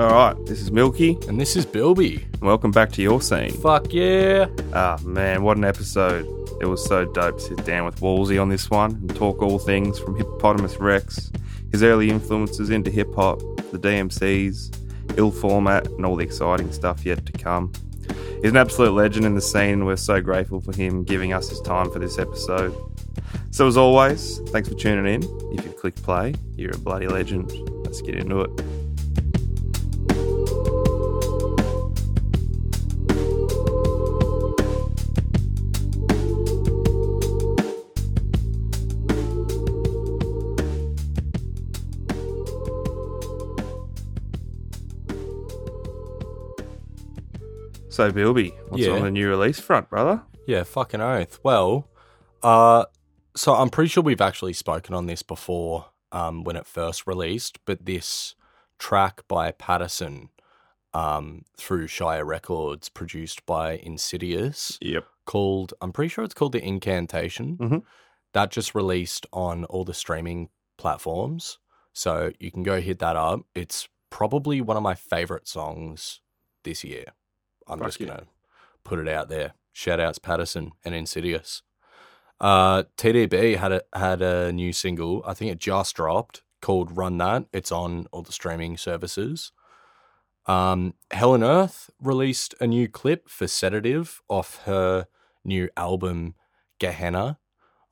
All right, this is Milky. And this is Bilby. Welcome back to your scene. Fuck yeah. Ah, man, what an episode. It was so dope to sit down with Wallzee on this one and talk all things from Hippopotamus Rex, his early influences into hip hop, the DMCs, ill format, and all the exciting stuff yet to come. He's an absolute legend in the scene, and we're so grateful for him giving us his time for this episode. So, as always, thanks for tuning in. If you click play, you're a bloody legend. Let's get into it. So, Bilby, what's Yeah. on the new release front, brother? Yeah, fucking oath. Well, uh, so I'm pretty sure we've actually spoken on this before um, when it first released, but this track by Patterson um, through Shire Records, produced by Insidious, Yep. called, I'm pretty sure it's called The Incantation. Mhm. That just released on all the streaming platforms. So you can go hit that up. It's probably one of my favorite songs this year. I'm Fuck just yeah. going to put it out there. Shout outs Patterson and Insidious. Uh, TDB had a had a new single. I think it just dropped called "Run That." It's on all the streaming services. Um, Helen Earth released a new clip for Sedative off her new album Gehenna.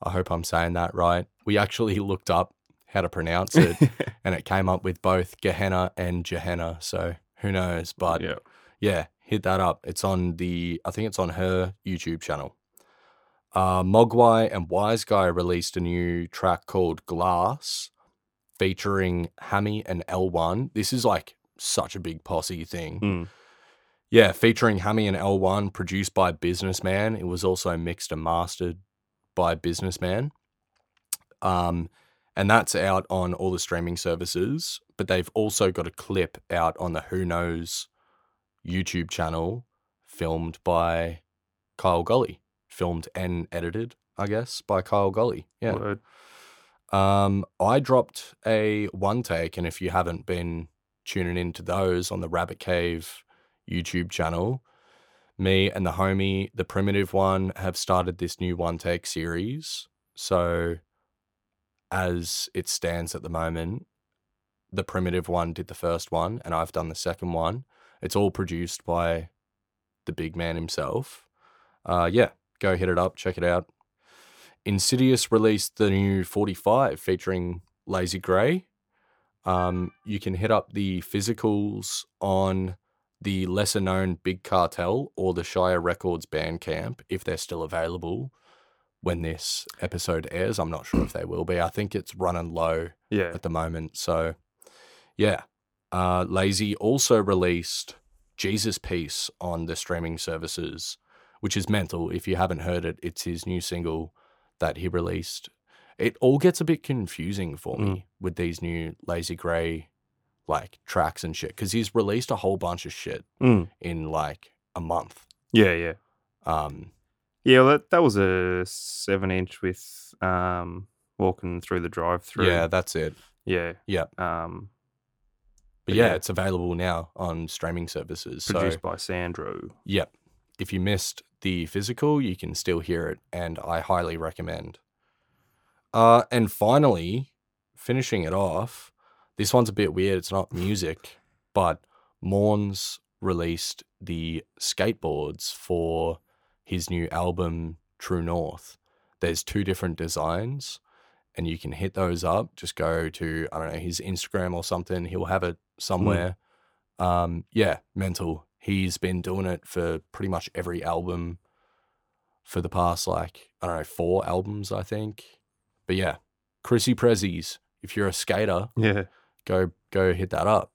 I hope I'm saying that right. We actually looked up how to pronounce it, and it came up with both Gehenna and Gehenna. So who knows? But yeah. yeah, hit that up. It's on the I think it's on her YouTube channel. Uh, Mogwai and Wise Guy released a new track called Glass, featuring Hammy and L1. This is like such a big posse thing. Mm. Yeah, featuring Hammy and L1, produced by Businessman. It was also mixed and mastered by Businessman. Um, and that's out on all the streaming services. But they've also got a clip out on the Who Knows YouTube channel, filmed by Kyle Golly, filmed and edited, I guess, by Kyle Golly. Yeah. Word. Um, I dropped a one take, and if you haven't been tuning into those on the Rabbit Cave YouTube channel, me and the homie, the primitive one, have started this new one take series. So, as it stands at the moment, the primitive one did the first one, and I've done the second one. It's all produced by the big man himself. Uh, yeah, go hit it up, check it out. Insidious released the new 45 featuring Lazy Grey. Um, you can hit up the physicals on the lesser known Big Cartel or the Shire Records Bandcamp if they're still available when this episode airs. I'm not sure if they will be. I think it's running low Yeah. at the moment. So, yeah. Uh, Lazy also released Jesus Piece on the streaming services, which is mental. If you haven't heard it, it's his new single that he released. It all gets a bit confusing for me with these new Lazy Grey like tracks and shit because he's released a whole bunch of shit Mm. in like a month. Yeah, yeah. Um, Yeah, well, that, that was a seven inch with um walking through the drive through. yeah, that's it. Yeah. Yeah. Um But yeah, yeah. it's available now on streaming services. So produced by Sandro. Yep. If you missed the physical, you can still hear it, and I highly recommend. Uh, and finally, finishing it off, this one's a bit weird. It's not music, but Morns released the skateboards for his new album, True North. There's two different designs, and you can hit those up. Just go to, I don't know, his Instagram or something. He'll have it somewhere. Um, yeah, mental. He's been doing it for pretty much every album for the past like I don't know four albums, I think. But yeah, Chrissy Prezzies. If you're a skater, Yeah. go go hit that up.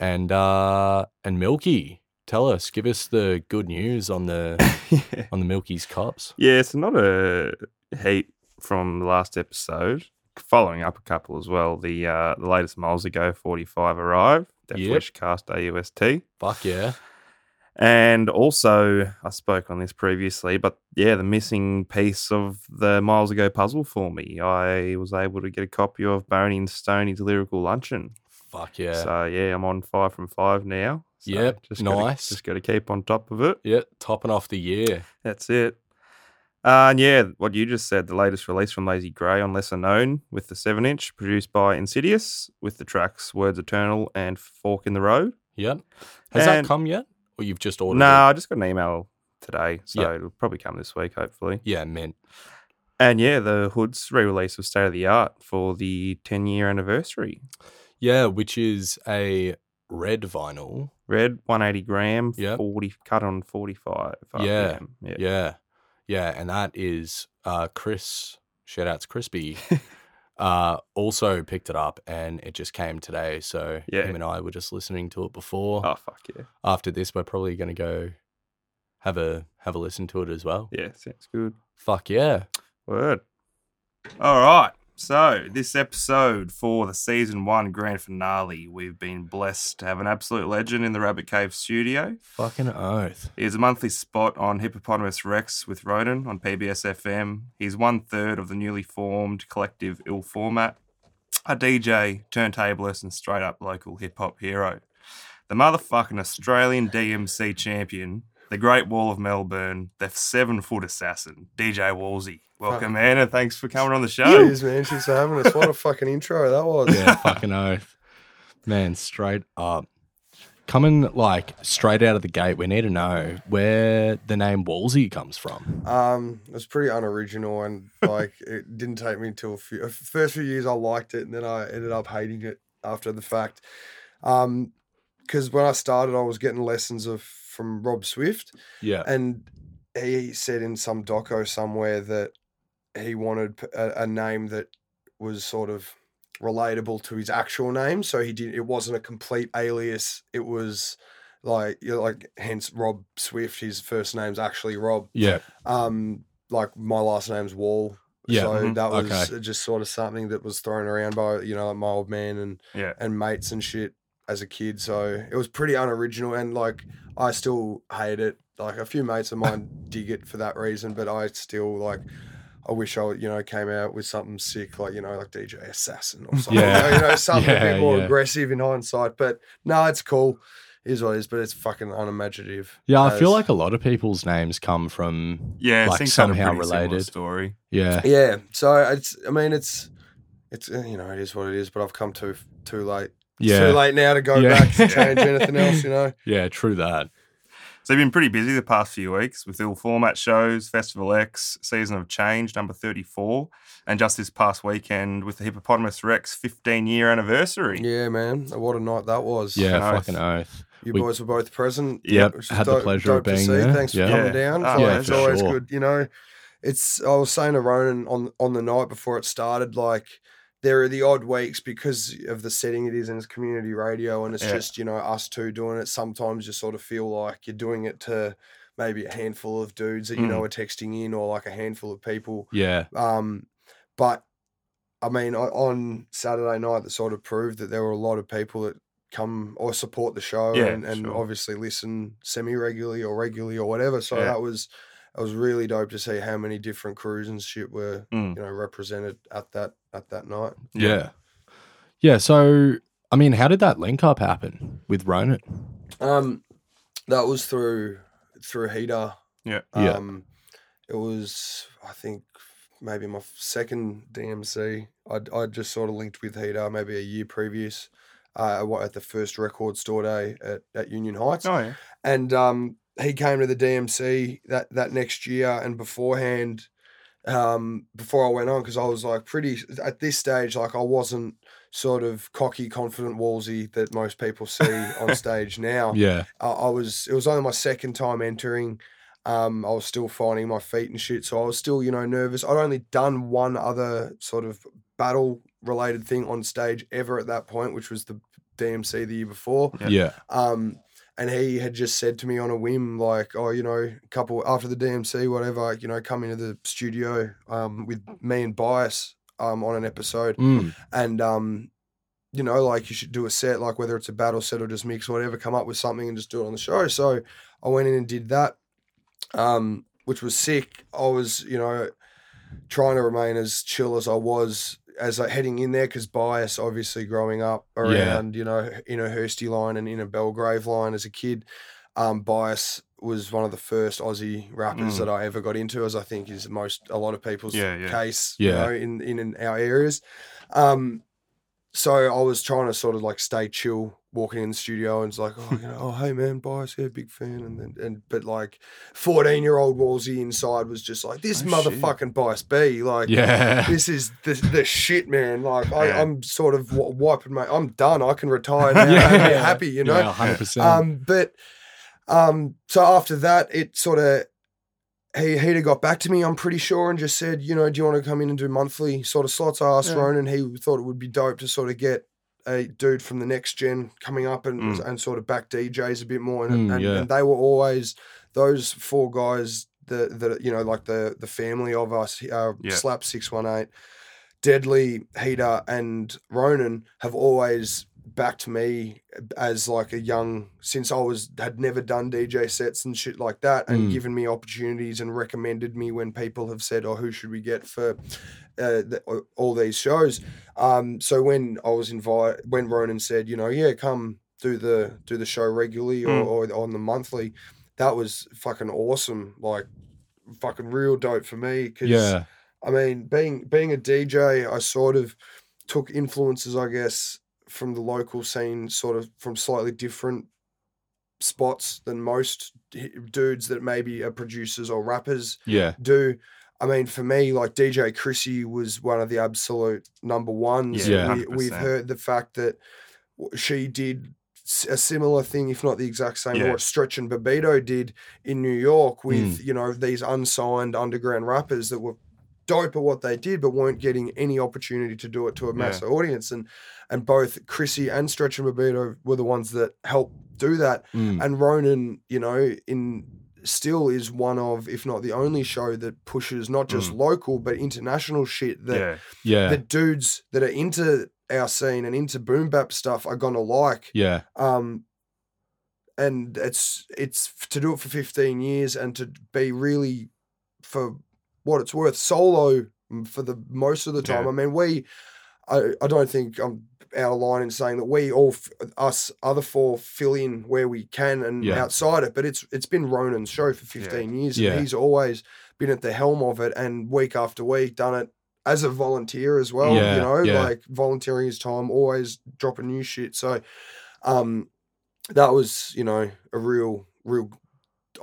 And uh and Milky, tell us, give us the good news on the yeah. on the Milky's cups. Yeah, it's not a heat from the last episode. Following up a couple as well, the uh, the latest Miles Ago 45 arrived. Death Yep. Wish Cast AUST. Fuck yeah. And also, I spoke on this previously, but yeah, the missing piece of the Miles Ago puzzle for me. I was able to get a copy of Boney and Stoney's Lyrical Luncheon. Fuck yeah. So yeah, I'm on five from five now. So Yep, just gotta- nice. just got to keep on top of it. yeah, topping off the year. That's it. Uh, and yeah, what you just said, the latest release from Lazy Grey on Lesser Known with the 7 inch, produced by Insidious, with the tracks Words Eternal and Fork in the Road. Yep. Has that come yet? Or you've just ordered No? I just got an email today, so it'll probably come this week, hopefully. Yeah, mint. And yeah, the Hood's re release of State of the Art for the 10 year anniversary. Yeah, which is a red vinyl. Red, 180 gram, Yep. 40, cut on 45. Yeah. RPM. Yeah. Yeah. And that is uh Chris, shout outs Crispy, uh, also picked it up and it just came today. So Yeah. him and I were just listening to it before. Oh, fuck yeah. After this, we're probably gonna go have a have a listen to it as well. Yeah, sounds good. Fuck yeah. Word. All right. So, this episode for the season one grand finale, we've been blessed to have an absolute legend in the Rabbit Cave studio. Fucking oath. He is a monthly spot on Hippopotamus Rex with Ronan on PBS FM. He's one third of the newly formed collective Ill Format, a DJ, turntablist, and straight up local hip hop hero. The motherfucking Australian DMC champion, the Great Wall of Melbourne, the seven foot assassin, DJ Wallzee. Welcome, man, and thanks for coming on the show. Cheers, man. Cheers for having us. What a fucking intro that was. Yeah, fucking oath. Man, straight up. Coming like straight out of the gate, we need to know where the name Wallzee comes from. Um, it was pretty unoriginal and like it didn't take me until a few, uh, first few years I liked it and then I ended up hating it after the fact. Um, because when I started, I was getting lessons of from Rob Swift Yeah. and he said in some doco somewhere that he wanted a name that was sort of relatable to his actual name so he did it wasn't a complete alias it was like you know, like hence rob swift his first name's actually rob Yeah. um like my last name's wall Yeah, so mhm, that was okay. just sort of something that was thrown around by you know like my old man and Yeah. and mates and shit as a kid. So it was pretty unoriginal and like I still hate it. Like a few mates of mine dig it for that reason, but I still like I wish I you know came out with something sick like you know like DJ Assassin or something. Yeah. You know, something a bit more yeah. aggressive in hindsight. But no, it's cool. It is what it is, but it's fucking unimaginative. Yeah, I feel like a lot of people's names come from Yeah, Like, seems to have a somehow pretty similar related. story. yeah. Yeah. So it's I mean it's it's you know, it is what it is, but I've come too too late. It's Yeah. too late now to go Yeah. back to change anything else, you know. Yeah, true that. So you've been pretty busy the past few weeks with ill format shows, Festival X, Season of Change, number 34, and just this past weekend with the Hippopotamus Rex 15 year anniversary. Yeah, man. What a night that was. Yeah, Fucking oath. fucking oath. You We- boys were both present. Yep, which is had the pleasure of being see. there. Thanks Yeah. for coming Yeah. down. Oh, yeah, it's for always sure. good. You know, it's I was saying to Ronan on on the night before it started, like there are the odd weeks because of the setting it is and it's community radio and it's Yeah. just, you know, us two doing it. Sometimes you sort of feel like you're doing it to maybe a handful of dudes that you Mm. know are texting in or like a handful of people. Yeah. Um, but I mean, on Saturday night, that sort of proved that there were a lot of people that come or support the show Yeah, and, and sure. obviously listen semi regularly or regularly or whatever. So Yeah. that was it was really dope to see how many different crews and shit were Mm. you know represented at that at that night. Yeah. Yeah. So, I mean, how did that link up happen with Ronan? Um, that was through through Heater. Yeah. Yeah. Um, it was I think maybe my second DMC. I I just sort of linked with Heater maybe a year previous. Uh, at the first record store day at, at Union Heights, Oh, yeah. and um, he came to the DMC that that next year, and beforehand, um, before I went on, because I was like pretty at this stage, like I wasn't sort of cocky, confident, Wallzee that most people see on stage now. Yeah. I, I was it was only my second time entering. Um, I was still finding my feet and shit, so I was still you know nervous. I'd only done one other sort of battle related thing on stage ever at that point, which was the DMC the year before. Yeah. Yeah. Um, and he had just said to me on a whim, like, oh, you know, a couple after the DMC, whatever, you know, come into the studio um, with me and Bias um, on an episode, Mm. and um, you know, like you should do a set, like whether it's a battle set or just mix, or whatever, come up with something and just do it on the show. So I went in and did that, um, which was sick. I was, you know, trying to remain as chill as I was as like heading in there because bias obviously growing up Yeah. around you know in a Hursty line and in a Belgrave line as a kid, um, bias was one of the first Aussie rappers Mm. that I ever got into, as I think is most a lot of people's Yeah, yeah. case, Yeah. you know, in, in in our areas. Um, so I was trying to sort of like stay chill, walking in the studio, and it's like, oh, you know, oh, hey man, bias, yeah, big fan, and then and but like, fourteen year old Wallzee inside was just like, this Oh, shit. motherfucking bias B, like, Yeah. this is the, the shit, man. Like. I, I'm sort of w- wiping my, I'm done. I can retire now Yeah. happy, you know. Yeah, 100%. Um, but um, so after that, it sort of he he'd have got back to me, I'm pretty sure, and just said, you know, do you want to come in and do monthly sort of slots? I asked Yeah. Ronan, he thought it would be dope to sort of get a dude from the next gen coming up and Mm. and sort of back DJs a bit more, and, Mm, and, yeah. and they were always those four guys. that the you know like the the family of us uh, Yeah. slap 618 deadly heater and ronan have always backed me as like a young since I was had never done DJ sets and shit like that and Mm. given me opportunities and recommended me when people have said oh who should we get for uh, the, all these shows um so when I was invited when Ronan said you know yeah come do the do the show regularly or, Mm. or on the monthly that was fucking awesome like fucking real dope for me because yeah. I mean, being being a DJ, I sort of took influences, I guess, from the local scene, sort of from slightly different spots than most dudes that maybe are producers or rappers Yeah. do. I mean, for me, like DJ Chrissy was one of the absolute number ones. Yeah, we, we've heard the fact that she did a similar thing, if not the exact same, Yeah. what Stretch and Bobbito did in New York with, mm. you know, these unsigned underground rappers that were dope at what they did, but weren't getting any opportunity to do it to a mass audience. And and both Chrissy and Stretch and Bobbito were the ones that helped do that. Mm. And Ronan, you know, in still is one of, if not the only show that pushes not just local but international shit that yeah, Yeah. the dudes that are into our scene and into boom bap stuff are gonna like. yeah. Um, and it's it's to do it for 15 years and to be really for what it's worth solo mm, for the most of the time. Yeah. I mean, we I, I don't think I'm out of line in saying that we all f- us other four fill in where we can and Yeah. outside it, but it's it's been Ronan's show for 15 years Yeah. and he's always been at the helm of it and week after week done it as a volunteer as well, Yeah, you know, yeah. like volunteering his time, always dropping new shit. So um that was, you know, a real real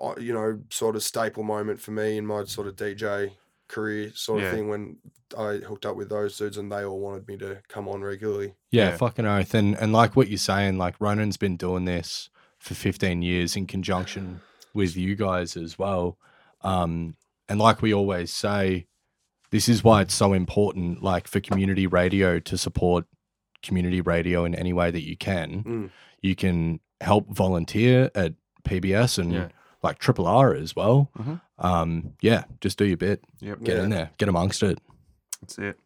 uh, you know, sort of staple moment for me in my sort of DJ career sort of Yeah. thing when I hooked up with those dudes and they all wanted me to come on regularly. Yeah, Yeah. fucking oath. And and like what you're saying, like Ronan's been doing this for 15 years in conjunction with you guys as well. Um, and like we always say, this is why it's so important, like for community radio to support community radio in any way that you can. Mm. You can help volunteer at PBS and Yeah. like Triple R as well. Mhm. Um, yeah, just do your bit, yep, get in there, get amongst it. that's it.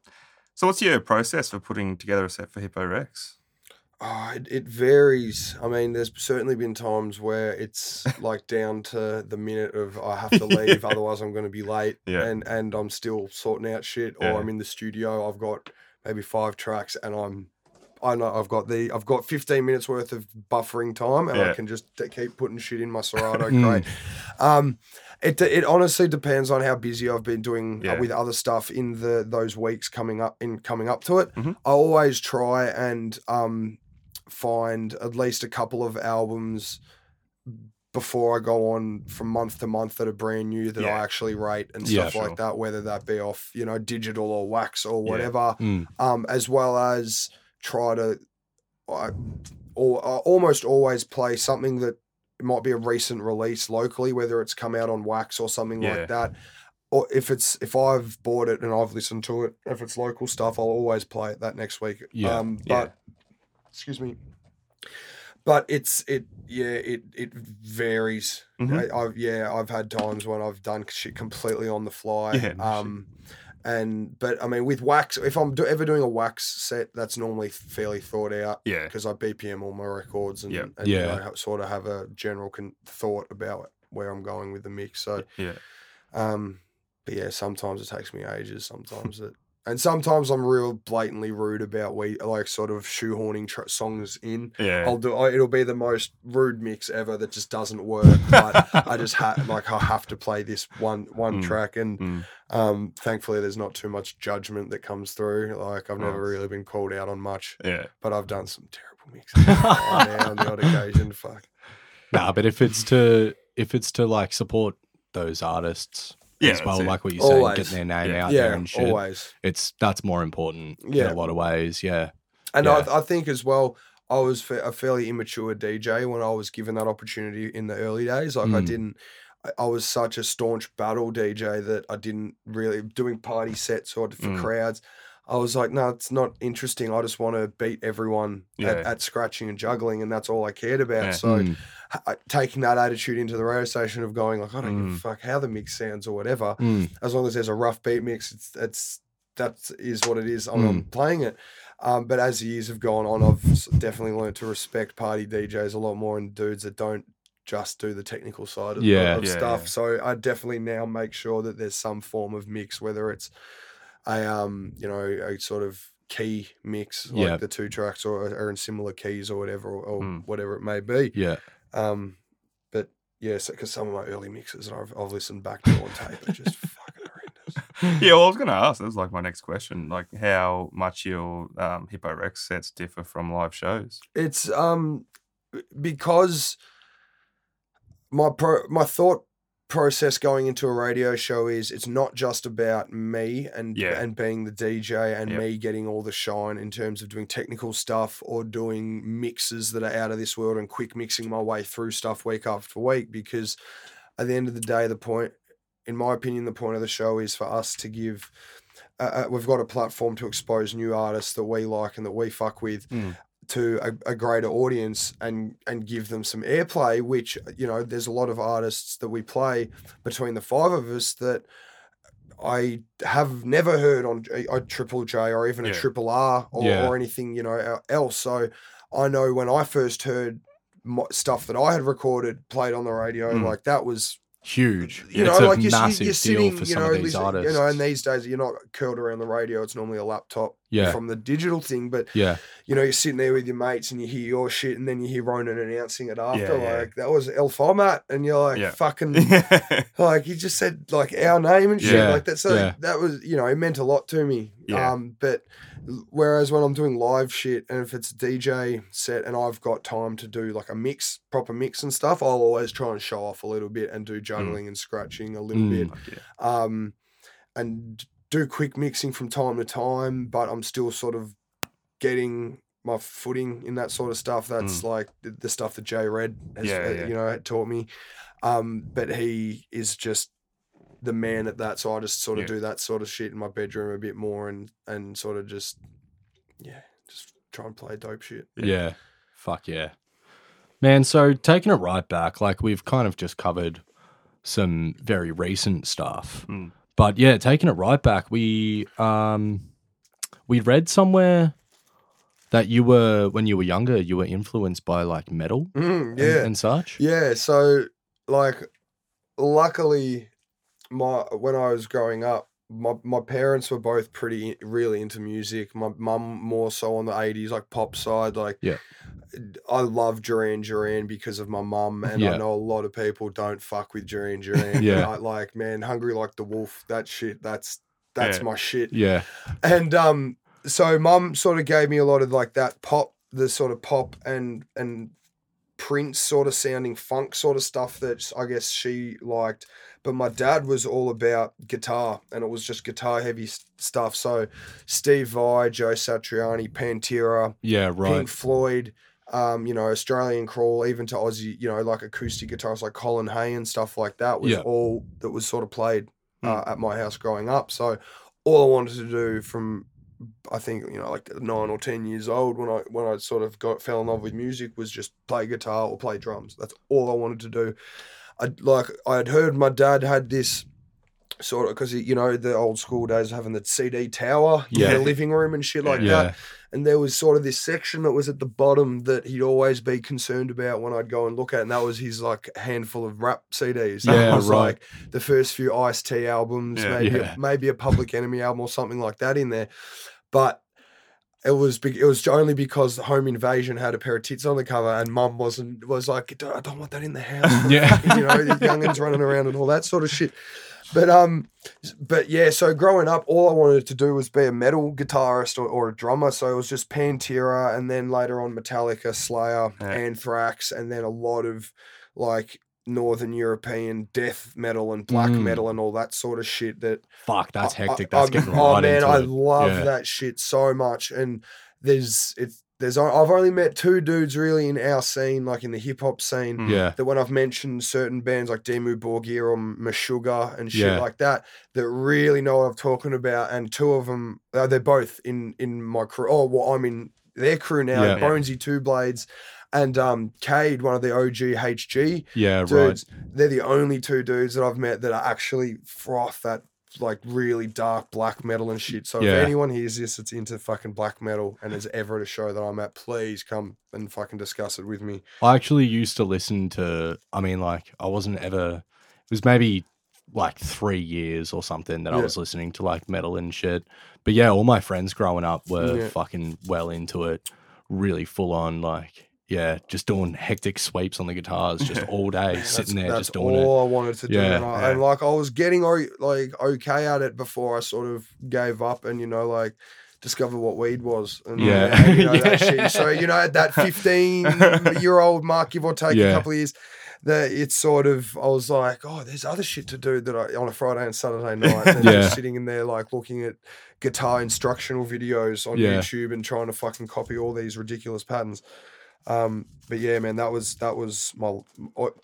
So, what's your process for putting together a set for Hippo Rex? Oh, it, it varies. I mean, there's certainly been times where it's like down to the minute of I have to leave, otherwise I'm going to be late, Yeah. and and I'm still sorting out shit, or Yeah. I'm in the studio. I've got maybe five tracks, and I'm I know I've got the I've got 15 minutes worth of buffering time, and I can just keep putting shit in my Serato Mm. crate. Um, it it honestly depends on how busy I've been doing uh, Yeah. with other stuff in the those weeks coming up in coming up to it. Mhm. I always try and um find at least a couple of albums before I go on from month to month that are brand new that Yeah. I actually rate and Yeah, stuff sure. like that, whether that be off, you know, digital or wax or Yeah. whatever. Mm. Um, as well as try to I or I almost always play something that might be a recent release locally, whether it's come out on wax or something Yeah. like that. Or if it's if I've bought it and I've listened to it, if it's local stuff, I'll always play it that next week. Yeah, Um, yeah. but excuse me. But it's it yeah it it varies. Mhm. I, I've yeah I've had times when I've done shit completely on the fly. Yeah, um, and but I mean with wax, if I'm do, ever doing a wax set, that's normally fairly thought out Yeah, because I BPM all my records and, Yep. and you Yeah. know, sort of have a general con- thought about where I'm going with the mix. So, yeah, um, but yeah, sometimes it takes me ages. Sometimes it, And sometimes I'm real blatantly rude about we like sort of shoehorning tr- songs in. Yeah. I'll do. I, it'll be the most rude mix ever that just doesn't work. But I just ha- like I have to play this one one Mm. track, and Mm. um, thankfully there's not too much judgment that comes through. Like I've never really been called out on much, Yeah. but I've done some terrible mixes on the odd occasion. Fuck. Nah, but if it's to if it's to like support those artists Yeah, as well, like what you're saying, Always. getting their name Yeah. out there Yeah, and shit. always. It's that's more important in Yeah. a lot of ways. Yeah. And Yeah. I, I think as well, I was a fairly immature DJ when I was given that opportunity in the early days. Like I Mm. didn't, I, I was such a staunch battle DJ that I didn't really doing party sets or for Mm. crowds. I was like, no, it's not interesting. I just want to beat everyone at, Yeah. at scratching and juggling, and that's all I cared about. Yeah. So Mm, taking that attitude into the radio station of going like, I don't give Mm. a fuck how the mix sounds or whatever mm, as long as there's a rough beat mix, it's it's that is what it is. I'm, I'm Mm. playing it. Um, but as the years have gone on, I've definitely learned to respect party DJs a lot more and dudes that don't just do the technical side of, Yeah. of Yeah, stuff. yeah. So I definitely now make sure that there's some form of mix, whether it's a um you know a sort of key mix like Yeah. the two tracks or are in similar keys or whatever or, or Mm. whatever it may be. yeah. Um, but yeah, because some of my early mixes I've, I've listened back to on tape are just fucking horrendous. Yeah, well, I was going to ask. That was like my next question. Like, how much your um, Hippo Rex sets differ from live shows? It's um because my pro my thought process going into a radio show is it's not just about me and Yeah. and being the DJ and Yep. me getting all the shine in terms of doing technical stuff or doing mixes that are out of this world and quick mixing my way through stuff week after week because at the end of the day the point in my opinion the point of the show is for us to give uh, uh, we've got a platform to expose new artists that we like and that we fuck with Mm. To a, a greater audience and and give them some airplay which you know there's a lot of artists that we play between the five of us that I have never heard on a, a Triple J or even a Triple R or, Yeah. or anything you know else. So I know when I first heard stuff that I had recorded played on the radio, Mm. like that was Huge. you it's know, a like you're, massive you're deal sitting, for some know, of these artists. you know, and these days you're not curled around the radio. It's normally a laptop yeah. from the digital thing, but yeah. you know, you're sitting there with your mates and you hear your shit, and then you hear Ronan announcing it after, Yeah, yeah. like that was Ill Format, and you're like, Yeah. fucking, like he just said like our name and shit, Yeah, like that. So yeah. that was, you know, it meant a lot to me. Yeah. Um, but whereas when I'm doing live shit, and if it's a DJ set, and I've got time to do like a mix, proper mix and stuff, I'll always try and show off a little bit and do juggling and scratching a little Mm. bit Like, yeah. um, and do quick mixing from time to time, but I'm still sort of getting my footing in that sort of stuff. That's like the, the stuff that Jay Red has, Mm. Yeah, uh, yeah. you know, taught me. Um, but he is just the man at that, so I just sort of Yeah. do that sort of shit in my bedroom a bit more, and and sort of just yeah, just try and play dope shit. Yeah. Yeah. Fuck yeah. Man, so taking it right back, like we've kind of just covered some very recent stuff. Mm. But yeah, taking it right back, we um we read somewhere that you were when you were younger, you were influenced by like metal Mm, and- yeah, and, such. Yeah, so like luckily my when I was growing up, my my parents were both pretty really into music. My mum more so on the 80s like pop side like Yeah. I love Duran Duran because of my mum and Yeah. I know a lot of people don't fuck with Duran Duran. Yeah. I, like man, Hungry Like the Wolf, that shit, that's that's Yeah. my shit. Yeah. And um, so mum sort of gave me a lot of like that pop, the sort of pop and and Prince sort of sounding funk sort of stuff that I guess she liked. But my dad was all about guitar, and it was just guitar heavy stuff. So Steve Vai, Joe Satriani, Pantera, Yeah, right. Pink Floyd, um, you know, Australian Crawl, even to Aussie, you know, like acoustic guitars like Colin Hay and stuff like that was Yeah. all that was sort of played uh, at my house growing up. So all I wanted to do from I think you know like nine or ten years old when I when I sort of got fell in love with music was just play guitar or play drums. That's all I wanted to do. I like I had heard my dad had this sort of because you know the old school days having the CD tower Yeah. in the living room and shit like yeah. that. And there was sort of this section that was at the bottom that he'd always be concerned about when I'd go and look at, and that was his like handful of rap CDs. That Yeah, was right. like the first few Ice T albums, Yeah. maybe Yeah. A, maybe a Public Enemy album or something like that in there. But it was be- it was only because Home Invasion had a pair of tits on the cover, and Mum wasn't was like, I don't want that in the house. Yeah. you know, the youngins running around and all that sort of shit. But um, but yeah. So growing up, all I wanted to do was be a metal guitarist or, or a drummer. So it was just Pantera, and then later on Metallica, Slayer, Yeah. Anthrax, and then a lot of like Northern European death metal and black Mm. metal and all that sort of shit. That Fuck, that's I- I- hectic. That's I- getting oh right man, into I it. love Yeah. that shit so much. And there's it's there's I've only met two dudes really in our scene, like in the hip hop scene, Mm. Yeah. that when I've mentioned certain bands like Dimmu Borgir or Meshuggah and shit Yeah. like that, that really know what I'm talking about. And two of them, uh, they're both in in my crew. Oh, well, I'm in their crew now. Yeah. Bonesy Two Blades and um Cade, one of the OG HG Yeah, right. dudes. They're the only two dudes that I've met that are actually froth that like really dark black metal and shit. So Yeah. if anyone hears this that's into fucking black metal and is ever at a show that I'm at, please come and fucking discuss it with me. I actually used to listen to. I mean, like, I wasn't ever. It was maybe like three years or something that I was listening to like metal and shit. But yeah, all my friends growing up were Yeah. fucking well into it, really full on. Like, yeah, just doing hectic sweeps on the guitars just all day, sitting there that's just doing all I wanted to do. Yeah. and, I, Yeah. and like I was getting o- like okay at it before I sort of gave up and you know like discovered what weed was and Yeah. Uh, and, you know, that Yeah. shit. So you know at that 15 year old mark give or take a couple of years that it's sort of I was like oh there's other shit to do that I on a Friday and Saturday night and Yeah. just sitting in there like looking at guitar instructional videos on Yeah. YouTube and trying to fucking copy all these ridiculous patterns. Um, but yeah, man, that was that was my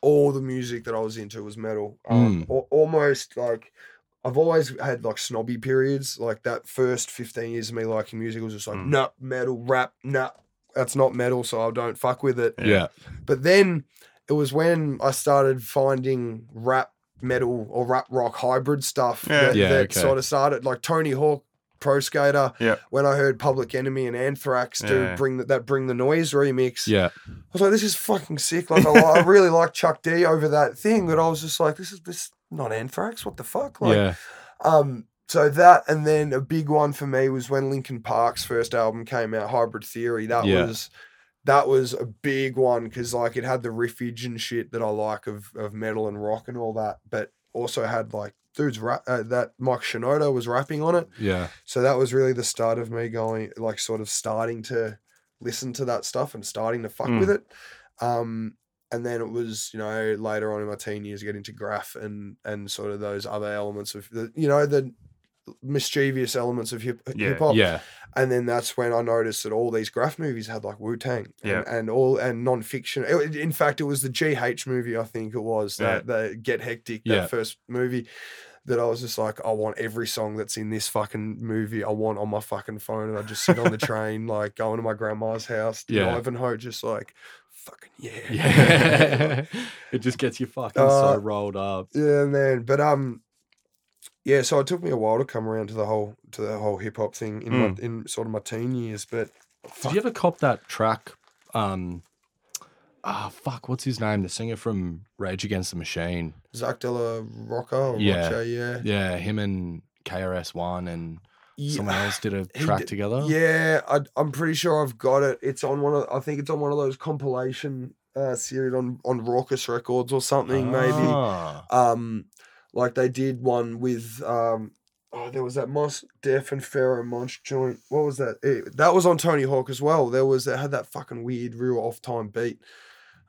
all the music that I was into was metal. Um, al- almost like I've always had like snobby periods. Like that first fifteen years of me liking music was just like, Mm. nah, metal, rap, nah, that's not metal, so I don't fuck with it. it. Yeah. But then it was when I started finding rap metal or rap rock hybrid stuff Yeah. that, Yeah, that okay. sort of started like Tony Hawk Pro Skater. Yeah. When I heard Public Enemy and Anthrax do Yeah. bring the, that bring the noise remix, Yeah. I was like, this is fucking sick. Like I, I really like Chuck D over that thing, but I was just like, this is this not Anthrax. What the fuck? Like, yeah. um, so that and then a big one for me was when Linkin Park's first album came out, Hybrid Theory. That Yeah. was that was a big one because like it had the riffage and shit that I like of of metal and rock and all that, but also had like dudes rap uh, that Mike Shinoda was rapping on it. Yeah. So that was really the start of me going like sort of starting to listen to that stuff and starting to fuck Mm. with it. Um and then it was, you know, later on in my teen years getting to graph and and sort of those other elements of the you know, the mischievous elements of hip Yeah. hip hop. Yeah. And then that's when I noticed that all these graph movies had like Wu Tang and, Yeah. and all and Non Phixion. It- in fact, it was the GH movie, I think it was that the Get Hectic, that Yeah. first movie. That I was just like, I want every song that's in this fucking movie. I want on my fucking phone, and I just sit on the train, like going to my grandma's house, Yeah. Ivanhoe, just like, fucking yeah, Yeah. it just gets you fucking Uh, so rolled up. Yeah, man. But um, yeah. So it took me a while to come around to the whole to the whole hip hop thing in my in sort of my teen years. But Did you ever cop that track? Um, ah, fuck, what's his name? The singer from Rage Against the Machine. Zach Della Rocca, or Yeah. Rocha, yeah, Yeah, him and KRS One and yeah. someone else did a track did- together. Yeah, I, I'm pretty sure I've got it. It's on one of, I think it's on one of those compilation uh, series on on Rawkus Records or something, maybe. Ah, Um, like they did one with um, oh, there was that Mos Def and Pharoahe Monch joint. What was that? It, that was on Tony Hawk as well. There was that had that fucking weird real off time beat.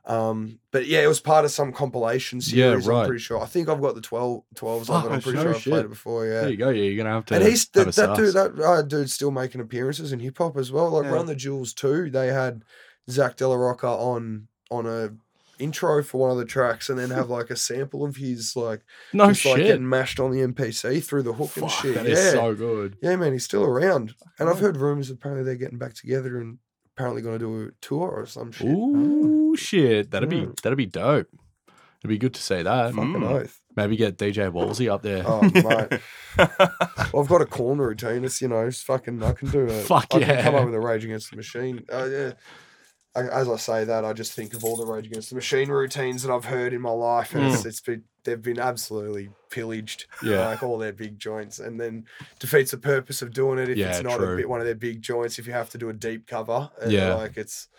Um, but yeah, it was part of some compilation Yeah, series. I'm right. pretty sure. I think I've got the 12, 12s of Fuck, it. I'm pretty no sure I've played shit. it before. Yeah. There you go. Yeah, you're gonna have to. And he's have that, a that dude. That uh, dude's still making appearances in hip hop as well. Like Yeah. Run the Jewels too. They had Zach Della Rocca on on a intro for one of the tracks, and then have like a sample of his like no just like getting mashed on the MPC through the hook and Fuck, shit. that yeah, is so good. yeah, man, he's still around. And I've heard rumors apparently they're getting back together and apparently going to do a tour or some shit. Ooh, shit. That'd be Mm. that'd be dope. It'd be good to see that. Fucking Mm. oath. Maybe get DJ Wallzee up there. Oh, mate. Well, I've got a corner routine. It's you know, it's fucking. I can do it. Fuck I can come up with a Rage Against the Machine. Uh, yeah. I, as I say that, I just think of all the Rage Against the Machine routines that I've heard in my life, and it's, mm. it's been they've been absolutely pillaged. Yeah. like all their big joints, and then defeats the purpose of doing it if Yeah, it's not true. a bit one of their big joints. If you have to do a deep cover, Yeah. like it's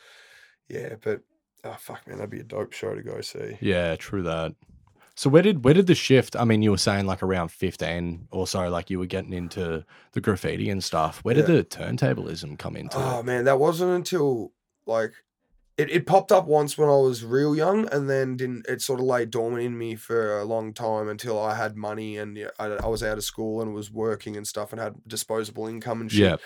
yeah, but oh fuck, man, that'd be a dope show to go see. Yeah, true that. So where did where did the shift? I mean, you were saying like around fifteen or so, like you were getting into the graffiti and stuff. Where did Yeah. the turntablism come into Oh it? man, that wasn't until like it, it popped up once when I was real young, and then didn't. It sort of lay dormant in me for a long time until I had money and yeah, I, I was out of school and was working and stuff and had disposable income and shit. Yeah,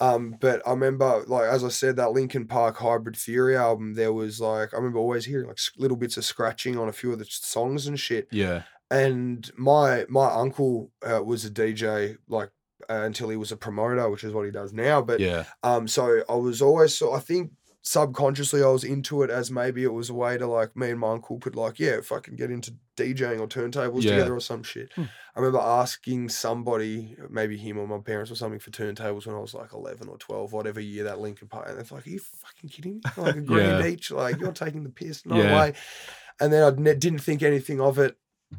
Um, but I remember, like as I said, that Linkin Park Hybrid Theory album. There was like I remember always hearing like little bits of scratching on a few of the songs and shit yeah, and my my uncle uh, was a DJ like uh, until he was a promoter, which is what he does now. But yeah, um, so I was always so I think subconsciously I was into it as maybe it was a way to like me and my uncle could like yeah fucking get into DJing or turntables Yeah. together or some shit. Hmm. I remember asking somebody, maybe him or my parents or something, for turntables when I was like eleven or twelve, whatever year that Linkin Park, and they're like, "Are you fucking kidding me? Like a grand Yeah. each? Like you're taking the piss? No Yeah. way." And then I ne- didn't think anything of it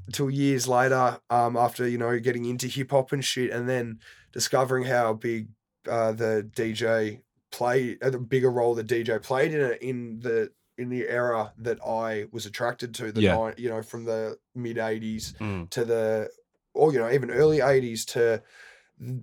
until years later, um, after you know getting into hip hop and shit, and then discovering how big uh, the DJ played, uh, the bigger role the DJ played in it in the in the era that I was attracted to, the Yeah. nine, you know, from the mid '80s Mm. to the, or you know, even early '80s to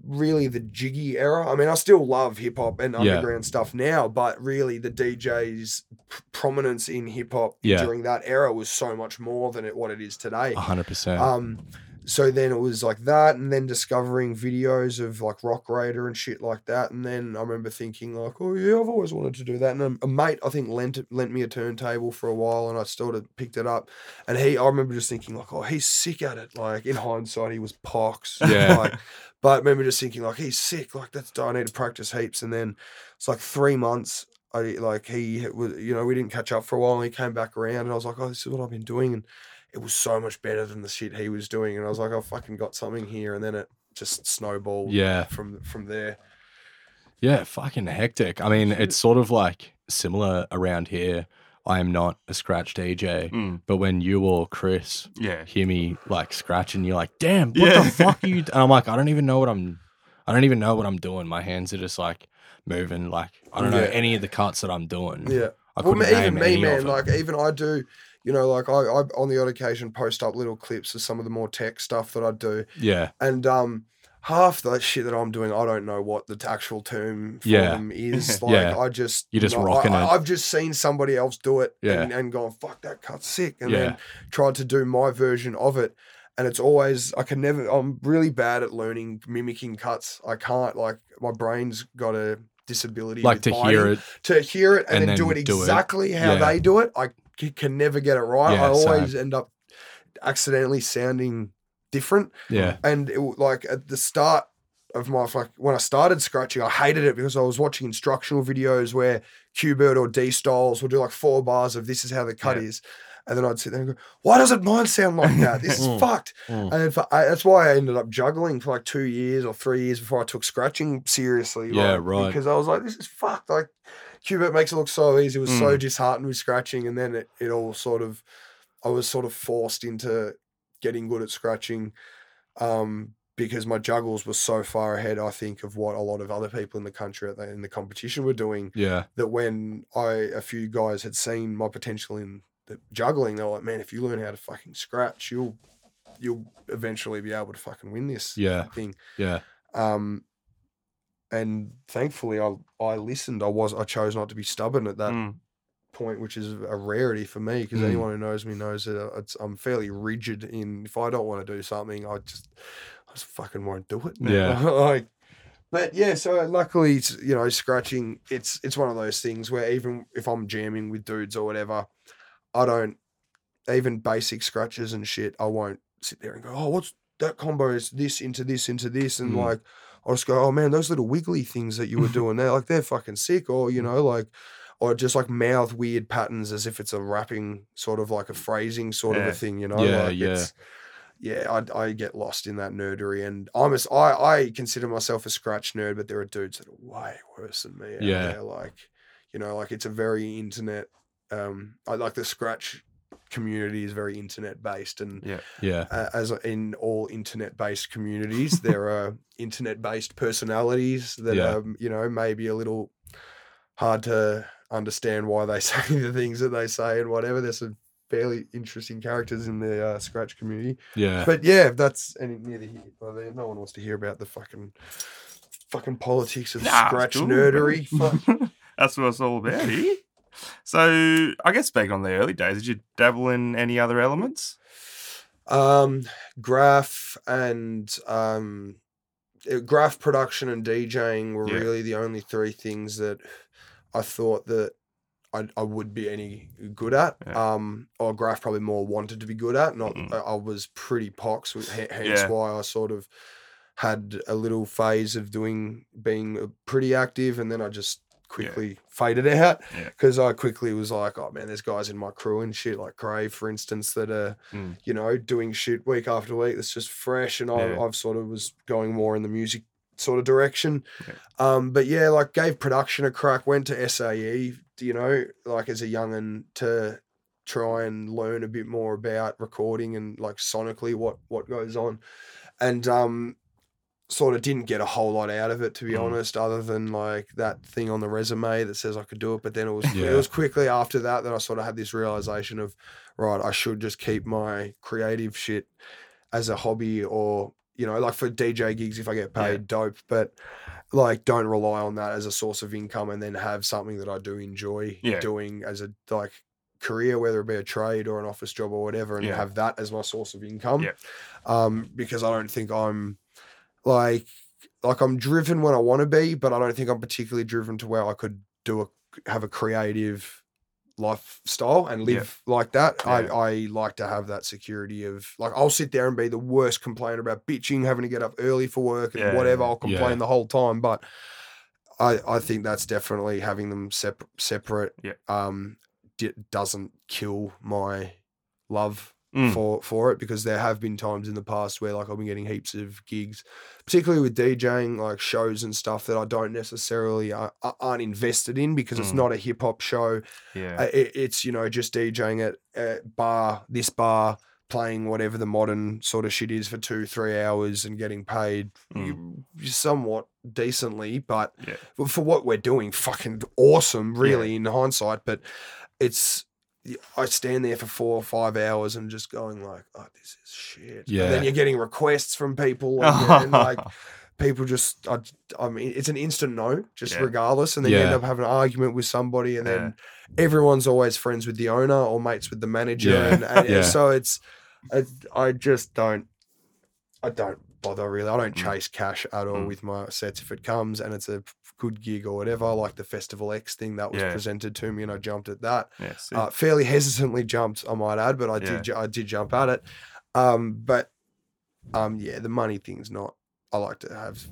really the jiggy era. I mean, I still love hip hop and Yeah. underground stuff now, but really the DJ's p- prominence in hip hop Yeah. during that era was so much more than it, what it is today. hundred percent. Um, so then it was like that, and then discovering videos of like Rock Raida and shit like that, and then I remember thinking like, oh yeah, I've always wanted to do that. And a, a mate, I think, lent lent me a turntable for a while, and I sort of picked it up. And he, I remember just thinking like, oh, he's sick at it. Like in hindsight, he was pox. Yeah. Like, but I remember just thinking like, he's sick. Like that's I need to practice heaps. And then it's like three months. I like he was, you know, we didn't catch up for a while, and he came back around, and I was like, oh, this is what I've been doing, and it was so much better than the shit he was doing. And I was like, I fucking got something here. And then it just snowballed yeah, from from there. yeah, fucking hectic. I mean, it's sort of like similar around here. I am not a scratch DJ, Mm. but when you or Chris Yeah. hear me like scratching, you're like, "Damn, what Yeah. the fuck are you?" And I'm like, "I don't even know what I'm. I don't even know what I'm doing. My hands are just like moving. Like I don't know any of the cuts that I'm doing. Yeah. I Well, couldn't ma- even name me, any man. of them. Like even I do, you know, like I, I on the odd occasion post up little clips of some of the more tech stuff that I do, yeah, and um, half that shit that I'm doing, I don't know what the actual term for Yeah. them is. Like Yeah. I just You're just rocking I, it. I, have just seen somebody else do it, Yeah. and, and gone, "Fuck, that cut's sick," and Yeah. then tried to do my version of it. And it's always I can never. I'm really bad at learning mimicking cuts. I can't like my brain's got a disability. like to biting hear it. to hear it and, and then, do it do it. exactly how Yeah. they do it, I can never get it right. Yeah, I same. always end up accidentally sounding different. Yeah, And it, like at the start of my like when I started scratching, I hated it because I was watching instructional videos where Qbert or D Styles will do like four bars of this is how the cut Yeah. is. And then I'd sit there and go, why doesn't mine sound like that? This is Mm. fucked. Mm. And for, I, that's why I ended up juggling for like two years or three years before I took scratching seriously. Yeah, like, right. Because I was like, this is fucked. Like, Qbert makes it look so easy. It was so Mm. disheartened with scratching. And then it, it all sort of, I was sort of forced into getting good at scratching um, because my juggles were so far ahead, I think, of what a lot of other people in the country in the competition were doing yeah, that when I a few guys had seen my potential in the juggling, they were like, "Man, if you learn how to fucking scratch, you'll you'll eventually be able to fucking win this Yeah. thing." yeah, Um, and thankfully, I I listened. I was I chose not to be stubborn at that Mm. point, which is a rarity for me because Mm. anyone who knows me knows that uh, it's, I'm fairly rigid in if I don't want to do something, I just I just fucking won't do it. Yeah. like, but yeah, so luckily, it's, you know, scratching. It's it's one of those things where even if I'm jamming with dudes or whatever, I don't even basic scratches and shit. I won't sit there and go, oh, what's that combo is this into this into this and Mm. like. I'll just go, oh man, those little wiggly things that you were doing there, like they're fucking sick. Or, you know, like or just like mouth weird patterns as if it's a rapping sort of like a phrasing sort of a thing, you know? Yeah, like yeah. It's, yeah, I, I get lost in that nerdery, and I'm a, I, I consider myself a scratch nerd, but there are dudes that are way worse than me. Yeah. there, like you know, like it's a very internet. Um, I like the scratch community is very internet based, and Yeah. Yeah. uh, as in all internet based communities, there are internet based personalities that Yeah. um, you know maybe a little hard to understand why they say the things that they say and whatever. There's some fairly interesting characters in the uh, scratch community, Yeah. but yeah, that's any neither here. Well, there- no one wants to hear about the fucking fucking politics of Nah, scratch cool, nerdery. Fuck. That's what it's all about here. So, I guess back on the early days, did you dabble in any other elements? Um, graph and um, uh, graph production and DJing were Yeah. really the only three things that I thought that I, I would be any good at. Yeah. Um, or graph probably more wanted to be good at. Not Mm. I, I was pretty pox, hence Yeah. why I sort of had a little phase of doing being uh, pretty active, and then I just quickly faded out Yeah. because I quickly was like, oh man, there's guys in my crew and shit like Crave, for instance, that are Mm. you know doing shit week after week that's just fresh, and I, I've sort of was going more in the music sort of direction. Yeah. Um, but yeah, like gave production a crack, went to SAE, you know, like as a young youngin to try and learn a bit more about recording and like sonically what what goes on, and um, sort of didn't get a whole lot out of it to be Mm. honest, other than like that thing on the resume that says I could do it. But then it was Yeah. it was quickly after that that I sort of had this realization of right, I should just keep my creative shit as a hobby or you know, like for DJ gigs if I get paid, Yeah. dope. But like don't rely on that as a source of income and then have something that I do enjoy Yeah. doing as a like career, whether it be a trade or an office job or whatever, and Yeah. have that as my source of income. Yeah. Um, because I don't think I'm like like I'm driven when I want to be, but I don't think I'm particularly driven to where I could do a have a creative lifestyle and Yeah. live like that. Yeah. I, I like to have that security of like I'll sit there and be the worst complainer about bitching, having to get up early for work and Yeah. whatever. I'll complain Yeah. the whole time, but I I think that's definitely having them sep- separate. Yeah. Um, di- doesn't kill my love Mm. for for it because there have been times in the past where like I've been getting heaps of gigs, particularly with DJing, like shows and stuff that I don't necessarily uh, aren't invested in because it's Mm. not a hip hop show. Yeah. Uh, it, it's you know just DJing at, at bar this bar playing whatever the modern sort of shit is for two three hours and getting paid Mm. somewhat decently, but Yeah. for- for what we're doing, fucking awesome, really in hindsight. But it's I stand there for four or five hours and just going like, oh, this is shit. And Yeah. then you're getting requests from people and, and like people just I, I mean it's an instant no just Yeah. regardless and then you end up having an argument with somebody and then everyone's always friends with the owner or mates with the manager Yeah. and, and Yeah. so it's I, I just don't I don't bother really I don't Mm. chase cash at all Mm. with my sets if it comes and it's a good gig or whatever like the festival X thing that was Yeah. presented to me and I jumped at that yeah. uh, fairly hesitantly jumped, I might add, but I Yeah. did I did jump at it. Um, but um, yeah, the money thing's not. I like to have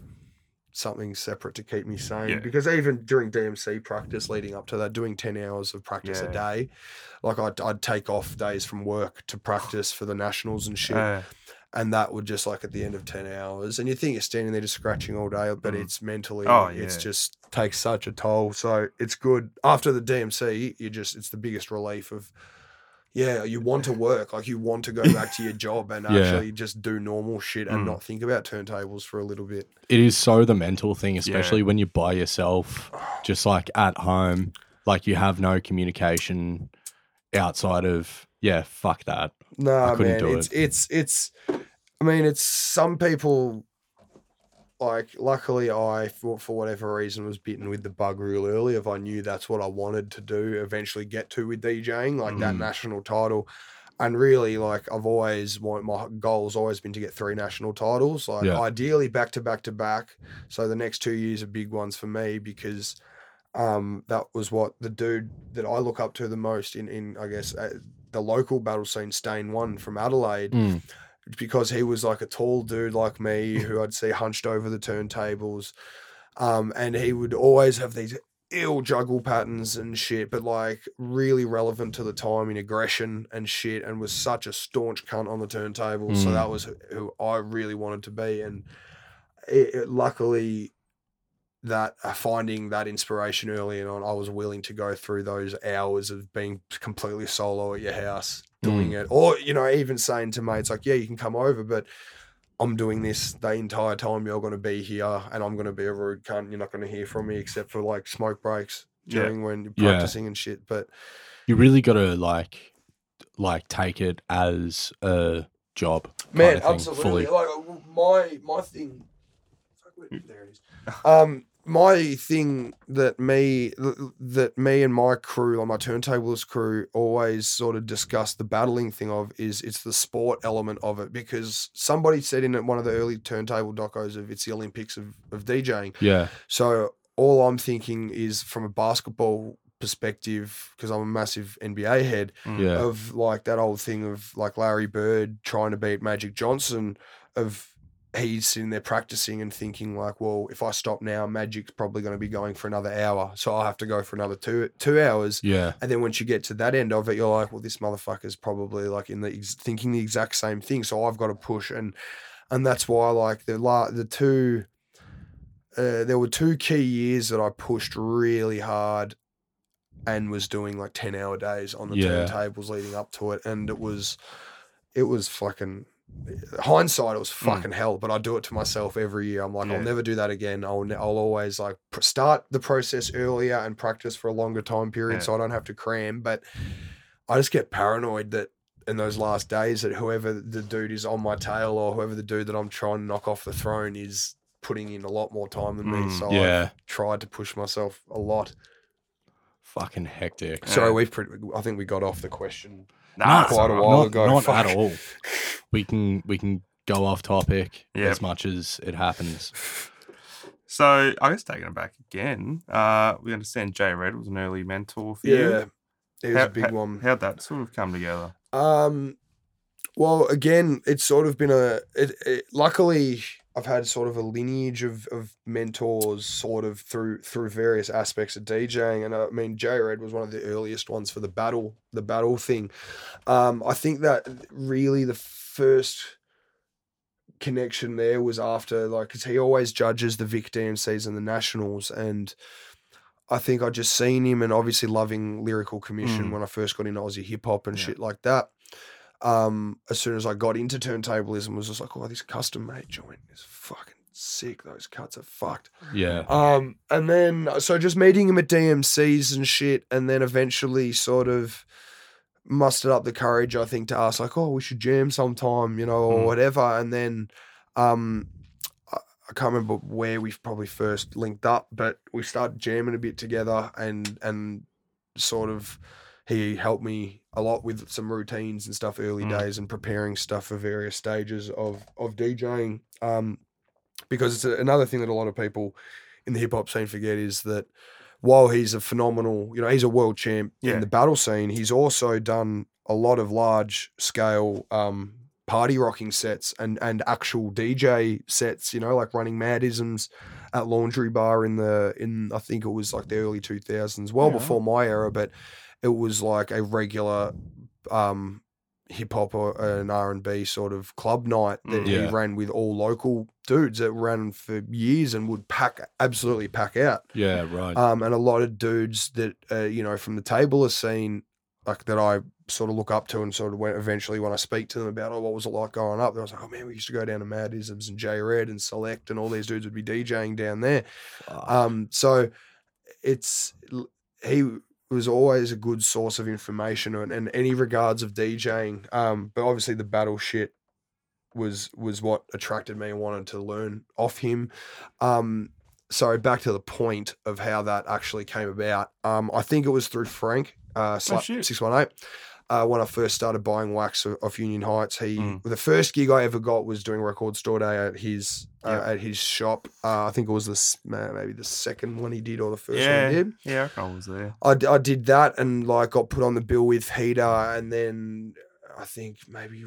something separate to keep me sane Yeah. because even during DMC practice leading up to that, doing ten hours of practice Yeah. a day, like I'd, I'd take off days from work to practice for the nationals and shit, Uh, and that would just like at the end of ten hours, and you think you're standing there just scratching all day, but Mm. it's mentally, Oh, it's just takes such a toll. So it's good after the DMC. You just it's the biggest relief of. Yeah, you want to work, like you want to go back to your job and Yeah. actually just do normal shit and Mm. not think about turntables for a little bit. It is so the mental thing, especially when you're by yourself, just like at home, like you have no communication outside of yeah, fuck that. Nah, couldn't man, do it's it's it's. I mean, it's some people. Like, luckily, I for for whatever reason was bitten with the bug real early. If I knew that's what I wanted to do, eventually get to with DJing, like that Mm. national title, and really, like I've always want my goal's always been to get three national titles. Like, Yeah. ideally, back to back to back. So the next two years are big ones for me because. Um, that was what the dude that I look up to the most in, in I guess, uh, the local battle scene, Stain One from Adelaide, Mm. Because he was like a tall dude like me who I'd see hunched over the turntables. Um, and he would always have these ill juggle patterns and shit, but like really relevant to the time in aggression and shit, and was such a staunch cunt on the turntable. So Mm. that was who I really wanted to be, and it, it- luckily that uh, finding that inspiration early on, I was willing to go through those hours of being completely solo at your house doing it, or you know, even saying to mates like, "Yeah, you can come over, but." I'm doing this the entire time you're going to be here, and I'm going to be a rude cunt. You're not going to hear from me except for like smoke breaks Yeah. during when you're Yeah. practicing and shit. But You really got to like, like take it as a job. man, absolutely. fully. Like uh, my my thing. There it is. Um, my thing that me that me and my crew, like my turntablist crew, always sort of discuss the battling thing of is it's the sport element of it because somebody said in one of the early turntable docos of it's the Olympics of, of DJing. Yeah, So all I'm thinking is from a basketball perspective because I'm a massive NBA head Mm. yeah, of like that old thing of like Larry Bird trying to beat Magic Johnson of he's sitting there practicing and thinking like, well, if I stop now, Magic's probably going to be going for another hour, so I'll have to go for another two two hours. yeah, And then once you get to that end of it, you're like, well, this motherfucker's probably like in the ex- thinking the exact same thing, so I've got to push and and that's why like the la- the two. Uh, there were two key years that I pushed really hard and was doing like 10 hour days on the Yeah. turntables leading up to it and it was it was fucking hindsight it was fucking hell but i do it to myself every year i'm like Yeah. i'll never do that again i'll, ne- I'll always like pr- start the process earlier and practice for a longer time period Yeah. so i don't have to cram but i just get paranoid that in those last days that whoever the dude is on my tail or whoever the dude that i'm trying to knock off the throne is putting in a lot more time than me Mm, so yeah. i've tried to push myself a lot Fucking hectic. Sorry, we've pretty, I think we got off the question. Nah, it's quite a while not, ago, Not fuck. at all. We can we can go off topic Yep. as much as it happens. So I guess taking it back again, uh, we understand J Red was an early mentor for you. Yeah, it was How- a big how- one. How'd that sort of come together? Um, well, again, it's sort of been a. It, it, luckily, I've had sort of a lineage of, of mentors, sort of through through various aspects of DJing, and I mean, J Red was one of the earliest ones for the battle, the battle thing. Um, I think that really the first connection there was after like because he always judges the Vic DMCs and the Nationals, and I think I just seen him and obviously loving lyrical commission Mm. when I first got into Aussie hip hop and Yeah. shit like that. Um, as soon as I got into turntablism, was just like, oh, this custom made joint is fucking sick. Those cuts are fucked. Yeah. Um, and then so just meeting him at DMCs and shit, and then eventually sort of mustered up the courage, I think, to ask like, oh, we should jam sometime, you know, or Mm. whatever. And then, um, I, I can't remember where we probably first linked up, but we started jamming a bit together, and and sort of he helped me a lot with some routines and stuff early Mm. days and preparing stuff for various stages of of DJing. Um, because it's a, another thing that a lot of people in the hip hop scene forget is that while he's a phenomenal, you know, he's a world champ Yeah. in the battle scene, he's also done a lot of large scale um, party rocking sets and and actual DJ sets, you know, like running Madisms at Laundry Bar in the in I think it was like the early two thousands, well Yeah. before my era, but it was like a regular um hip hop or an R and B sort of club night that Mm. he ran with all local dudes that ran for years and would pack absolutely pack out. Yeah. Right. Um, and a lot of dudes that uh, you know from the table are seen like that I sort of look up to and sort of went eventually when I speak to them about oh what was it like growing up, they was like oh man we used to go down to Madisms and J Red and Select and all these dudes would be DJing down there. Fuck. Um, so it's he was always a good source of information and, and any regards of DJing. Um, but obviously the battle shit was was what attracted me and wanted to learn off him. Um, so back to the point of how that actually came about. Um, I think it was through Frank, uh, shit. six one eight. Uh, when I first started buying wax off Union Heights, he Mm. the first gig I ever got was doing record store day at his uh, at his shop. Uh, I think it was this maybe the second one he did or the first yeah, one he did. yeah, I was there. I, d- I did that and like got put on the bill with Heater and then I think maybe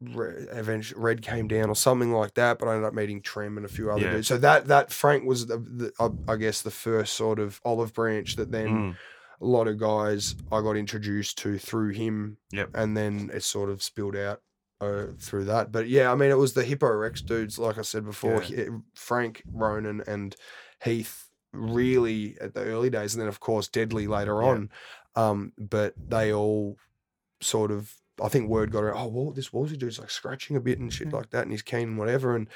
Red, eventually Red came down or something like that, but I ended up meeting Trem and a few other Yeah. dudes. So that that Frank was the, the I- I guess the first sort of olive branch that then Mm. A lot of guys I got introduced to through him. Yep. And then it sort of spilled out uh, through that. But yeah, I mean, it was the Hippo Rex dudes, like I said before, Yeah. Frank, Ronan, and Heath really at the early days. And then, of course, Deadly later Yeah. on. Um, but they all sort of, I think word got around, oh, well, this Wallzee dude's like scratching a bit and shit like that. And he's keen and whatever. And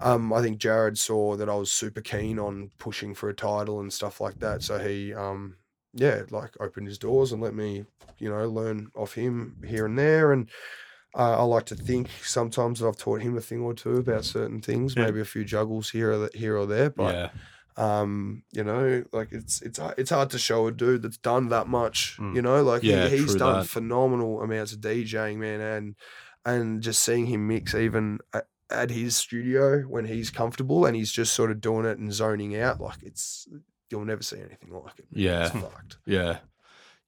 um, I think J Red saw that I was super keen on pushing for a title and stuff like that. So he, um, yeah, like opened his doors and let me, you know, learn off him here and there. And uh, I like to think sometimes that I've taught him a thing or two about certain things, Yeah. maybe a few juggles here or here or there. But yeah, um, you know, like it's it's it's hard to show a dude that's done that much. Mm. You know, like he- he's done that. phenomenal amounts of DJing, man, and and just seeing him mix even at, at his studio when he's comfortable and he's just sort of doing it and zoning out, like it's you'll never see anything like it. Yeah. it's fucked. yeah,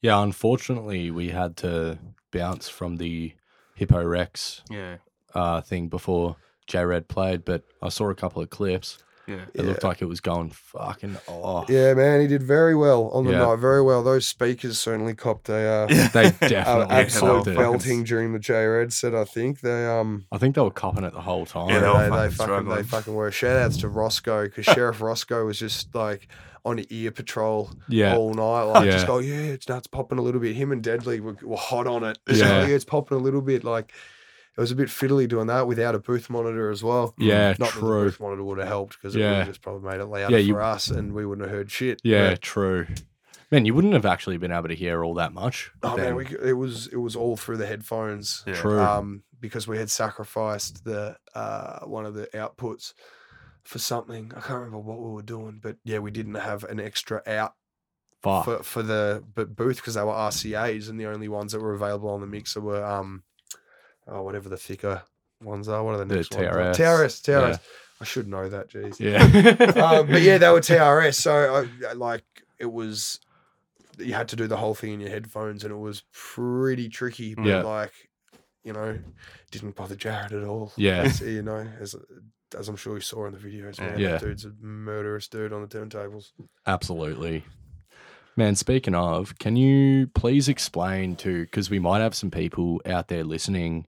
yeah. Unfortunately, we had to bounce from the Hippo Rex Yeah. uh, thing before J Red played, but I saw a couple of clips. Yeah. It looked like it was going fucking off. Yeah, man, he did very well on the Yeah. night. Very well. Those speakers certainly copped a uh, They a- definitely absolute belting during the J Red set. I think they um I think they were copping it the whole time. Yeah, they they, they fucking fucking they fucking were. Shout outs to Roscoe because Sheriff Roscoe was just like on ear patrol yeah, all night. Like Yeah. just go, yeah, it's nuts popping a little bit. Him and Deadly were, were hot on it. Just Yeah. go, yeah, it's popping a little bit. Like it was a bit fiddly doing that without a booth monitor as well. yeah, Not that the true. booth monitor would have helped because it would have just probably made it louder Yeah, for us and we wouldn't have heard shit. Yeah, But- true. Man, you wouldn't have actually been able to hear all that much. Oh then. man, we, it was it was all through the headphones. Yeah. True. Um, because we had sacrificed the uh one of the outputs for something. I can't remember what we were doing, but yeah, we didn't have an extra out Fuck. for for the booth because they were RCA's and the only ones that were available on the mixer were um oh whatever the thicker ones are. What are the The next ones? TRS. TRS, TRS. Yeah. I should know that. Jeez. yeah. um, but yeah, they were TRS. So I, like it was, you had to do the whole thing in your headphones, and it was pretty tricky. But Yeah. like, you know, didn't bother J Red at all. Yeah. As, you know, as as I'm sure you saw in the videos, man. Yeah. That dude's a murderous dude on the turntables. Absolutely. Man, speaking of, can you please explain to, because we might have some people out there listening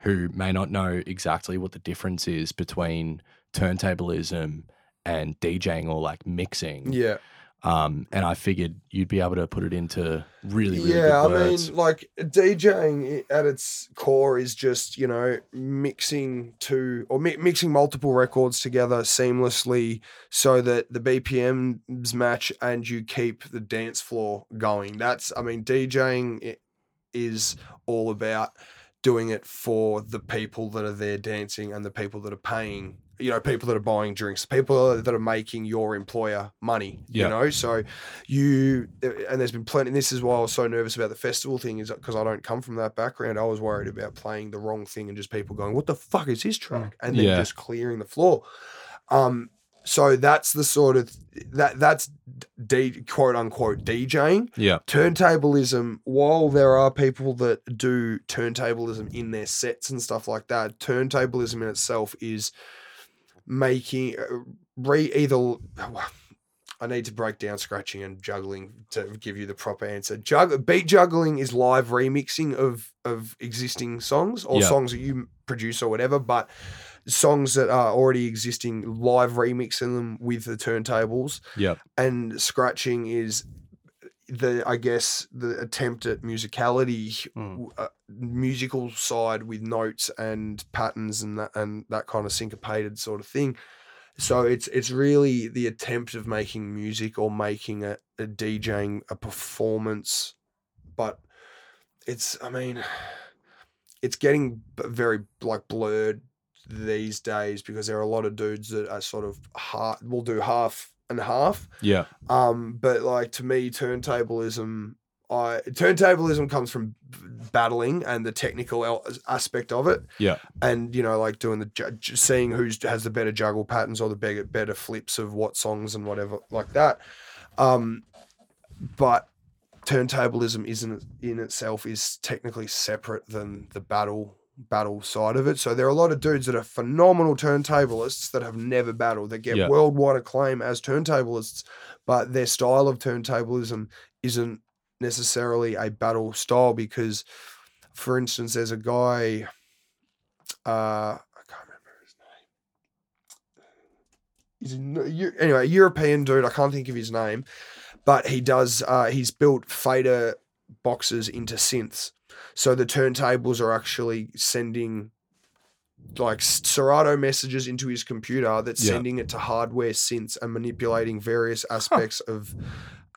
who may not know exactly what the difference is between turntablism and DJing or like mixing. Yeah, Um, and I figured you'd be able to put it into really, really yeah. I words. mean, like DJing at its core is just you know mixing two or mi- mixing multiple records together seamlessly so that the BPMs match and you keep the dance floor going. That's I mean, DJing is all about doing it for the people that are there dancing and the people that are paying. You know, people that are buying drinks, people that are making your employer money. Yeah. You know, so you and there's been plenty. This is why I was so nervous about the festival thing, is because I don't come from that background. I was worried about playing the wrong thing and just people going, "What the fuck is his track?" and then Yeah. just clearing the floor. Um, so that's the sort of that that's d quote unquote DJing yeah. turntablism. While there are people that do turntablism in their sets and stuff like that, turntablism in itself is making uh, re either. I need to break down scratching and juggling to give you the proper answer. Jug, beat juggling is live remixing of of existing songs or Yeah. songs that you produce or whatever, but songs that are already existing, live remixing them with the turntables. Yep. And scratching is the I guess the attempt at musicality, Mm. uh, musical side with notes and patterns and that and that kind of syncopated sort of thing. So it's it's really the attempt of making music or making a, a DJing a performance, but it's I mean, it's getting very like blurred these days because there are a lot of dudes that are sort of half will do half and half. Yeah. Um, but like to me, turntablism, I turntablism comes from battling and the technical el- aspect of it. Yeah. and you know, like doing the ju- seeing who's has the better juggle patterns or the better better flips of what songs and whatever like that. Um, but turntablism isn't in itself is technically separate than the battle battle side of it. So there are a lot of dudes that are phenomenal turntablists that have never battled that get Yeah. worldwide acclaim as turntablists, but their style of turntablism isn't necessarily a battle style because, for instance, there's a guy. Uh, I can't remember his name. He's a, anyway, a European dude. I can't think of his name, but he does. Uh, he's built fader boxes into synths, so the turntables are actually sending like Serato messages into his computer that's Yeah. sending it to hardware synths and manipulating various aspects of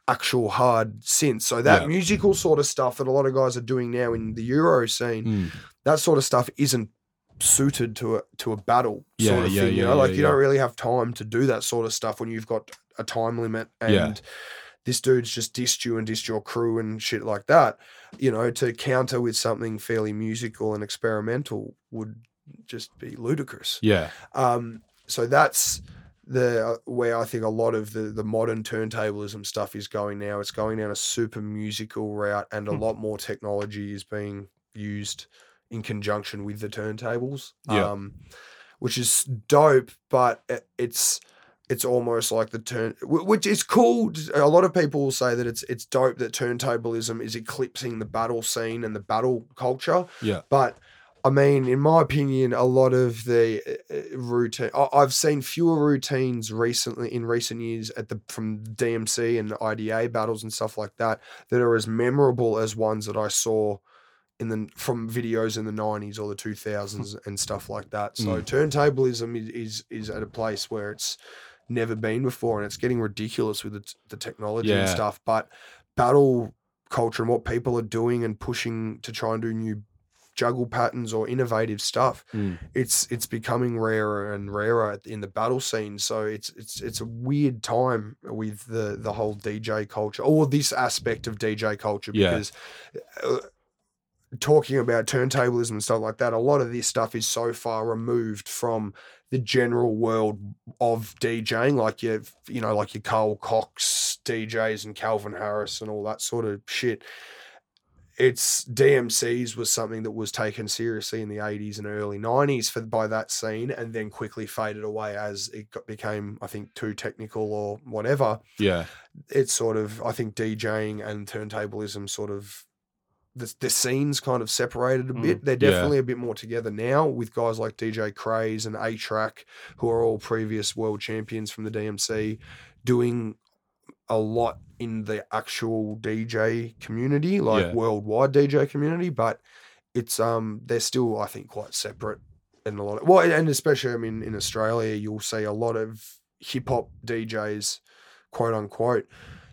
actual hard synths. So that Yeah. musical sort of stuff that a lot of guys are doing now in the Euro scene, Mm. that sort of stuff isn't suited to a to a battle sort Yeah, of yeah, thing. You know, like you don't really have time to do that sort of stuff when you've got a time limit and Yeah. This dude's just dissed you and dissed your crew and shit like that. You know, to counter with something fairly musical and experimental would just be ludicrous. Yeah. Um, so that's the uh, where I think a lot of the the modern turntablism stuff is going now. It's going down a super musical route, and a Hmm. lot more technology is being used in conjunction with the turntables. Yeah. Um, which is dope, but it- it's it's almost like the turn, which is cool. A lot of people will say that it's it's dope that turntablism is eclipsing the battle scene and the battle culture. Yeah. But I mean, in my opinion, a lot of the uh, routine I- I've seen fewer routines recently in recent years at the from DMC and IDA battles and stuff like that that are as memorable as ones that I saw in the from videos in the 90s or the 2000s and stuff like that. So Mm. turntablism is, is is at a place where it's never been before and it's getting ridiculous with the, t- the technology and stuff, but battle culture and what people are doing and pushing to try and do new juggle patterns or innovative stuff Mm. it's it's becoming rarer and rarer in the battle scene so it's it's it's a weird time with the the whole DJ culture or this aspect of DJ culture Yeah. because uh, talking about turntablism and stuff like that a lot of this stuff is so far removed from the general world of DJing like your you know like your Carl Cox DJs and Calvin Harris and all that sort of shit it's DMCs was something that was taken seriously in the 80s and early 90s for by that scene and then quickly faded away as it got, became I think too technical or whatever Yeah. it's sort of I think DJing and turntablism sort of the, the scenes kind of separated a bit. They're Yeah. definitely a bit more together now with guys like DJ Craze and A-Trak, who are all previous world champions from the DMC, doing a lot in the actual DJ community, like Yeah. worldwide DJ community. But it's um they're still I think quite separate in a lot of well, and especially I mean in Australia, you'll see a lot of hip hop DJs, quote unquote,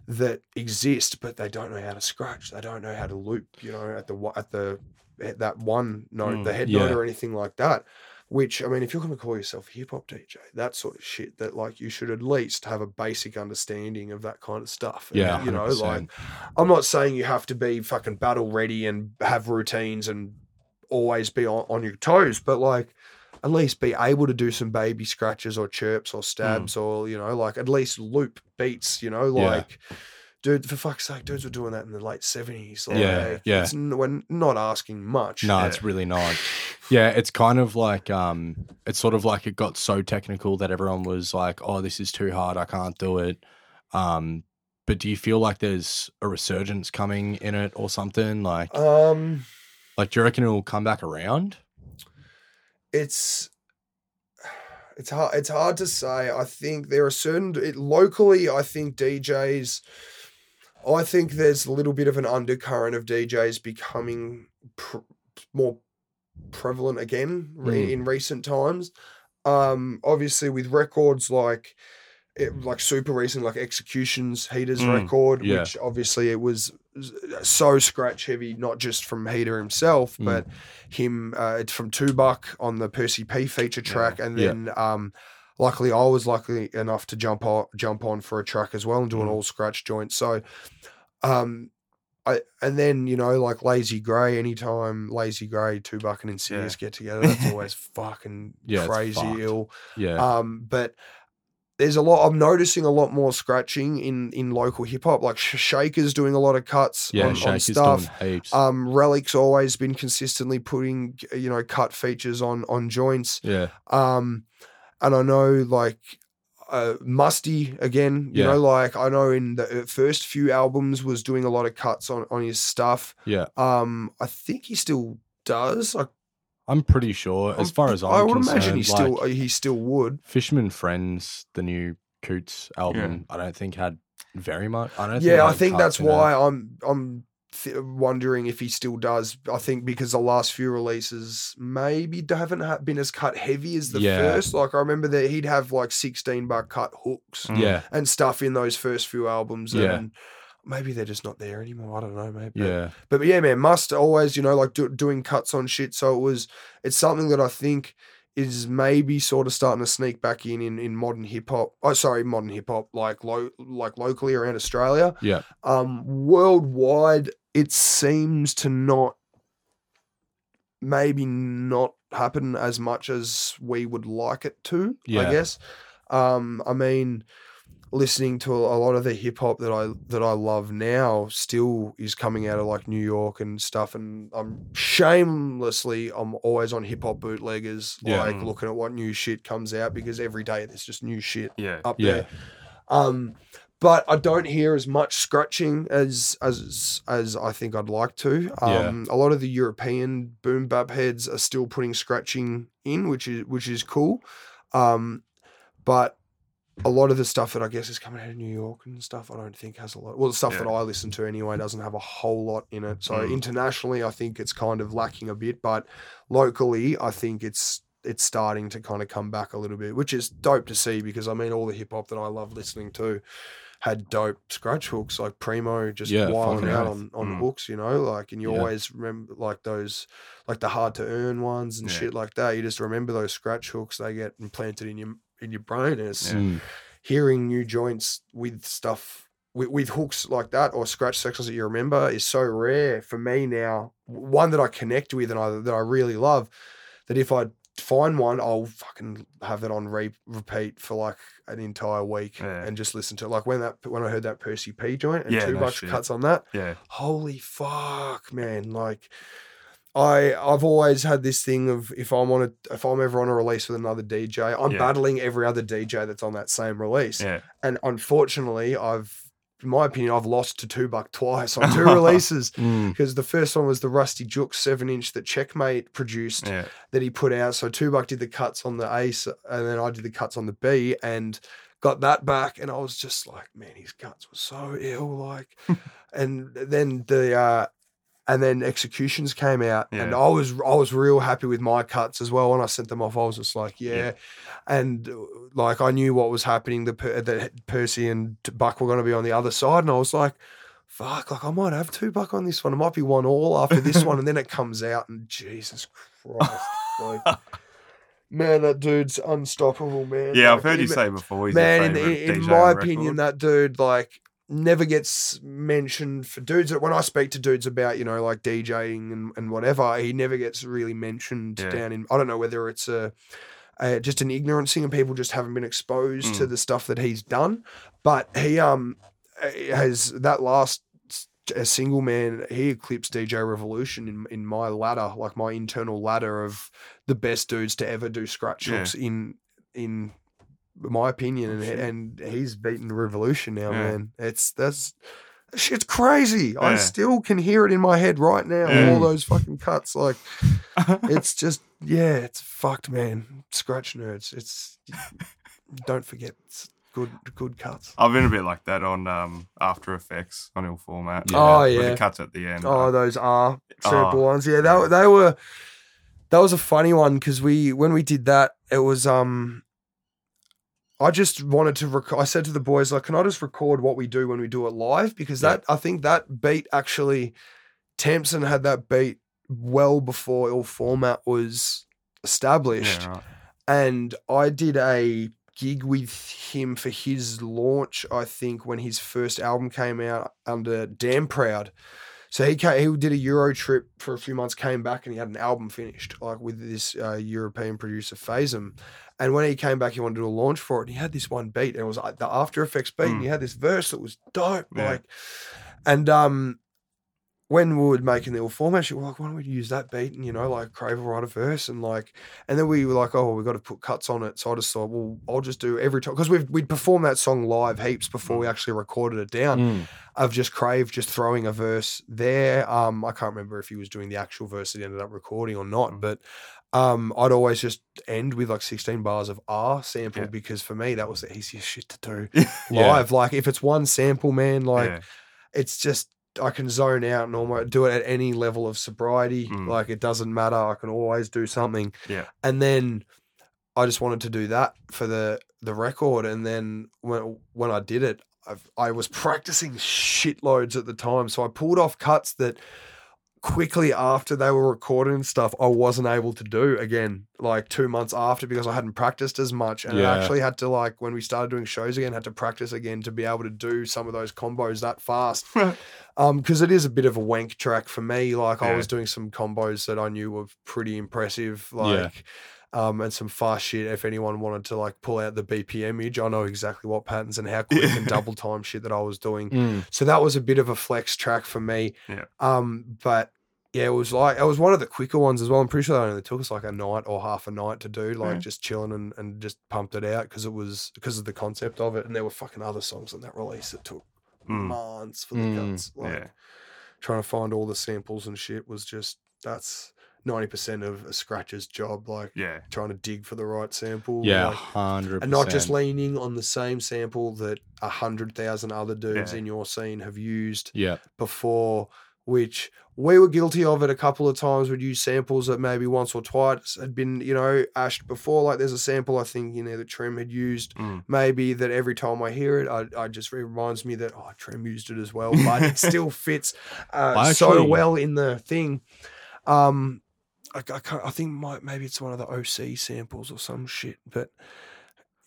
that exist, but they don't know how to scratch. They don't know how to loop. You know, at the at the at that one note, the Mm, head yeah. note or anything like that. Which I mean, if you're going to call yourself a hip hop DJ, that sort of shit, that like you should at least have a basic understanding of that kind of stuff. And, Yeah. you know, 100%. like I'm not saying you have to be fucking battle ready and have routines and always be on, on your toes, but like at least be able to do some baby scratches or chirps or stabs or, you know, like at least loop beats, you know, Yeah. like dude, for fuck's sake, dudes were doing that in the late seventies. Like, Yeah, yeah. It's, we're not asking much. No, Yeah. it's really not. Yeah, it's kind of like um it's sort of like it got so technical that everyone was like, "Oh, this is too hard. I can't do it." Um but do you feel like there's a resurgence coming in it or something like Um, like do you reckon it'll come back around? It's it's hard it's hard to say. I think there are certain it, locally. I think DJs. I think there's a little bit of an undercurrent of DJs becoming pr- more prevalent again re- Mm. in recent times. Um, obviously with records like it, like super recent, like Executions Heater's Mm, record, yeah. which obviously it was so scratch heavy, not just from Heater himself, Mm. but him uh, it's from Tubuck on the Percy P feature track, and Yeah. then um, luckily I was lucky enough to jump on jump on for a track as well and do an Mm. all scratch joint. So, um, I and then you know like Lazy Grey, anytime Lazy Grey, Tubuck and Insidious get together, that's always fucking Yeah, crazy ill. Yeah. Um, but there's a lot. I'm noticing a lot more scratching in in local hip hop. Like Shaker's doing a lot of cuts Yeah, on, on stuff. Um, Relic's always been consistently putting you know cut features on on joints. yeah, Um, and I know like uh, Musty again. You Yeah. know, like I know in the uh, first few albums was doing a lot of cuts on on his stuff. yeah. Um, I think he still does. I, I'm pretty sure. As far as I'm I would imagine he still like, he still would. Fisherman Friends, the new Coots album, I don't think had very much. I don't. Yeah, I think that's why I'm I'm th- wondering if he still does. I think because the last few releases maybe haven't ha- been as cut heavy as the Yeah. first. Like I remember that he'd have like 16 bar cut hooks Mm. Yeah, and stuff in those first few albums. Yeah. And maybe they're just not there anymore. I don't know. Maybe. yeah, But, but yeah, man, must always, you know, like do, doing cuts on shit. So it was, it's something that I think is maybe sort of starting to sneak back in in, in modern hip hop. Oh, sorry, modern hip hop, like lo- like locally around Australia. yeah, Um, worldwide, it seems to not, maybe not happen as much as we would like it to. Yeah. I guess. Um, I mean, listening to a lot of the hip hop that I that I love now still is coming out of like New York and stuff, and I'm shamelessly I'm always on hip hop bootleggers, Yeah. like Mm. looking at what new shit comes out because every day there's just new shit Yeah. up Yeah. there. Um, but I don't hear as much scratching as as as I think I'd like to. Yeah. Um, a lot of the European boom bap heads are still putting scratching in, which is which is cool. Um, but a lot of the stuff that I guess is coming out of New York and stuff, I don't think has a lot. Well, the stuff that I listen to anyway doesn't have a whole lot in it. So Mm. internationally, I think it's kind of lacking a bit, but locally, I think it's it's starting to kind of come back a little bit, which is dope to see because I mean, all the hip hop that I love listening to had dope scratch hooks like Primo just Yeah, wilding out on, on Mm. hooks, you know, like, and you Yeah. always remember like those, like the hard to earn ones and Yeah. shit like that. You just remember those scratch hooks, they get implanted in your in your brain, is Yeah. Mm. hearing new joints with stuff with, with hooks like that or scratch sections that you remember is so rare for me now. One that I connect with and I that I really love. That if I find one, I'll fucking have it on re- repeat for like an entire week Yeah. and just listen to it. Like when that when I heard that Percy P joint and Yeah, two no bucks shit. cuts on that, Yeah. holy fuck, man! Like. I I've always had this thing of if I'm on a if I'm ever on a release with another DJ, I'm Yeah. battling every other DJ that's on that same release. Yeah. And unfortunately, I've in my opinion, I've lost to two buck twice on two releases. Mm. Because the first one was the Rusty Juke seven inch that Checkmate produced Yeah. that he put out. So two buck did the cuts on the Ace, and then I did the cuts on the B, and got that back. And I was just like, man, his cuts were so ill. Like, and then the uh, and then executions came out, and I was I was real happy with my cuts as well. When I sent them off, I was just like, yeah, Yeah. and like I knew what was happening. The that Percy and Buck were going to be on the other side, and I was like. Fuck, like I might have two buck on this one. It might be one all after this one, and then it comes out, and Jesus Christ, like, man, that dude's unstoppable, man. Yeah, I've Like, heard you say before. He's man, your in, in my record. opinion, that dude like never gets mentioned for dudes. that When I speak to dudes about you know like DJing and, and whatever, he never gets really mentioned Yeah. down in. I don't know whether it's a, a just an ignorance thing and people just haven't been exposed to Mm. the stuff that he's done. But he um has that last. a single man, he eclipsed DJ Revolution in in my ladder, like my internal ladder of the best dudes to ever do scratch Yeah. in in my opinion, and, and he's beaten the Revolution now, Yeah. man. It's that's that shit's crazy. I still can hear it in my head right now. Yeah. All those fucking cuts, like it's just yeah, it's fucked, man. Scratch nerds. It's don't forget it's good good cuts. I've been a bit like that on um, After Effects on ill format. Yeah. Oh With yeah. the cuts at the end. Oh, those are sample Oh, ones. Yeah, they, they were. That was a funny one because we when we did that, it was um. I just wanted to. Rec- I said to the boys, like, can I just record what we do when we do it live? Because Yeah. that I think that beat actually, Tamsin had that beat well before ill format was established yeah, right. and I did a gig with him for his launch. I think when his first album came out under Damn Proud. So he came, he did a Euro trip for a few months, came back, and he had an album finished, like with this uh, European producer Phasm. And when he came back, he wanted to do a launch for it. And he had this one beat, and it was like the After Effects beat. And he had this verse that was dope. Yeah. Like, and um, when we were making the little format, we were like, why don't we use that beat? And you know, like Crave will write a verse, and like, and then we were like, oh, we got to put cuts on it. So I just thought, well, I'll just do every time because we've we'd performed that song live heaps before we actually recorded it down Mm. of just Crave just throwing a verse there. Um, I can't remember if he was doing the actual verse that he ended up recording or not, Mm. but um, I'd always just end with like 16 bars of R sample Yeah. because for me that was the easiest shit to do Yeah. live. Like if it's one sample, man, like yeah. it's just I can zone out and almost do it at any level of sobriety. Mm. Like it doesn't matter. I can always do something. Yeah. And then I just wanted to do that for the the record. And then when when I did it, I've, I was practicing shitloads at the time. So I pulled off cuts that quickly after they were recording and stuff, I wasn't able to do again, like two months after because I hadn't practiced as much. And Yeah. I actually had to like when we started doing shows again, had to practice again to be able to do some of those combos that fast. Um, because it is a bit of a wank track for me. Like I was doing some combos that I knew were pretty impressive. Yeah. Um, and some fast shit. If anyone wanted to like pull out the BPM image, I know exactly what patterns and how quick and double time shit that I was doing. Mm. So that was a bit of a flex track for me. Yeah. Um, but yeah, it was like it was one of the quicker ones as well. I'm pretty sure that only took us like a night or half a night to do, like Yeah. just chilling and, and just pumped it out because it was because of the concept of it. And there were fucking other songs on that release that took Mm. months for the Mm, cuts. Like Yeah. trying to find all the samples and shit was just that's ninety percent of a scratcher's job. Like Yeah. trying to dig for the right sample. Yeah, like, hundred and not just leaning on the same sample that a hundred thousand other dudes Yeah. in your scene have used Yeah, before, which we were guilty of it a couple of times. We'd use samples that maybe once or twice had been, you know, ashed before. Like there's a sample I think, you know, that Trem had used. Mm. Maybe that every time I hear it, I, I just it reminds me that oh, Trem used it as well, but it still fits uh, I so well in the thing. Um, I, I, can't, I think maybe it's one of the OC samples or some shit, but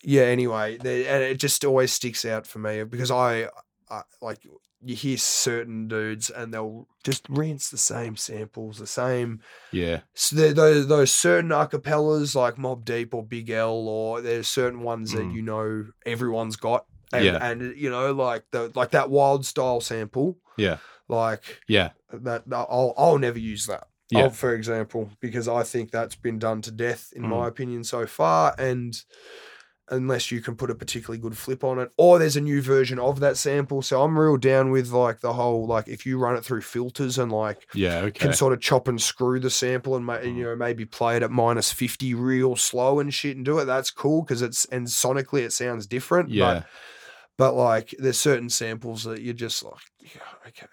yeah. Anyway, the, and it just always sticks out for me because I, I like you hear certain dudes and they'll just rinse the same samples, the same yeah, so those those certain acapellas like Mobb Deep or Big L, or there's certain ones that Mm. you know everyone's got, and, Yeah. and you know like the like that wild style sample, yeah, like yeah, that. I'll I'll never use that. Yeah. I'll- for example, because I think that's been done to death in Mm. my opinion so far, and unless you can put a particularly good flip on it, or there's a new version of that sample. So I'm real down with like the whole like if you run it through filters and like yeah. Okay. can sort of chop and screw the sample and ma- you know maybe play it at minus 50 real slow and shit and do it that's cool because it's and sonically it sounds different yeah. but but like there's certain samples that you're just like yeah okay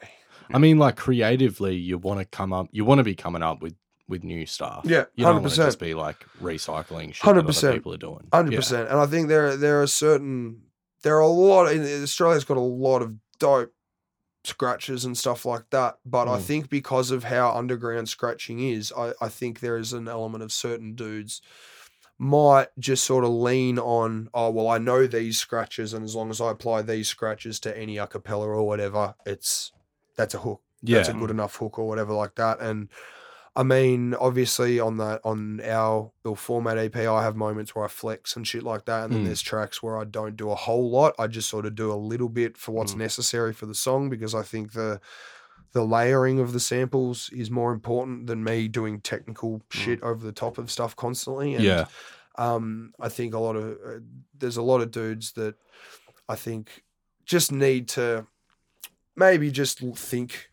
I mean, like creatively, you want to come up, you want to be coming up with with new stuff. yeah You don't want to 100% just be like recycling shit that other 100%. people are doing. Hundred Yeah. percent, and I think there there are certain there are a lot. In, Australia's got a lot of dope scratches and stuff like that, but I Mm. think because of how underground scratching is, I, I think there is an element of certain dudes might just sort of lean on, oh well, I know these scratches, and as long as I apply these scratches to any a cappella or whatever, it's that's a hook Yeah. that's a good enough hook or whatever like that. And I mean, obviously on that on our ill format EP, I have moments where I flex and shit like that, and then Mm. there's tracks where I don't do a whole lot. I just sort of do a little bit for what's Mm. necessary for the song because I think the the layering of the samples is more important than me doing technical shit over the top of stuff constantly. And, yeah. um, I think a lot of uh, there's a lot of dudes that I think just need to maybe just think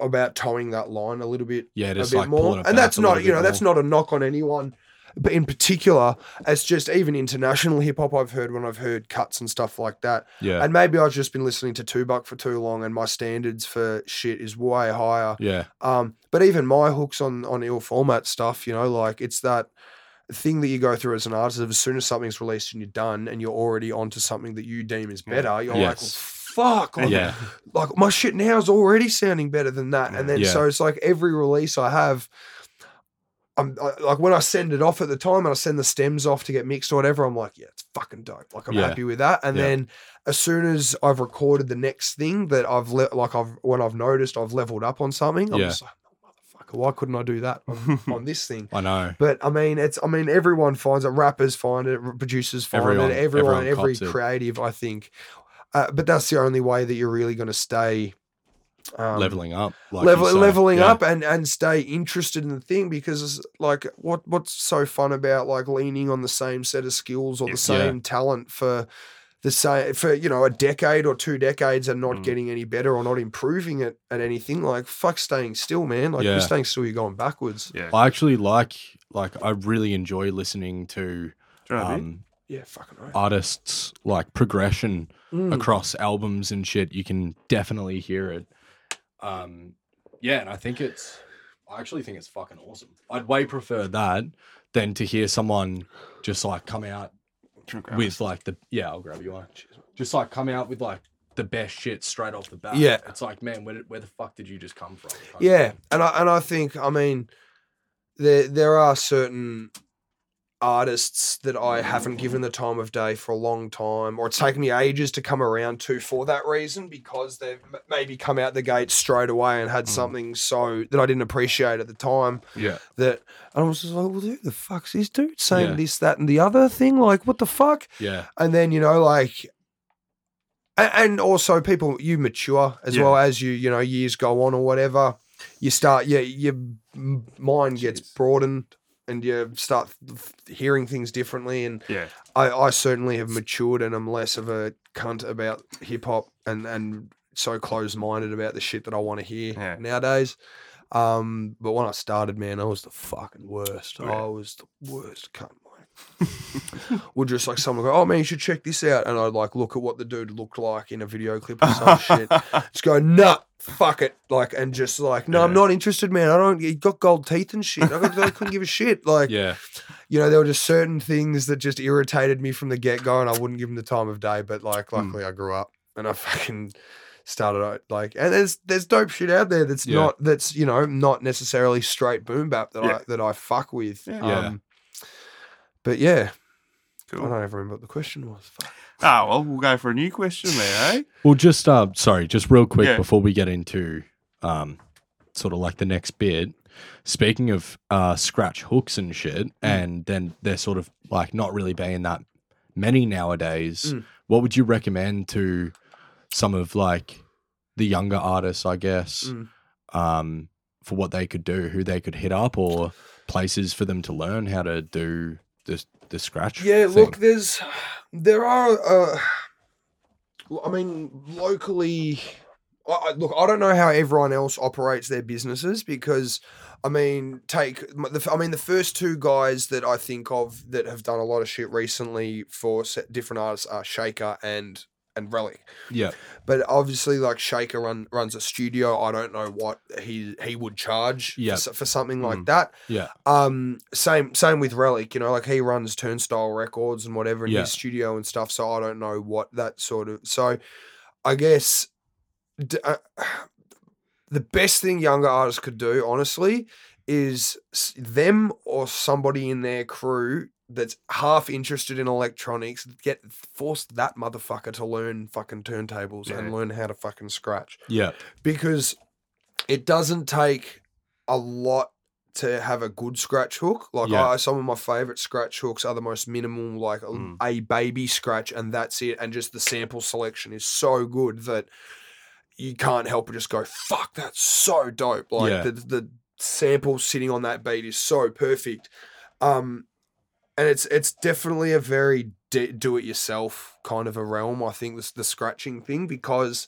about towing that line a little bit Yeah. a bit like more. And that's not, you know, that's more. not a knock on anyone. But in particular, it's just even international hip hop I've heard when I've heard cuts and stuff like that. Yeah. And maybe I've just been listening to Two Buck for too long and my standards for shit is way higher. yeah. Um, but even my hooks on on ill format stuff, you know, like it's that thing that you go through as an artist as soon as something's released and you're done and you're already onto something that you deem is better, you're like, well, Yes. Fuck, like, Yeah. like my shit now is already sounding better than that. And then Yeah. so it's like every release I have, I'm I, like when I send it off at the time and I send the stems off to get mixed or whatever, I'm like, yeah, it's fucking dope. Like I'm Yeah. happy with that. And Yeah. then as soon as I've recorded the next thing that I've le- like I've when I've noticed I've leveled up on something, I'm Yeah. just like, motherfucker, why couldn't I do that on, on this thing? I know. But I mean, it's I mean, everyone finds it. Rappers find it. Producers find Everyone- it. Everyone, everyone every cops it. creative, I think. Uh, but that's the only way that you're really going to stay um, leveling up. Like level, leveling Yeah. up and and stay interested in the thing because like what what's so fun about like leaning on the same set of skills or the Yeah. same talent for the same for you know a decade or two decades and not Mm. getting any better or not improving it at anything like fuck staying still man like Yeah. you're staying still you're going backwards Yeah. I actually like like I really enjoy listening to Do you know what I mean? um, yeah fucking right artists like progression Mm. across albums and shit. You can definitely hear it. Um, yeah, and I think it's. I actually think it's fucking awesome. I'd way prefer that than to hear someone just like come out Do you with like the yeah. I'll grab you one. Just like come out with like the best shit straight off the bat. Yeah. it's like man, where where the fuck did you just come from? kind Yeah, and I and I think I mean there there are certain artists that I haven't given the time of day for a long time, or it's taken me ages to come around to for that reason because they've m- maybe come out the gate straight away and had Mm. something so that I didn't appreciate at the time. yeah, That and I was just like, well, who the fuck's this dude saying Yeah. this, that, and the other thing? Like, what the fuck? yeah, and then you know like and also people you mature as Yeah. well as you you know years go on or whatever you start yeah your mind gets Jeez. broadened and you start hearing things differently and Yeah. I, I certainly have matured and I'm less of a cunt about hip hop and and so closed minded about the shit that I want to hear Yeah. nowadays um but when I started man I was the fucking worst yeah. I was the worst cunt would just like someone go, oh man, you should check this out, and I'd like look at what the dude looked like in a video clip or some shit. Just go, nah, fuck it, like, and just like, no, I'm not interested, man. I don't. You got gold teeth and shit. I, got, I couldn't give a shit. Like, yeah, you know, there were just certain things that just irritated me from the get go, and I wouldn't give them the time of day. But like, Hmm. luckily, I grew up and I fucking started out like, and there's there's dope shit out there that's Yeah. not that's you know not necessarily straight boom bap that Yeah. I that I fuck with. Yeah. Yeah. Um, but yeah, I don't even remember what the question was. Fuck. Ah, well, we'll go for a new question there, eh? Well, just uh, sorry, just real quick Yeah. before we get into um, sort of like the next bit. Speaking of uh, scratch hooks and shit, and then they're sort of like not really being that many nowadays. Mm. What would you recommend to some of like the younger artists, I guess, Mm. um, for what they could do, who they could hit up, or places for them to learn how to do the the scratch? Yeah, thing? look, there's there are. Uh, I mean, locally, I, look, I don't know how everyone else operates their businesses because, I mean, take the, I mean the first two guys that I think of that have done a lot of shit recently for different artists are Shaker and and Relic. yeah, But obviously, like Shaker run, runs a studio. I don't know what he he would charge Yeah. for, for something like Mm. that. yeah, Um, same same with Relic. You know, like he runs Turnstile Records and whatever in Yeah. his studio and stuff. So I don't know what that sort of. So I guess d- uh, the best thing younger artists could do, honestly, is them or somebody in their crew that's half interested in electronics get force that motherfucker to learn fucking turntables Yeah. and learn how to fucking scratch yeah, because it doesn't take a lot to have a good scratch hook. Like Yeah. I, some of my favorite scratch hooks are the most minimal, like a, Mm. a baby scratch, and that's it. And just the sample selection is so good that you can't help but just go, "Fuck, that's so dope!" Like Yeah. the the sample sitting on that beat is so perfect. Um, and it's it's definitely a very d- do it yourself kind of a realm. I think this the scratching thing because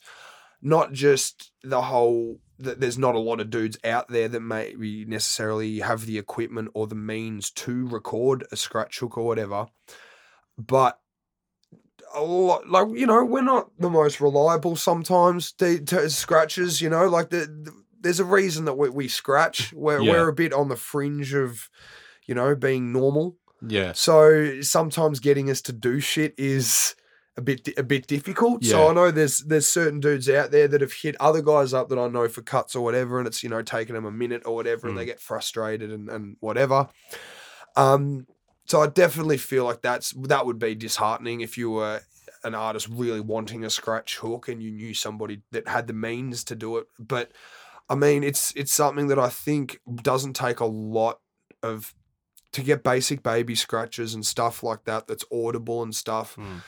not just the whole that there's not a lot of dudes out there that maybe necessarily have the equipment or the means to record a scratch hook or whatever, but a lot like you know we're not the most reliable sometimes to, to scratches you know like the, the- there's a reason that we, we scratch we're, Yeah. we're a bit on the fringe of you know being normal yeah, so sometimes getting us to do shit is a bit a bit difficult. So I know there's there's certain dudes out there that have hit other guys up that I know for cuts or whatever, and it's you know taking them a minute or whatever, and they get frustrated and, and whatever. Um, so I definitely feel like that's that would be disheartening if you were an artist really wanting a scratch hook and you knew somebody that had the means to do it. But I mean, it's it's something that I think doesn't take a lot of to get basic baby scratches and stuff like that. That's audible and stuff. Mm.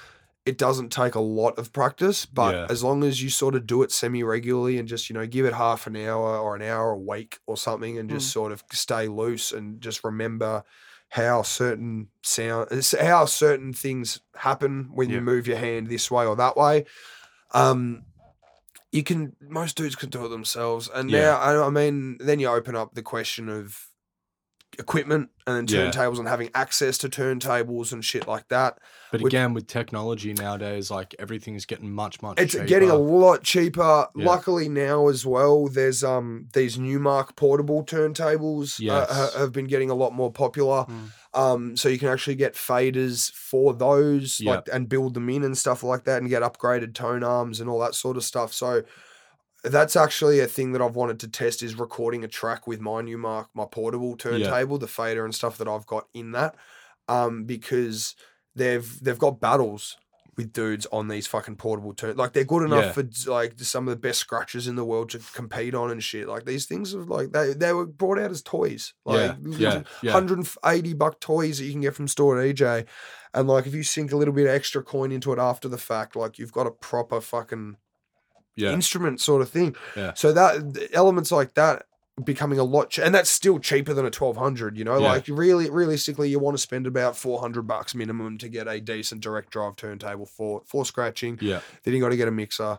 It doesn't take a lot of practice, but Yeah. as long as you sort of do it semi regularly and just you know give it half an hour or an hour a week or something, and just sort of stay loose and just remember how certain sound how certain things happen when Yeah. you move your hand this way or that way. Um, you can most dudes can do it themselves, and Yeah. now I, I mean, then you open up the question of equipment and then Yeah. turntables and having access to turntables and shit like that. But Which- again, with technology nowadays, like everything's getting much, much It's cheaper. getting a lot cheaper. Yeah. Luckily now as well, there's um these Numark portable turntables uh, Yes. ha- have been getting a lot more popular. Mm. Um, so you can actually get faders for those, like and build them in and stuff like that, and get upgraded tone arms and all that sort of stuff. So that's actually a thing that I've wanted to test is recording a track with my Numark, my portable turntable, the fader and stuff that I've got in that. Um, because they've they've got battles with dudes on these fucking portable turn like they're good enough Yeah. for like some of the best scratchers in the world to compete on and shit. Like these things are like they they were brought out as toys. Like yeah, yeah, yeah. 180 buck toys that you can get from store at EJ. And like if you sink a little bit of extra coin into it after the fact, like you've got a proper fucking yeah. instrument sort of thing. Yeah. So that elements like that becoming a lot, ch- and that's still cheaper than a twelve hundred. You know, Yeah. like really, realistically, you want to spend about four hundred bucks minimum to get a decent direct drive turntable for for scratching. yeah, Then you got to get a mixer,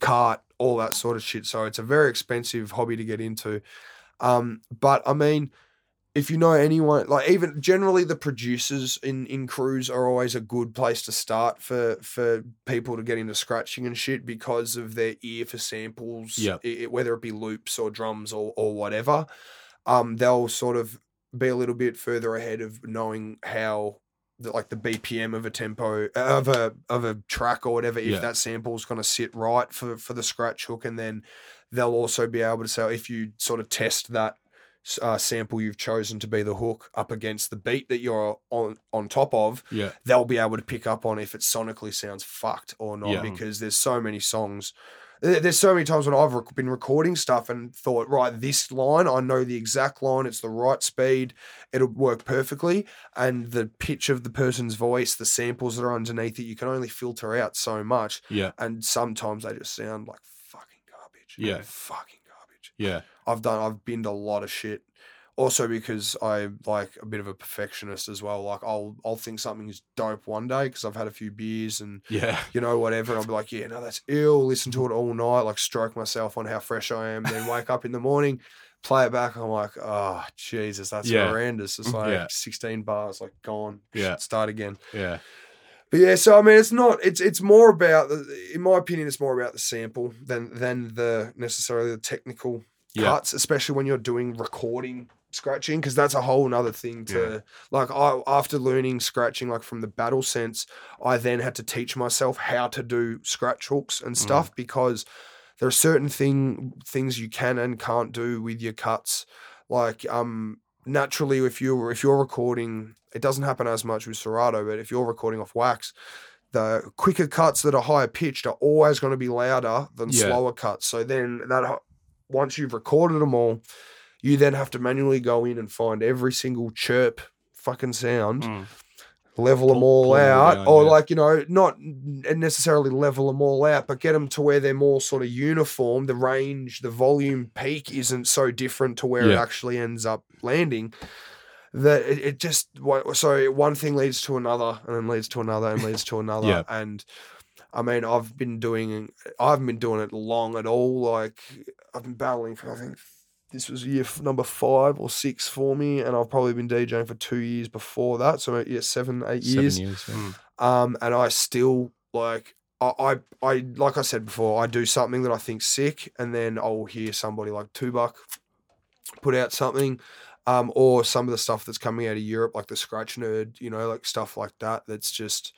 cart, all that sort of shit. So it's a very expensive hobby to get into. Um, but I mean, if you know anyone, like even generally the producers in in crews are always a good place to start for for people to get into scratching and shit because of their ear for samples. Yep. i- i- whether it be loops or drums or or whatever, um, they'll sort of be a little bit further ahead of knowing how. The, like the BPM of a tempo of a of a track or whatever, if Yeah. that sample's going to sit right for for the scratch hook, and then they'll also be able to say if you sort of test that uh, sample you've chosen to be the hook up against the beat that you're on on top of, yeah, they'll be able to pick up on if it sonically sounds fucked or not Yeah. because there's so many songs. There's so many times when I've rec- been recording stuff and thought, right, this line, I know the exact line, it's the right speed, it'll work perfectly. And the pitch of the person's voice, the samples that are underneath it, you can only filter out so much. yeah, And sometimes they just sound like fucking garbage. Yeah. Fucking. Yeah, I've done I've binned a lot of shit. Also because I'm like a bit of a perfectionist as well. Like I'll I'll think something's dope one day because I've had a few beers and yeah, you know whatever, and I'll be like, yeah, no, that's ill. Listen to it all night, like stroke myself on how fresh I am. Then wake up in the morning, play it back. I'm like, oh Jesus, that's Yeah. horrendous. It's mm, like Yeah. 16 bars, like gone. Yeah. start again. yeah, But yeah, so I mean, it's not. It's it's more about, the, in my opinion, it's more about the sample than than the necessarily the technical Yeah. cuts, especially when you're doing recording scratching, because that's a whole nother thing to like. I after learning scratching, like from the battle sense, I then had to teach myself how to do scratch hooks and stuff because there are certain thing things you can and can't do with your cuts. Like um, naturally, if you if you're recording, it doesn't happen as much with Serato, but if you're recording off wax, the quicker cuts that are higher pitched are always going to be louder than Yeah. slower cuts. So then that once you've recorded them all, you then have to manually go in and find every single chirp fucking sound Mm. level them all out, down, or yeah. like you know, not necessarily level them all out, but get them to where they're more sort of uniform. The range, the volume peak isn't so different to where it actually ends up landing. That it, it just wa- so one thing leads to another, and then leads to another, and leads to another, Yeah. and. I mean, I've been doing, I haven't been doing it long at all. Like, I've been battling for, I think, this was year number five or six for me, and I've probably been DJing for two years before that. So, yeah, seven, eight seven years. years. yeah. Mm. Um, and I still like, I, I, I, like I said before, I do something that I think's sick, and then I'll hear somebody like Tubuck put out something, um, or some of the stuff that's coming out of Europe, like the Scratch Nerd, you know, like stuff like that. That's just,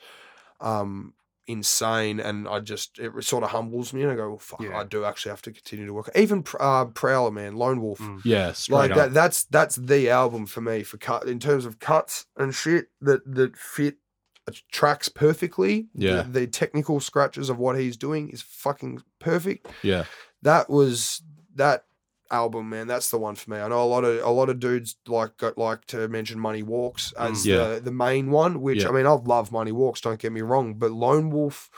um, insane and I just it sort of humbles me and I go well, fuck Yeah. I do actually have to continue to work even uh, Prowler man Lone Wolf Mm. Yeah, like up. that that's that's the album for me for cut in terms of cuts and shit that that fit uh, tracks perfectly Yeah. the, the technical scratches of what he's doing is fucking perfect Yeah, that was that album, man, that's the one for me. I know a lot of a lot of dudes like got like to mention Money Walks as Mm. Yeah. the the main one, which Yeah. I mean I love Money Walks, don't get me wrong, but Lone Wolf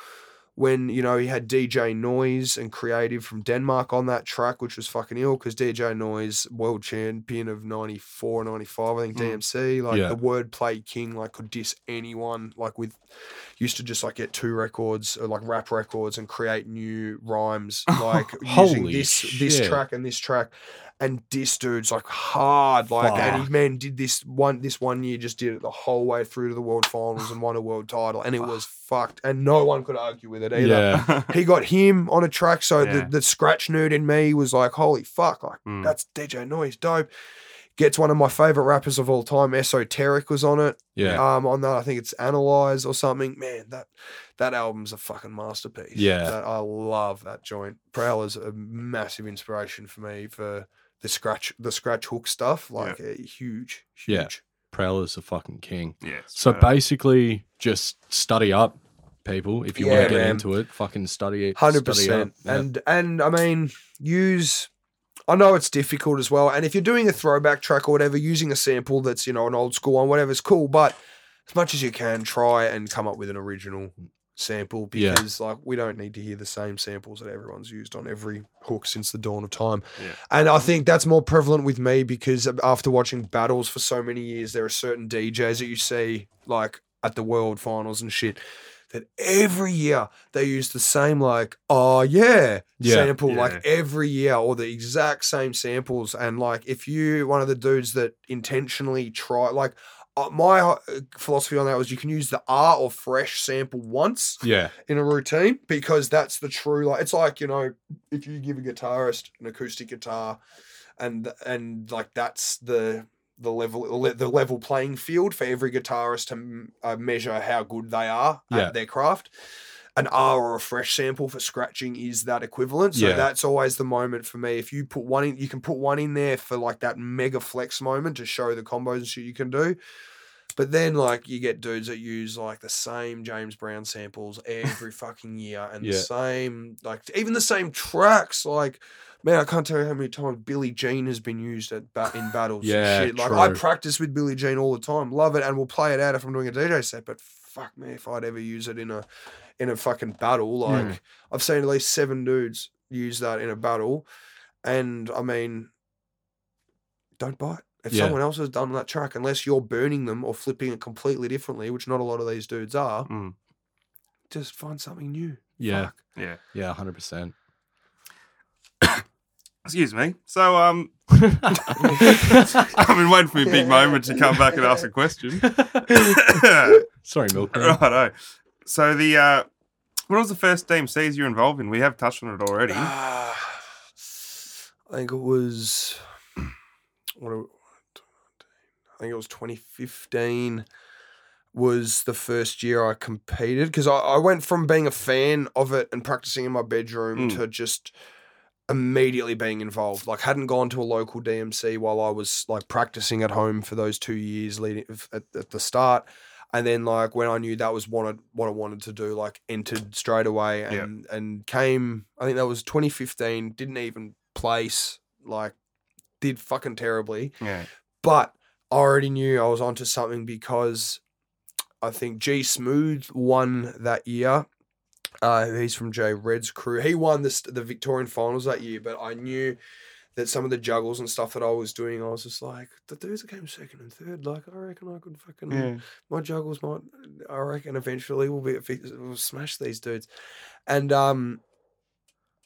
when you know he had DJ Noize and Creative from Denmark on that track, which was fucking ill because DJ Noize, world champion of 94, 95, I think Mm. DMC, like Yeah. the wordplay king, like could diss anyone, like with used to just like get two records or like rap records and create new rhymes, like using this this track and this track. And diss dudes like hard, like and he man did this one this one year just did it the whole way through to the world finals and won a world title, and it was fucked, and no one could argue with it either Yeah. he got him on a track. So Yeah. the, the scratch nerd in me was like, holy fuck, like Mm. that's DJ Noize, dope. Gets one of my favorite rappers of all time, Esoteric, was on it. Yeah. Um, on that, I think it's Analyze or something. Man, that that album's a fucking masterpiece. Yeah. that, I love that joint. Prowler's a massive inspiration for me for the scratch the scratch hook stuff. Like uh, huge, huge. Yeah. Prowler's a fucking king. yeah. So straight up. basically, just study up, people. If you Yeah, want to get man. into it, fucking study it. Hundred study up. percent. Yeah. And and I mean, use. I know it's difficult as well. And if you're doing a throwback track or whatever, using a sample that's you know an old school one, whatever's cool. But as much as you can, try and come up with an original sample Yeah. because like we don't need to hear the same samples that everyone's used on every hook since the dawn of time. Yeah. And I think that's more prevalent with me because after watching battles for so many years, there are certain DJs that you see like at the world finals and shit that every year they use the same like oh yeah, Yeah. sample Yeah. like every year or the exact same samples and like if you one of the dudes that intentionally try like uh, my philosophy on that was you can use the R or fresh sample once yeah. in a routine because that's the true like it's like you know if you give a guitarist an acoustic guitar and and like that's the the level the level playing field for every guitarist to m- uh, measure how good they are Yeah. at their craft an R or a fresh sample for scratching is that equivalent. So Yeah. that's always the moment for me. If you put one in, you can put one in there for like that mega flex moment to show the combos and shit you can do. But then like you get dudes that use like the same James Brown samples every fucking year and Yeah. the same like even the same tracks. Like man, I can't tell you how many times Billie Jean has been used at ba- in battles. Yeah, and shit. Like I practice with Billie Jean all the time, love it, and we'll play it out if I'm doing a DJ set. But fuck me if I'd ever use it in a in a fucking battle. Like Mm. I've seen at least seven dudes use that in a battle, and I mean, don't buy it. If Yeah. someone else has done that track, unless you're burning them or flipping it completely differently, which not a lot of these dudes are, Mm. just find something new. Yeah. Fuck. Yeah. Yeah. Hundred percent. Excuse me. So, um, I've been waiting for a big moment to come back and ask a question. Sorry, Milkman. Righto. So the uh, when was the first DMCs you're involved in? We have touched on it already. Ah, I think it was. What? do- I think it was 2015. Was the first year I competed because I, I went from being a fan of it and practicing in my bedroom Mm. to just immediately being involved. Like hadn't gone to a local DMC while I was like practicing at home for those two years leading at, at the start. And then like when I knew that was what I, what I wanted to do, like entered straight away Yeah. and and came. I think that was 2015. Didn't even place. Like did fucking terribly. Yeah. But I already knew I was onto something because I think G Smooth won that year. Uh, he's from J Red's crew. He won the the Victorian finals that year, but I knew that some of the juggles and stuff that I was doing, I was just like, the dudes that came second and third, like I reckon I could fucking Yeah. my juggles might I reckon eventually will be will smash these dudes. And um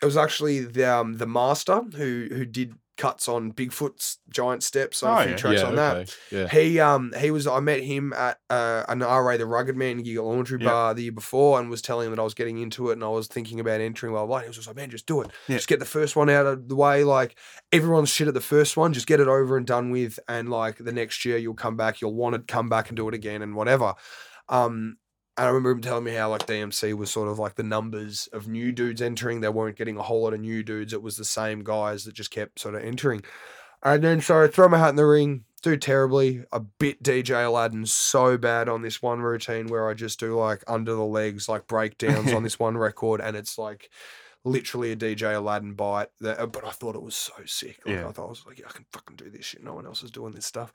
it was actually the um, the master who who did cuts on Bigfoot's giant steps on Oh, a few yeah. tracks yeah. on that. Yeah. He um he was I met him at uh, an RA the Rugged Man gig Laundry Yeah. Bar the year before and was telling him that I was getting into it and I was thinking about entering blah. blah. He was just like, man, just do it. Yeah. Just get the first one out of the way. Like everyone's shit at the first one, just get it over and done with. And like the next year you'll come back, you'll want to come back and do it again and whatever. Um I remember him telling me how like DMC was sort of like the numbers of new dudes entering. They weren't getting a whole lot of new dudes. It was the same guys that just kept sort of entering. And then so I throw my hat in the ring, do terribly. I bit DJ Aladdin so bad on this one routine where I just do like under the legs, like breakdowns on this one record, and it's like literally a DJ Aladdin bite. That, uh, but I thought it was so sick. Like, Yeah. I thought I was like, yeah, I can fucking do this shit. No one else is doing this stuff.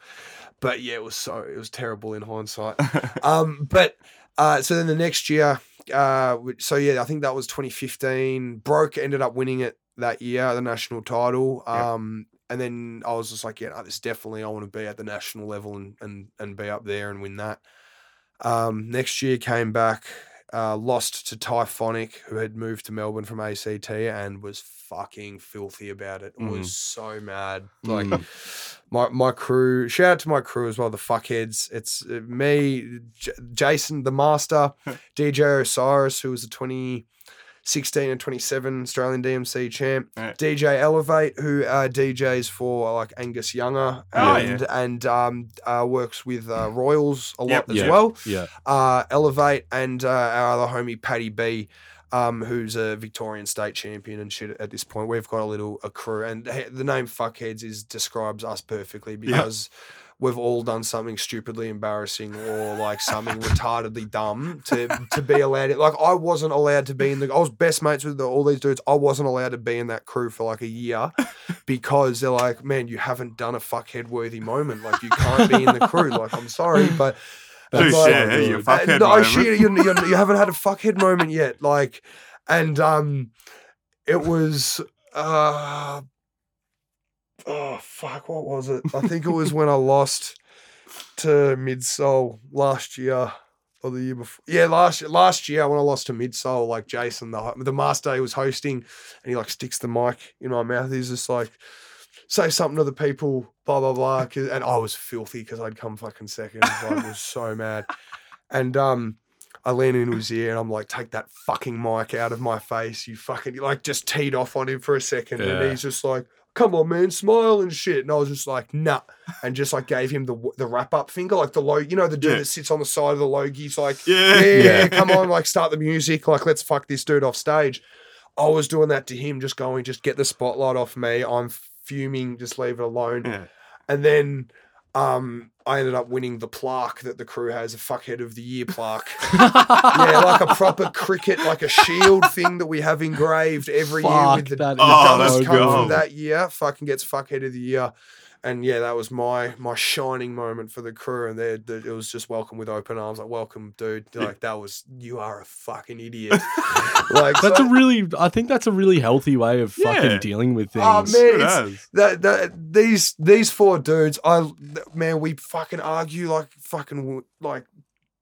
But yeah, it was so it was terrible in hindsight. um, but uh, so then the next year, uh, so yeah, I think that was 2015. Broke ended up winning it that year, the national title. Yeah. Um, and then I was just like, yeah, no, this definitely I want to be at the national level and and and be up there and win that. Um, next year came back, uh, lost to Typhonic, who had moved to Melbourne from ACT and was fucking filthy about it. Mm. Was so mad. Like Mm. My my crew. Shout out to my crew as well, the fuckheads. It's uh, me, J- Jason, the master, DJ Osiris, who was the 2016 and 27 Australian DMC champ, Yeah. DJ Elevate, who uh, DJs for like Angus Younger Oh, and and um, uh, works with uh, Royals a lot as Yeah. well. Yeah. Uh, Elevate and uh, our other homie Paddy B. Um, who's a Victorian state champion and shit at this point. We've got a little a crew, and the name Fuckheads is describes us perfectly because we've all done something stupidly embarrassing or like something retardedly dumb to to be allowed. Like I wasn't allowed to be in the. I was best mates with the, all these dudes. I wasn't allowed to be in that crew for like a year because they're like, man, you haven't done a fuckhead worthy moment. Like you can't be in the crew. Like I'm sorry, but. Touche, like- you uh, fuckhead no, shit, you, you, you haven't had a fuckhead moment yet. Like, and um, it was uh, oh fuck, what was it? I think it was when I lost to Midsole last year or the year before. Yeah, last year, last year when I lost to Midsole, like Jason, the the master he was hosting, and he like sticks the mic in my mouth. He's just like. Say something to the people, blah blah blah. And I was filthy because I'd come fucking second. I was so mad. And um, I lean into his ear and I'm like, take that fucking mic out of my face. You fucking like just teed off on him for a second. Yeah. And he's just like, come on, man, smile and shit. And I was just like, nah. And just like gave him the the wrap up finger, like the low, you know, the dude Yeah. that sits on the side of the Logie's like, yeah. yeah, yeah, Yeah. come on, like start the music, like let's fuck this dude off stage. I was doing that to him, just going, just get the spotlight off me. I'm fuming, just leave it alone. Yeah. And then um, I ended up winning the plaque that the crew has, a fuckhead of the year plaque. yeah, like a proper cricket, like a shield thing that we have engraved every year with the, that the is Oh, that's cunt from that year. Fucking gets fuckhead of the year. And yeah, that was my my shining moment for the crew, and they, they, it was just welcome with open arms. Like, welcome, dude. Like that was you are a fucking idiot. like That's so- a really, I think that's a really healthy way of Yeah. fucking dealing with things. Oh, man, It it's- that, that these these four dudes, I man, we fucking argue like fucking like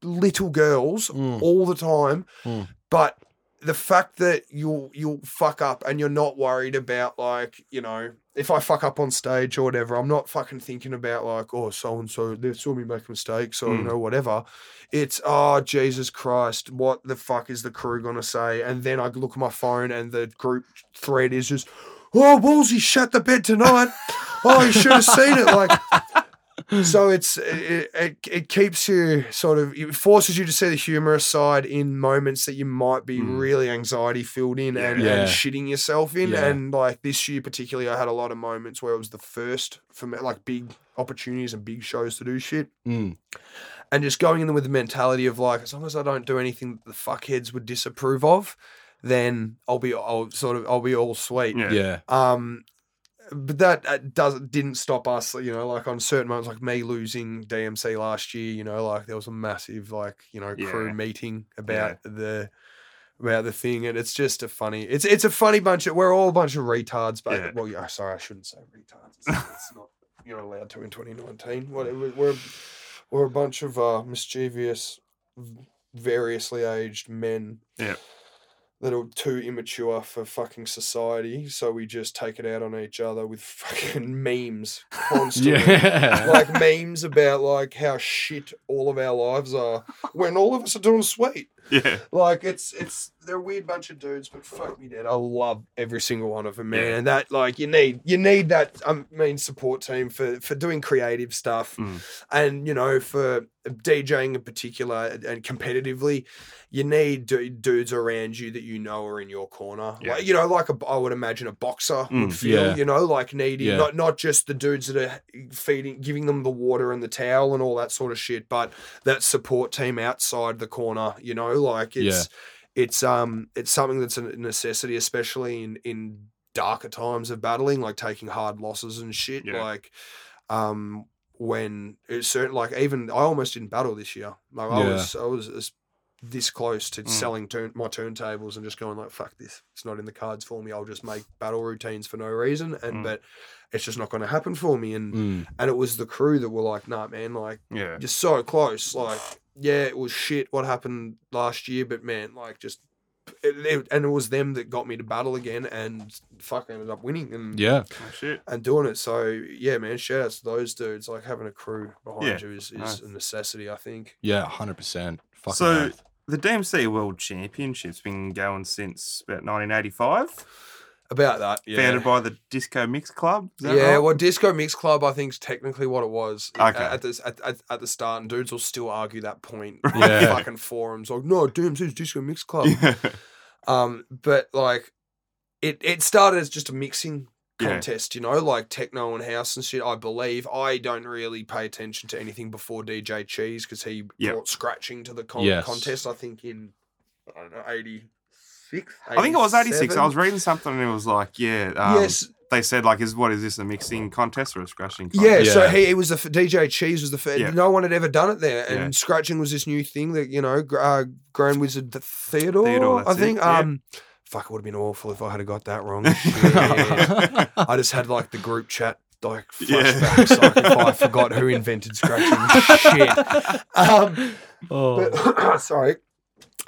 little girls Mm. all the time. Mm. But the fact that you'll you'll fuck up and you're not worried about like you know if I fuck up on stage or whatever, I'm not fucking thinking about like oh so and so they saw me make mistakes or you Mm. know whatever. It's oh Jesus Christ, what the fuck is the crew gonna say? And then I look at my phone and the group thread is just oh Wallzee shut the bed tonight. oh, you should have seen it. Like so it's it, it, it keeps you sort of it forces you to see the humorous side in moments that you might be Mm. really anxiety filled in and, Yeah. and shitting yourself in Yeah. and like this year particularly i had a lot of moments where it was the first for me like big opportunities and big shows to do shit Mm. and just going in with the mentality of like as long as i don't do anything that the fuckheads would disapprove of then i'll be i'll sort of i'll be all sweet Yeah. Yeah. um, but that uh, doesn't didn't stop us. You know, like on certain moments, like me losing DMC last year. You know, like there was a massive like you know crew Yeah. meeting about the about the thing, and it's just a funny. It's it's a funny bunch of. We're all a bunch of retards, but Yeah. well, yeah. Sorry, I shouldn't say retards. It's, it's not. You're allowed to in 2019. Whatever. We're we're a bunch of uh, mischievous, variously aged men Yeah. That are too immature for fucking society, so we just take it out on each other with fucking memes constantly. Yeah. Like memes about like how shit all of our lives are when all of us are doing sweet. Yeah. Like it's it's they're a weird bunch of dudes, but fuck me dead. I love every single one of them, man. Yeah. And that like you need you need that I mean support team for for doing creative stuff, Mm. and you know for DJing in particular and competitively, you need du- dudes around you that you know are in your corner. Yeah. Like you know, like a I would imagine a boxer Mm, would feel. yeah. You know, like needing Yeah. not not just the dudes that are feeding, giving them the water and the towel and all that sort of shit, but that support team outside the corner. You know, like it's it's um it's something that's a necessity, especially in in darker times of battling, like taking hard losses and shit. Like um when it's certain like even I almost didn't battle this year. Like I Yeah. was I was as- this close to Mm. selling turn, my turntables and just going like fuck this. It's not in the cards for me. I'll just make battle routines for no reason and Mm. but it's just not going to happen for me and Mm. and it was the crew that were like, nah, man, like Yeah. just so close. Like, yeah, it was shit what happened last year, but man, like just it, it- and it was them that got me to battle again and fuck ended up winning and Yeah. Oh, and doing it. So yeah, man, shout outs to those dudes. Like having a crew behind Yeah, you is, is nice. a necessity, I think. Yeah. Hundred percent. Fucking So oath. the DMC World Championship's been going since about 1985, About that, yeah. founded by the Disco Mix Club. Is that yeah, right? well, Disco Mix Club, I think, is technically what it was Okay. at, at, the, at, at, at the start, and dudes will still argue that point. Yeah. fucking forums like, no, DMC's Disco Mix Club. Yeah. Um, but like, it it started as just a mixing Yeah. contest, you know, like techno and house and shit. I believe I don't really pay attention to anything before DJ Cheese because he Yep. brought scratching to the con- Yes. contest. I think in I don't know eighty six. I think it was 86. I was reading something and it was like, yeah. Um, yes, They said, like, is what is this, a mixing contest or a scratching contest? yeah, So he, he was the f- DJ Cheese was the first. Yeah. No one had ever done it there, and Yeah. scratching was this new thing that you know, uh, Grand Wizard the Theodore. Theodore, I that's it, think. yeah. Um, fuck, it would have been awful if I had got that wrong. Shit. I just had like the group chat like Yeah. flashbacks like if I forgot who invented scratching. Shit. Um, oh. but, sorry.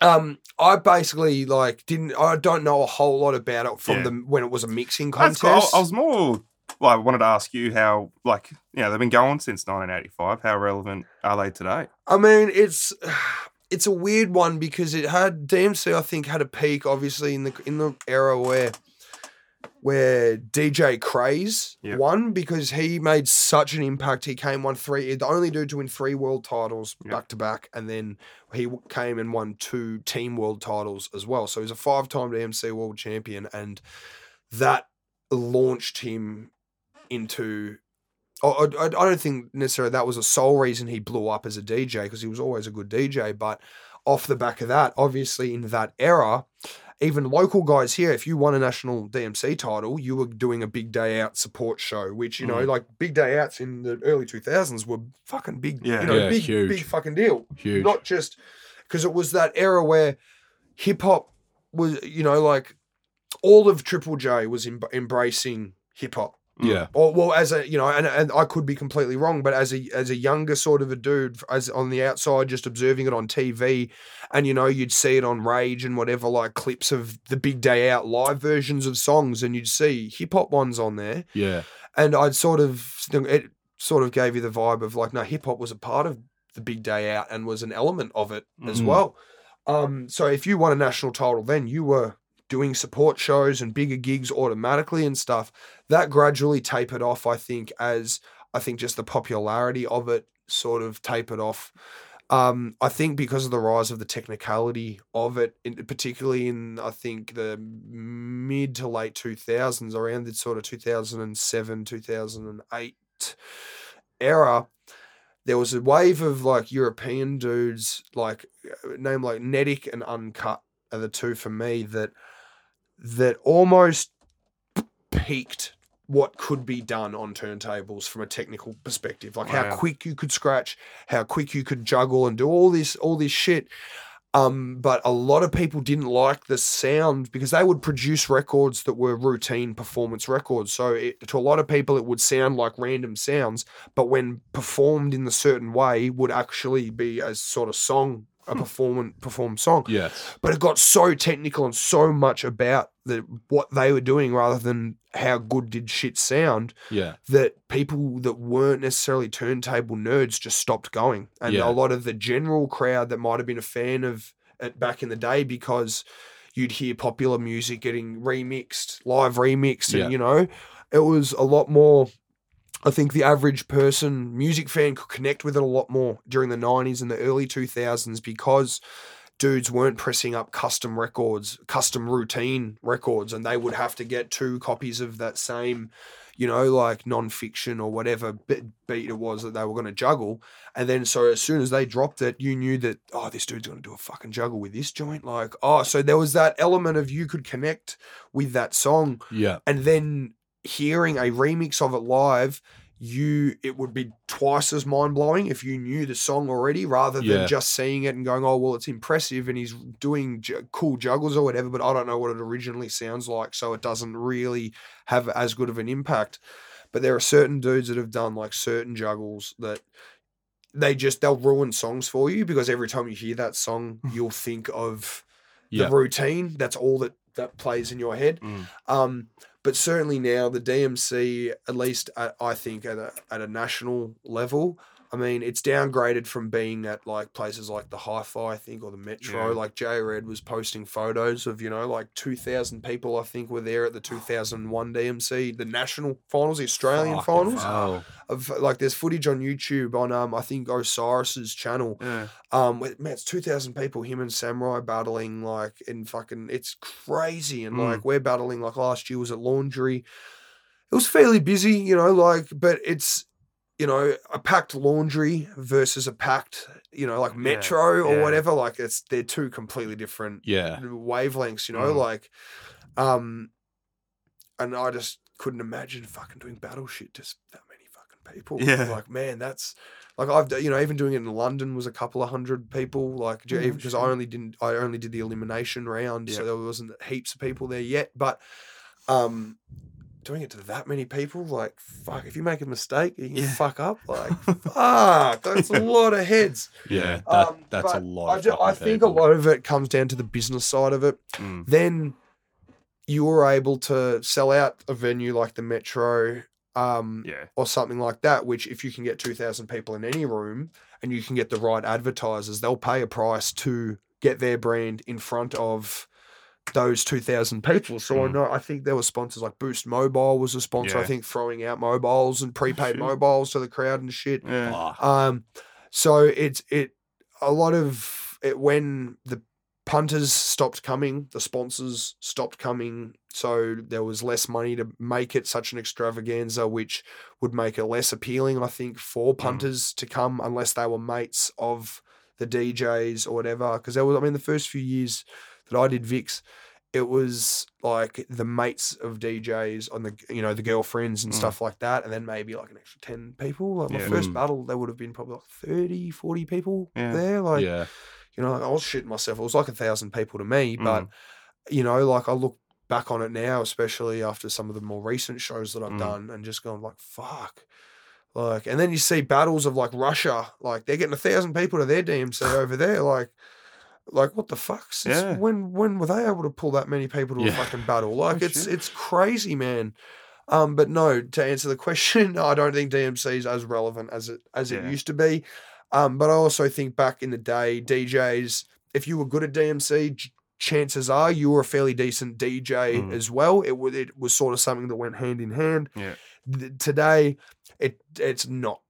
Um, I basically like didn't. I don't know a whole lot about it from Yeah. the when it was a mixing That's contest. cool. I was more. Well, I wanted to ask you how, like, you know, they've been going since 1985. How relevant are they today? I mean, it's it's a weird one because it had DMC. I think had a peak, obviously in the in the era where where DJ Craze Yep. won because he made such an impact. He came won three, the only dude to win three world titles Yep. back to back, and then he came and won two team world titles as well. So he's a five time DMC world champion, and that launched him into. I, I, I don't think necessarily that was the sole reason he blew up as a DJ because he was always a good DJ. But off the back of that, obviously in that era, even local guys here, if you won a national DMC title, you were doing a big day out support show, which you know, Mm. like big day outs in the early two thousands were fucking big. Yeah. you know, Yeah, big huge. big fucking deal. Huge. Not just because it was that era where hip hop was, you know, like all of Triple J was em- embracing hip hop. Yeah. Or well, as a you know, and, and I could be completely wrong, but as a as a younger sort of a dude, as on the outside, just observing it on TV, and you know, you'd see it on Rage and whatever, like clips of the Big Day Out live versions of songs, and you'd see hip hop ones on there, Yeah. and I'd sort of it sort of gave you the vibe of like, no, hip hop was a part of the Big Day Out and was an element of it as Mhm. well. Um, so if you won a national title, then you were doing support shows and bigger gigs automatically and stuff. That gradually tapered off, I think, as I think just the popularity of it sort of tapered off. Um, I think because of the rise of the technicality of it, in, particularly in I think the mid to late two thousands, around the sort of two thousand and seven, two thousand and eight era, there was a wave of like European dudes, like uh, name like Netik and Uncut are the two for me that that almost peaked what could be done on turntables from a technical perspective. Like how quick you could scratch how quick you could juggle and do all this all this shit. Um, but a lot of people didn't like the sound because they would produce records that were routine performance records. So it, to a lot of people, it would sound like random sounds, but when performed in a certain way, would actually be a sort of song, a hmm. performance performed song Yes. but it got so technical and so much about the what they were doing rather than how good did shit sound Yeah. that people that weren't necessarily turntable nerds just stopped going and Yeah. a lot of the general crowd that might have been a fan of it back in the day because you'd hear popular music getting remixed live remixed and Yeah. you know it was a lot more I think the average person, music fan, could connect with it a lot more during the 90s and the early 2000s because dudes weren't pressing up custom records, custom routine records, and they would have to get two copies of that same, you know, like Non Phixion or whatever beat it was that they were going to juggle. And then so as soon as they dropped it, you knew that oh, this dude's going to do a fucking juggle with this joint. Like oh, so there was that element of you could connect with that song, Yeah. and then hearing a remix of it live. You, it would be twice as mind blowing if you knew the song already, rather than Yeah. just seeing it and going, "Oh, well, it's impressive and he's doing ju- cool juggles or whatever." But I don't know what it originally sounds like, so it doesn't really have as good of an impact. But there are certain dudes that have done like certain juggles that they just they'll ruin songs for you because every time you hear that song, you'll think of Yeah. the routine. That's all that that plays in your head. Mm. Um, but certainly now the DMC, at least at, I think at a at a national level, I mean, it's downgraded from being at like places like the Hi-Fi, I think, or the Metro. Yeah. Like J Red was posting photos of you know like two thousand people, I think, were there at the two thousand one DMC, the national finals, the Australian finals. hell. Of like, there's footage on YouTube on um I think Osiris's channel Yeah. um, with- man, it's two thousand people. Him and Samurai battling like in fucking. It's crazy, and Mm. like we're battling like last year was at Laundry. It was fairly busy, you know, like, but it's you know a packed Laundry versus a packed, you know, like Yeah, Metro or yeah. whatever. Like it's they're two completely different Yeah. wavelengths, you know, Mm. like, um, and I just couldn't imagine fucking doing battle shit to that many fucking people. Yeah. like man, that's like I've you know even doing it in London was a couple of hundred people, like because I only didn't I only did the elimination round, so Yeah. there wasn't heaps of people there yet, but um. Doing it to that many people, like fuck. If you make a mistake, you can Yeah. fuck up. Like fuck, that's a lot of heads. Yeah. That, Um, that's a lot. I, of I fucking think a lot of it comes down to the business side of it. Mm. Then you were able to sell out a venue like the Metro um, Yeah. or something like that, which if you can get 2,000 people in any room and you can get the right advertisers, they'll pay a price to get their brand in front of those 2,000 people. So I Mm. know, I think there were sponsors like Boost Mobile was a sponsor, I think throwing out mobiles and prepaid shit. mobiles to the crowd and shit. Yeah. Um, so it's it a lot of it when the punters stopped coming, the sponsors stopped coming, so there was less money to make it such an extravaganza, which would make it less appealing, I think, for punters to come unless they were mates of the DJs or whatever. Because there was, I mean, the first few years that I did Vix. It was like the mates of DJs on the you know the girlfriends and Mm. stuff like that, and then maybe like an extra ten people. Like my Yeah. first Mm. battle, there would have been probably like 30, 40 people Yeah. there. Like yeah. you know, I was shitting myself. It was like a thousand people to me, but Mm. you know, like I look back on it now, especially after some of the more recent shows that I've Mm. done, and just going like, fuck. Like, and then you see battles of like Russia, like they're getting a thousand people to their DMC over there, like, like what the fuck? Since Yeah. When when were they able to pull that many people to a fucking battle? Like, Oh, it's shit. it's crazy, man. Um, but no, to answer the question, I don't think DMC is as relevant as it as it used to be. Um, but I also think back in the day, DJs, if you were good at DMC, chances are you were a fairly decent DJ Mm. as well. It was it was sort of something that went hand in hand. Yeah. Th- today, it it's not.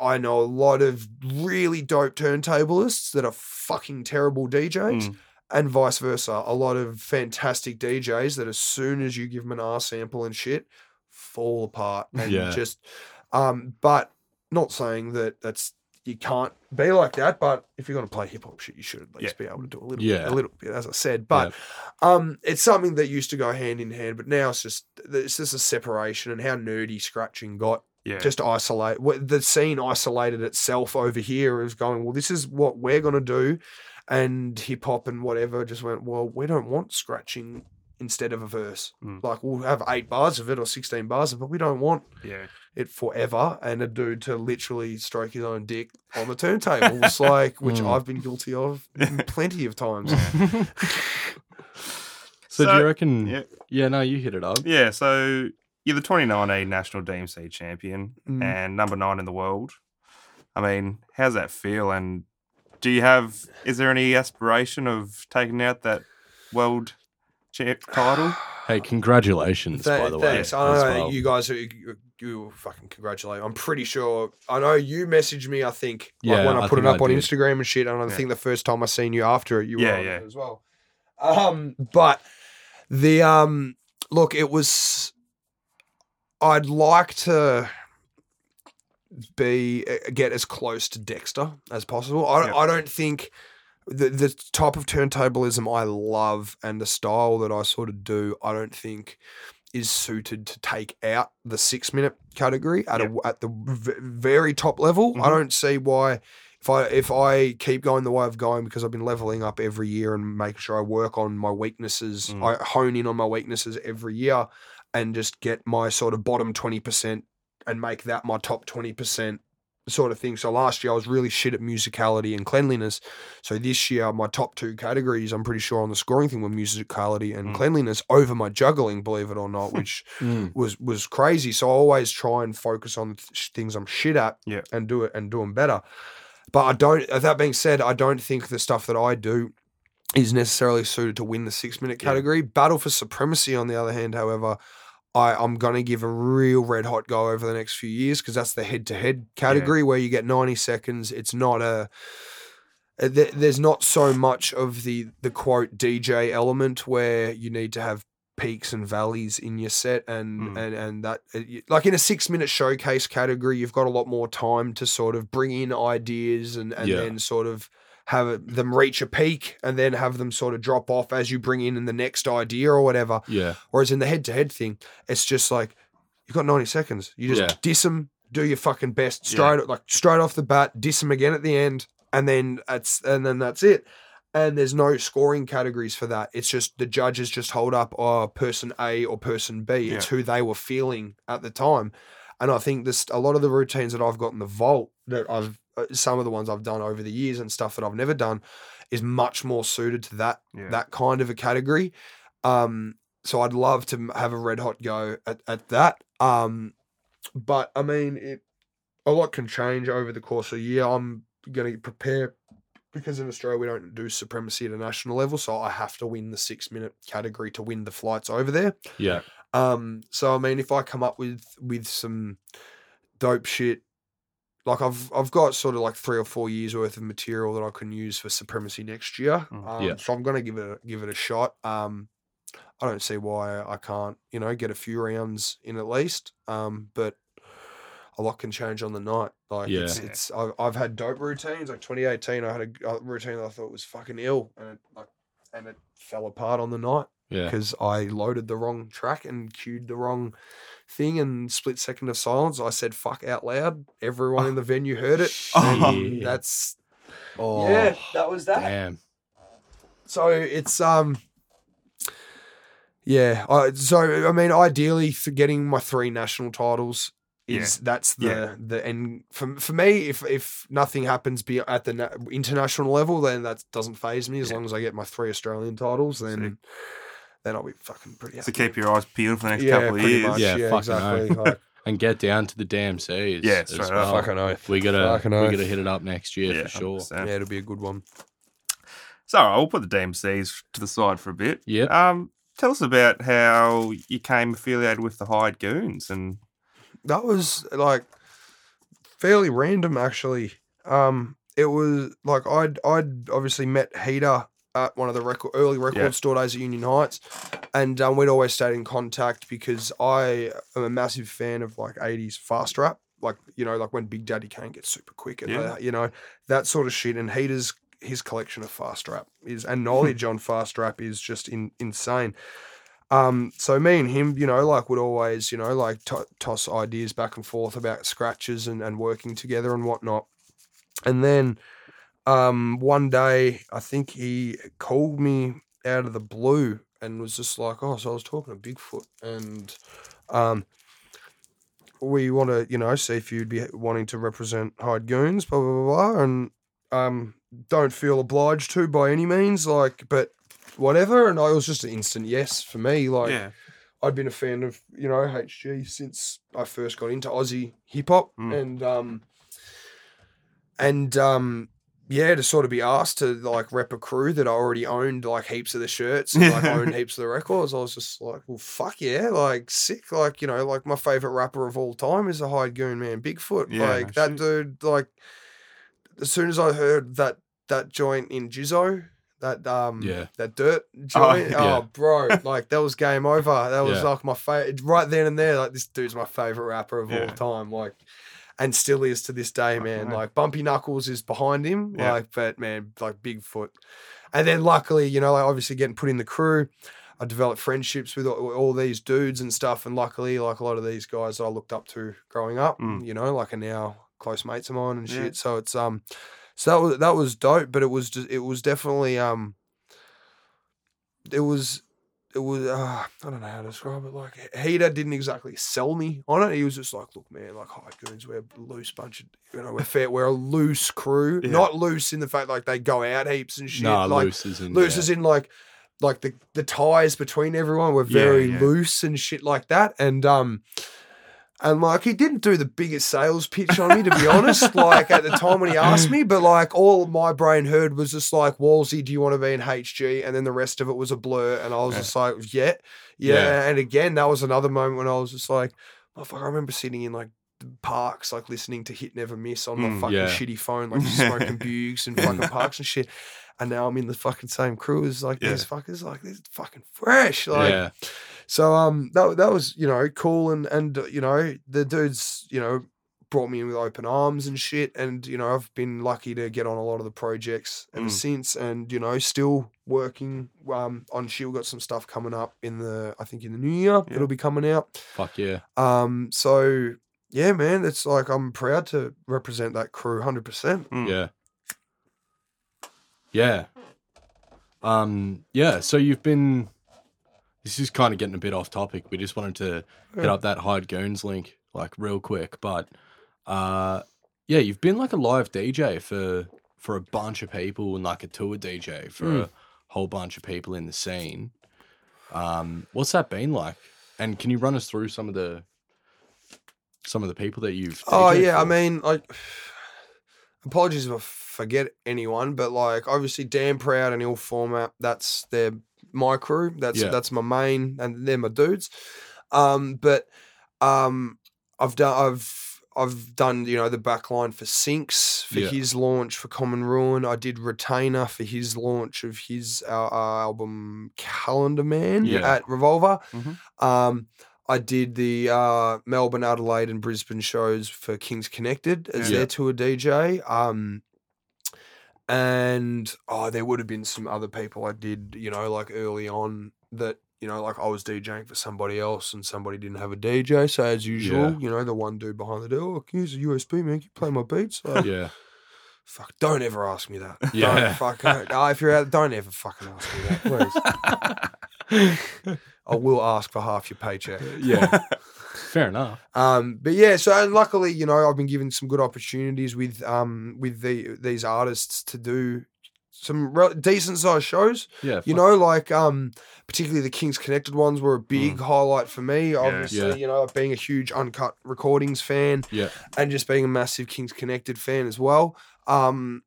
I know a lot of really dope turntablists that are fucking terrible DJs Mm. and vice versa. A lot of fantastic DJs that as soon as you give them an R sample and shit, fall apart and Yeah. just. Um, but not saying that that's you can't be like that. But if you're gonna play hip hop shit, you should at least be able to do a little, bit, Yeah. a little bit, as I said. But um, it's something that used to go hand in hand, but now it's just it's just a separation and how nerdy scratching got Yeah. just isolate the scene isolated itself over here is going well this is what we're going to do and hip hop and whatever just went well we don't want scratching instead of a verse Mm. like we'll have eight bars of it or 16 bars of it but we don't want yeah. it forever and a dude to literally stroke his own dick on the turntables like which Mm. i've been guilty of plenty of times So, do you reckon? Yeah. Yeah. No, you hit it up. Yeah. So you're the 2019 national DMC champion Mm. and number nine in the world. I mean, how's that feel? And do you have? Is there any aspiration of taking out that world champ title? Hey, congratulations, by Th- the way. thanks. as I know well. you guys, are, you, you fucking congratulate. I'm pretty sure. I know you messaged me. I think like Yeah, when I, I put it up I on did. Instagram and shit. And I Yeah. think the first time I seen you after it, you were Yeah, on yeah. it as well. Um, but the um, look, it was. I'd like to be uh, get as close to Dexter as possible. I, Yep. I don't think the the type of turntablism I love and the style that I sort of do, I don't think is suited to take out the six minute category at a, at the v- very top level. I Mhm. don't see why. If I if I keep going the way I've going because I've been leveling up every year and making sure I work on my weaknesses, Mm. I hone in on my weaknesses every year, and just get my sort of bottom twenty percent and make that my top twenty percent sort of thing. So last year I was really shit at musicality and cleanliness. So this year my top two categories I'm pretty sure on the scoring thing were musicality and Mm. cleanliness over my juggling, believe it or not, which Mm. was was crazy. So I always try and focus on th- things I'm shit at Yeah. and do it and do them better. But I don't. That being said, I don't think the stuff that I do is necessarily suited to win the six minute Yeah. category. Battle for supremacy, on the other hand, however, I, I'm going to give a real red hot go over the next few years because that's the head to head category where you get 90 seconds. It's not a. uh, There's not so much of the the quote DJ element where you need to have peaks and valleys in your set and Mm. and and that uh, like in a six minute showcase category you've got a lot more time to sort of bring in ideas and and Yeah. then sort of have them reach a peak and then have them sort of drop off as you bring in the next idea or whatever Yeah. whereas in the head to head thing it's just like you've got 90 seconds you just Yeah. diss them do your fucking best Yeah. straight like straight off the bat diss them again at the end and then that's and then that's it and there's no scoring categories for that. It's just the judges just hold up oh, person A or person B. It's who they were feeling at the time. And I think this a lot of the routines that I've got in the vault that I've some of the ones I've done over the years and stuff that I've never done is much more suited to that Yeah. that kind of a category. Um, so I'd love to have a red hot go at, at that. Um, but I mean, it, a lot can change over the course of a year. I'm going to prepare because in Australia we don't do supremacy at a national level, so I have to win the six minute category to win the flights over there. Yeah. Um, so I mean, if I come up with with some dope shit, like I've I've got sort of like three or four years worth of material that I can use for supremacy next year. Mm. Um, Yeah. So I'm gonna give it a, give it a shot. Um, I don't see why I can't, you know, get a few rounds in at least. Um, but a lot can change on the night. Like it's, Yeah. it's I've, I've had dope routines. Like 2018, I had a, a routine that I thought was fucking ill, and it, like, and it fell apart on the night Yeah. because I loaded the wrong track and cued the wrong thing. And split second of silence, I said "fuck" out loud. Everyone in the venue heard it. and Shit. that's Oh, yeah, that was that. Damn. So it's um yeah, I so I mean ideally for getting my three national titles is that's the Yeah. the and for for me if if nothing happens be at the na- international level then that doesn't phase me as Yeah. long as I get my three Australian titles then Sick. Then I'll be fucking pretty So happy. keep your eyes peeled for the next yeah, couple of years. much. Yeah, Yeah, fucking exactly. Like, And get down to the DMCs. Yeah, as straight up. well. fucking oath. We gotta Fucking we oath. gotta hit it up next year Yeah, for sure. 100%. Yeah, it'll be a good one. So I'll put the DMCs to the side for a bit. Yep. Um, tell us about how you came affiliated with the Hired Goons and that was like fairly random actually um it was like i'd i'd obviously met heater at one of the record early record Yeah. store days at union heights and um, we'd always stayed in contact because i am a massive fan of like 80s fast rap like you know like when big daddy kane gets super quick and Yeah. uh, you know that sort of shit and heater's his collection of fast rap is and knowledge on fast rap is just in, insane um, so me and him, you know, like would always, you know, like to- toss ideas back and forth about scratches and, and working together and whatnot. And then um, one day, I think he called me out of the blue and was just like, "Oh, so I was talking to Bigfoot, and um, we want to, you know, see if you'd be wanting to represent Hired Goons, blah blah blah, blah. and um, don't feel obliged to by any means, like, but." Whatever, and I was just an instant yes for me. Like, yeah, I'd been a fan of you know HG since I first got into Aussie hip hop, Mm. and um, and um, yeah, to sort of be asked to like rep a crew that I already owned like heaps of the shirts and like owned heaps of the records, I was just like, well, fuck yeah, like sick, like you know, like my favorite rapper of all time is the Hired Goon Man, Bigfoot, Yeah, like that dude, like as soon as I heard that that joint in Jizzo that um Yeah. that dirt joint. Oh, yeah. bro, like that was game over. That was Yeah. like my favorite right then and there. Like this dude's my favorite rapper of all time. Like. And still is to this day, man. Like Bumpy Knuckles is behind him, Yeah. like, but man, like Bigfoot. And then luckily, you know, like obviously getting put in the crew, I developed friendships with all, all these dudes and stuff. And luckily, like a lot of these guys that I looked up to growing up, Mm. you know, like are now close mates of mine and Yeah. shit. So it's um, so that was that was dope. But it was just it was definitely um, it was it was uh, I don't know how to describe it. Like Heater didn't exactly sell me on it. He was just like, look, man, like Hired Goons, we're a loose bunch of you know, we're fair, we're a loose crew. Yeah. Not loose in the fact like they go out heaps and shit. Nah, like loose is in. loose yeah. as in like like the the ties between everyone were very yeah. loose and shit like that and um and like he didn't do the biggest sales pitch on me to be honest like at the time when he asked me but like all my brain heard was just like Wallzee do you want to be in HG and then the rest of it was a blur and I was Yeah. just like yeah, yeah Yeah. and again that was another moment when I was just like motherfucker I remember sitting in like parks like listening to Hit Never Miss on my Mm, fucking yeah. shitty phone like smoking bugs and fucking parks and shit and now I'm in the fucking same crew as like Yeah. these fuckers. Like this is fucking fresh. Like yeah, so. Um, that that was you know cool and and uh, you know the dudes you know brought me in with open arms and shit. And you know I've been lucky to get on a lot of the projects ever Mm. since. And you know still working um on shit. We've got some stuff coming up in the I think in the new year Yeah. that'll be coming out. fuck yeah, Um, so. Yeah, man, it's like I'm proud to represent that crew 100%. Mm. yeah, yeah. Um, yeah. So you've been. This is kind of getting a bit off topic. We just wanted to hit up that Hired Goons link like real quick, but uh, yeah, you've been like a live DJ for for a bunch of people and like a tour DJ for Mm. a whole bunch of people in the scene. Um, what's that been like? And can you run us through some of the some of the people that you've? Oh yeah, I mean, like, apologies if I forget anyone, but like, obviously, Damn Proud and Ill Format, that's their my crew. That's Yeah. that's my main, and they're my dudes. Um, but um, I've done I've I've done you know the back line for Sinks for Yeah. his launch for Common Ruin. I did Retainer for his launch of his uh, album Calendar Man Yeah. at Revolver. Mhm. Um, I did the uh, Melbourne, Adelaide, and Brisbane shows for Kings Connected as Yeah. their tour DJ. Um, and oh, there would have been some other people I did, you know, like early on that, you know, like I was DJing for somebody else and somebody didn't have a DJ. So as usual, Yeah. you know, the one dude behind the door, oh, can you use a USB, man? Can you play my beats? Like, yeah, Fuck, don't ever ask me that. Yeah. Don't fuck, uh, if you're out, don't ever fucking ask me that, please. I will ask for half your paycheck. yeah. Fair enough. Um, but yeah, so and luckily, you know, I've been given some good opportunities with um with the these artists to do some re- decent sized shows. Yeah, You know, like um particularly the Kings Connected ones were a big highlight for me. Obviously, Mm. Yeah. you know, being a huge uncut recordings fan Yeah, and just being a massive Kings Connected fan as well. Um,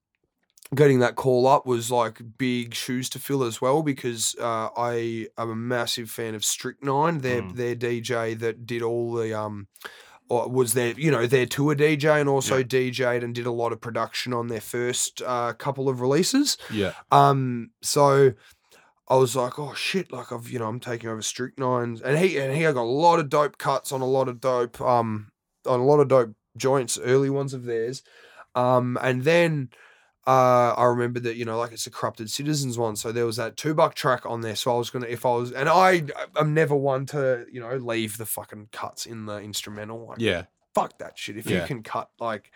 getting that call up was like big shoes to fill as well because uh, I am a massive fan of Strychnine, their Mm. their DJ that did all the um. Or was their, you know, their tour DJ and also Yeah. DJ'd and did a lot of production on their first uh, couple of releases. yeah, Um, so I was like, oh shit, like I've, you know, I'm taking over Strychnine's and he and he got a lot of dope cuts on a lot of dope, um, on a lot of dope joints, early ones of theirs. Um, and then uh, I remember that, you know, like it's a corrupted citizens one. So there was that two buck track on there. So I was gonna if I was and I I'm never one to, you know, leave the fucking cuts in the instrumental. Like yeah, fuck that shit. If Yeah. you can cut like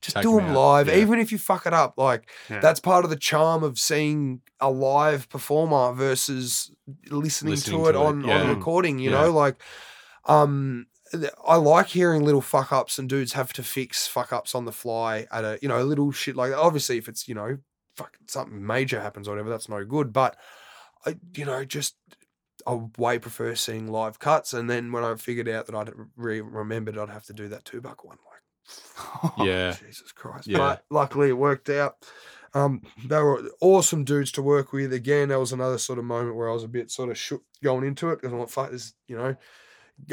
just Take do 'em them live, yeah. even if you fuck it up. Like Yeah. that's part of the charm of seeing a live performer versus listening, Listening to it to it, on on recording. You know, like um. I like hearing little fuck ups and dudes have to fix fuck ups on the fly at a you know a little shit like that. Obviously, if it's you know fuck something major happens or whatever, that's no good. But I you know just I way prefer seeing live cuts. And then when I figured out that I'd re- remembered I'd have to do that two buck one, like yeah, Jesus Christ. Yeah. But luckily it worked out. Um, they were awesome dudes to work with. Again, that was another sort of moment where I was a bit sort of shook going into it because I'm like, fuck this, you know,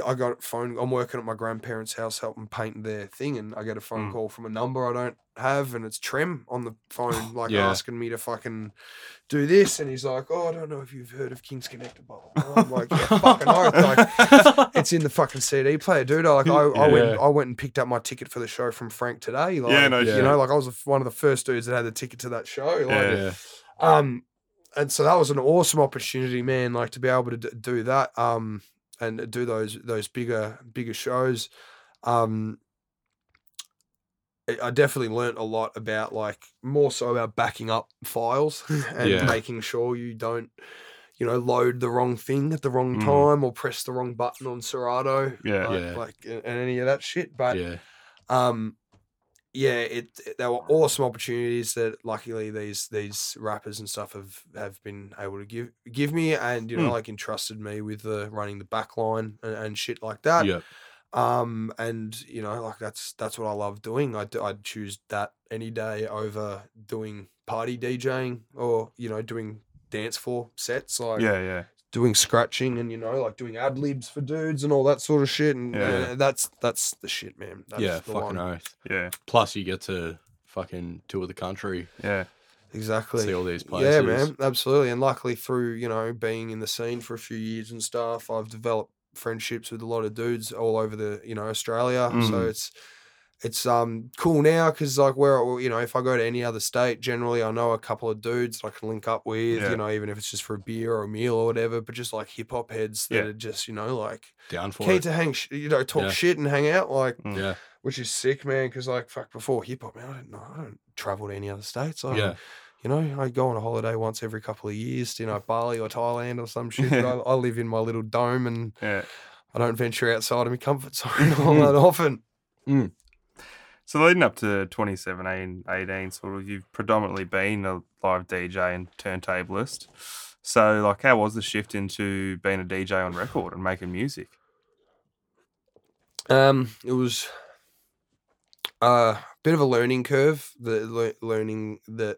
I got a phone. I'm working at my grandparents' house helping paint their thing, and I get a phone Mm. call from a number I don't have, and it's Trem on the phone, like Yeah. asking me to fucking do this, and he's like, "Oh, I don't know if you've heard of Kings Connected." Blah, blah, blah. I'm like, "Yeah, fucking oath." Like, it's in the fucking CD player, dude. I, like, I, I went, I went and picked up my ticket for the show from Frank today. Like, Yeah, no you know, like I was one of the first dudes that had the ticket to that show. Like, Yeah. Yeah. um, and so that was an awesome opportunity, man. Like to be able to d- do that, um, and do those those bigger bigger shows. Um, I- definitely learnt a lot about like more so about backing up files and Yeah. making sure you don't, you know, load the wrong thing at the wrong Mm. time or press the wrong button on Serato. Yeah. like, Yeah. like and any of that shit. But yeah. um yeah it, it there were awesome opportunities that luckily these these rappers and stuff have have been able to give give me and you know Mm. like entrusted me with the running the back line and, and shit like that Yeah. um and you know like that's that's what i love doing i'd, I'd choose that any day over doing party djing or you know doing dance floor sets like Yeah, yeah. Doing scratching and you know like doing ad libs for dudes and all that sort of shit and Yeah. uh, that's that's the shit man that's yeah. the Fucking one. oath. Yeah. Plus, you get to fucking tour the country, Yeah. exactly see all these places. yeah man absolutely and luckily through you know being in the scene for a few years and stuff i've developed friendships with a lot of dudes all over the you know australia so Mm. it's it's um cool now because like where you know if I go to any other state, generally I know a couple of dudes that I can link up with. Yeah. You know, even if it's just for a beer or a meal or whatever. But just like hip hop heads that Yeah. are just you know like Down for keen it. to hang, sh- you know, talk Yeah. shit and hang out, like Mm. Yeah. which is sick, man. Because like fuck, before hip hop, man, I don't know, I don't travel to any other states. I, Yeah. you know, I go on a holiday once every couple of years, to, you know, Bali or Thailand or some shit. I, I live in my little dome and Yeah. I don't venture outside of my comfort zone all that often. So leading up to 2017, 18, sort of, you've predominantly been a live DJ and turntablist. So, like, how was the shift into being a DJ on record and making music? Um, it was a bit of a learning curve. The le- learning that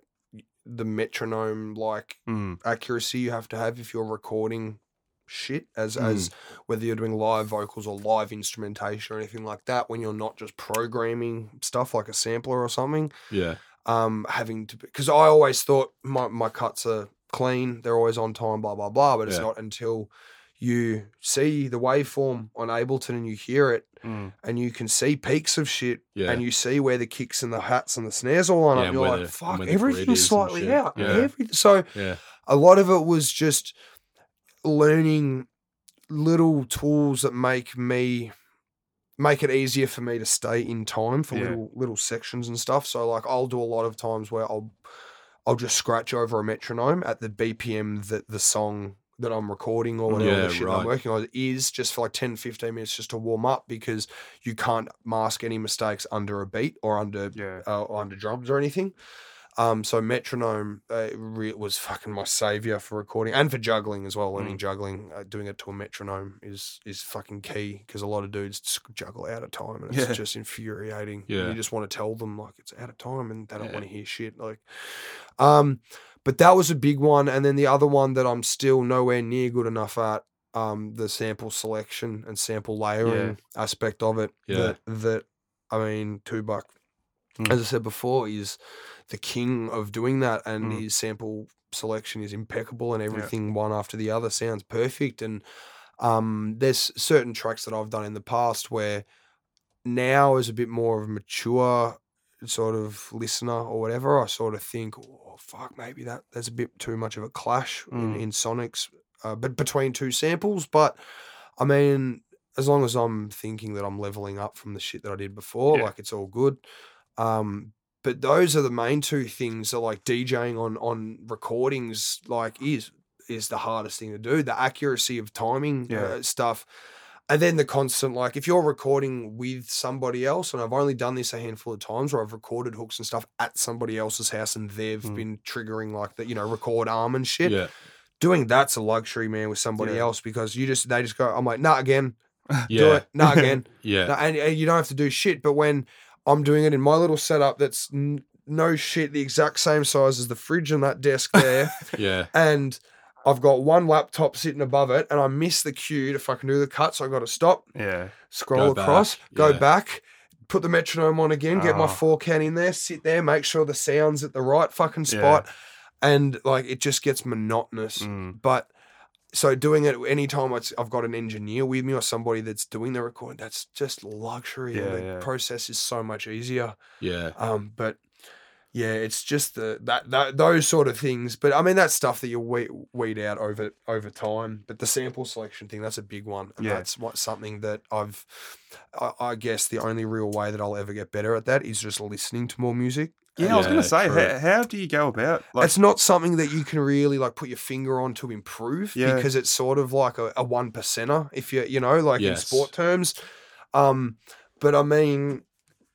the metronome like Mm. accuracy you have to have if you're recording shit as Mm. as whether you're doing live vocals or live instrumentation or anything like that when you're not just programming stuff like a sampler or something Yeah. um having to because i always thought my, my cuts are clean they're always on time blah blah blah but it's Yeah. not until you see the waveform on ableton and you hear it Mm. and you can see peaks of shit Yeah. and you see where the kicks and the hats and the snares all line Yeah, up you're like the- fuck where the grid everything's slightly out Yeah. Every, so Yeah. a lot of it was just learning little tools that make me make it easier for me to stay in time for Yeah. little little sections and stuff. So like I'll do a lot of times where I'll I'll just scratch over a metronome at the BPM that the song that I'm recording or whatever Yeah, the shit that I'm working on is just for like 10, 15 minutes just to warm up because you can't mask any mistakes under a beat or under Yeah. uh, or under drums or anything. Um, so metronome uh, re- was fucking my savior for recording and for juggling as well. Learning juggling, uh, doing it to a metronome is is fucking key because a lot of dudes juggle out of time and it's Yeah. just infuriating. Yeah. you just want to tell them like it's out of time and they don't Yeah. want to hear shit. Like, um, but that was a big one, and then the other one that I'm still nowhere near good enough at. Um, the sample selection and sample layering aspect of it. Yeah. That that I mean, two buck Mm. as I said before, is the king of doing that, and Mm. his sample selection is impeccable, and everything one after the other sounds perfect. And um, there's certain tracks that I've done in the past where now, as a bit more of a mature sort of listener or whatever, I sort of think, oh fuck, maybe that there's a bit too much of a clash in, Mm. in sonics, uh, but between two samples. But I mean, as long as I'm thinking that I'm leveling up from the shit that I did before, Yeah. like it's all good. Um, but those are the main two things that like DJing on on recordings like is is the hardest thing to do. The accuracy of timing Yeah. uh, stuff. And then the constant, like, if you're recording with somebody else, and I've only done this a handful of times where I've recorded hooks and stuff at somebody else's house and they've Mm. been triggering, like, the, you know, record arm and shit Yeah. doing that's a luxury, man, with somebody Yeah. else because you just they just go, I'm like, nah, again, do Yeah. it, nah, again, Yeah. nah, and, and you don't have to do shit. But when I'm doing it in my little setup, that's n- no shit, the exact same size as the fridge and that desk there, Yeah. and I've got one laptop sitting above it, and I miss the cue to fucking do the cut, so I got to stop, Yeah. scroll Go across, back, go yeah. back, put the metronome on again, get my Oh. four count in there, sit there, make sure the sound's at the right fucking Yeah. spot, and like it just gets monotonous. Mm. But so doing it anytime I've got an engineer with me or somebody that's doing the recording, that's just luxury, and Yeah, the yeah. process is so much easier. Yeah. Um, but yeah, it's just the that, that those sort of things. But I mean, that's stuff that you weed, weed out over over time. But the sample selection thing, that's a big one. And Yeah. that's what something that I've. I, I guess the only real way that I'll ever get better at that is just listening to more music. Yeah, I was gonna say, true. how, how do you go about like it's not something that you can really like put your finger on to improve Yeah. because it's sort of like a, a one percenter if you you know like in Yes. sport terms um but i mean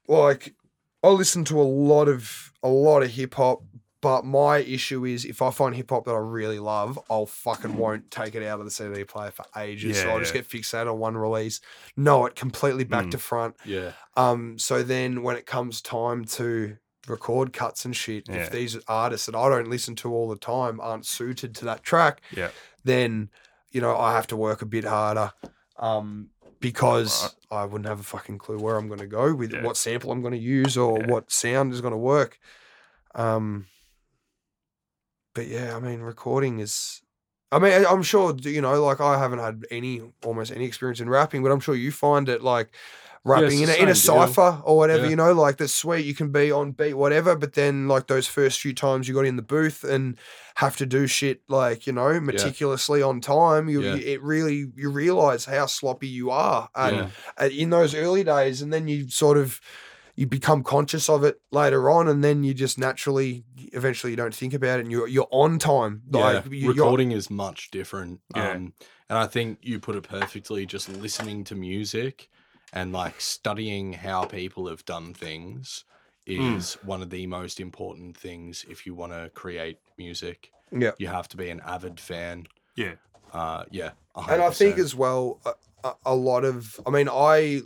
like i listen to a lot of a lot of hip hop but my issue is if i find hip hop that i really love i'll fucking won't take it out of the cd player for ages so Yeah, i'll just yeah. get fixated on one release know it completely back Mm. to front Yeah. um, so then when it comes time to record cuts and shit, Yeah. if these artists that I don't listen to all the time aren't suited to that track, Yeah. then you know I have to work a bit harder. Um, because Right. I wouldn't have a fucking clue where I'm going to go with Yeah. what sample I'm going to use or Yeah. what sound is going to work. Um, but yeah, I mean, recording is. I mean, I'm sure you know, like I haven't had any almost any experience in rapping, but I'm sure you find it like rapping it's in a, in a deal. cipher or whatever, Yeah. you know, like that's sweet. You can be on beat, whatever, but then like those first few times you got in the booth and have to do shit like you know meticulously on time, you, Yeah. you it really you realize how sloppy you are and Yeah. uh, in those early days, and then you sort of you become conscious of it later on, and then you just naturally, eventually, you don't think about it, and you're you're on time. Yeah, Like you're- recording is much different. Yeah. Um, and I think you put it perfectly. Just listening to music and like studying how people have done things Mm. is one of the most important things if you want to create music. Yeah. you have to be an avid fan. Yeah. Uh, yeah, and I think as well, a, a lot of, I mean, I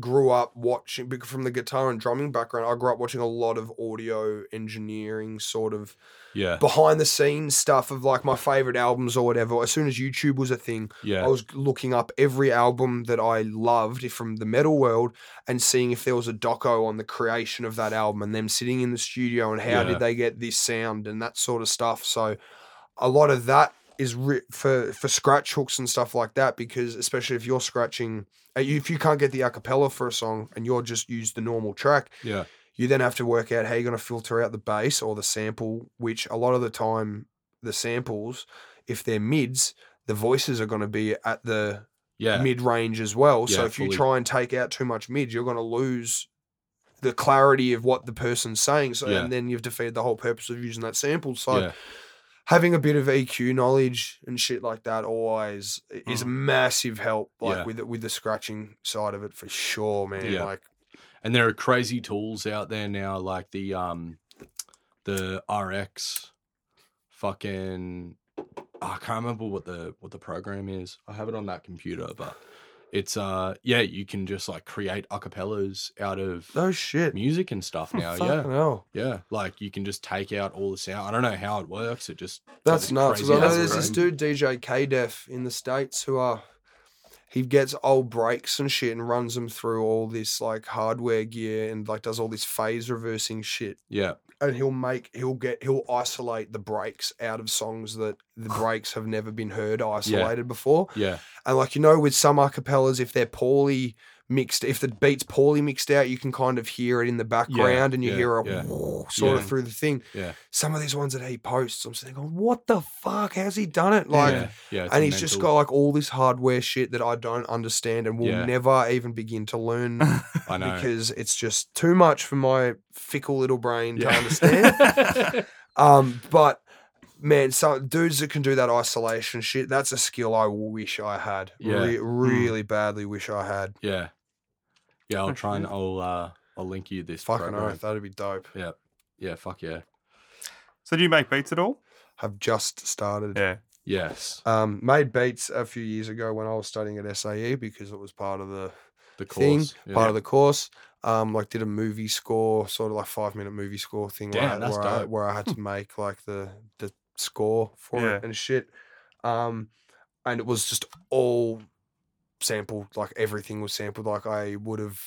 grew up watching from the guitar and drumming background. I grew up watching a lot of audio engineering sort of yeah, behind the scenes stuff of like my favorite albums or whatever. As soon as YouTube was a thing, yeah, I was looking up every album that I loved from the metal world and seeing if there was a doco on the creation of that album and them sitting in the studio and how Yeah. did they get this sound and that sort of stuff. So a lot of that is ri- for for scratch hooks and stuff like that because especially if you're scratching uh, if you can't get the acapella for a song and you're just use the normal track yeah, you then have to work out how you're going to filter out the bass or the sample, which a lot of the time, the samples, if they're mids, the voices are going to be at the yeah, mid range as well. so Yeah, if you try and take out too much mid, you're going to lose the clarity of what the person's saying. So Yeah. and then you've defeated the whole purpose of using that sample. So having a bit of EQ knowledge and shit like that always is a Mm. massive help. Like Yeah. with the, with the scratching side of it for sure, man. Yeah. Like and there are crazy tools out there now, like the um, the RX, fucking. I can't remember what the what the program is. I have it on that computer, but it's uh yeah, you can just like create acapellas out of Oh shit. music and stuff now. yeah, Fucking hell. yeah, like you can just take out all the sound. I don't know how it works. It just it's That's nuts. 'cause crazy I know there's this dude DJ K Def in the states who are he gets old breaks and shit and runs them through all this like hardware gear and like does all this phase reversing shit. Yeah, And he'll make he'll get he'll isolate the breaks out of songs that the breaks have never been heard isolated before. yeah, And like you know, with some acapellas, if they're poorly mixed, if the beat's poorly mixed out, you can kind of hear it in the background, and you yeah, hear a yeah. sort of through the thing. yeah, Some of these ones that he posts, I'm sitting going, "What the fuck? How's he done it?" Like, yeah, yeah. and he's just got like all this hardware shit that I don't understand and will Yeah. never even begin to learn I know. because it's just too much for my fickle little brain to understand. um, but man, some dudes that can do that isolation shit, that's a skill I wish I had. Yeah. Re- really badly wish I had. yeah, yeah. I'll try and I'll uh I'll link you this. Fucking program. oath, that'd be dope. Yeah, Yeah, fuck yeah. so do you make beats at all? Have just started. Yeah. Yes, Um, made beats a few years ago when I was studying at SAE because it was part of the the thing, course. yeah. part of the course. Um, like did a movie score, sort of like five minute movie score thing where, I, Damn, that's where, I, dope. where I had to make like the the score for Yeah. it and shit. Um, and it was just all sampled, like everything was sampled. Like I would have,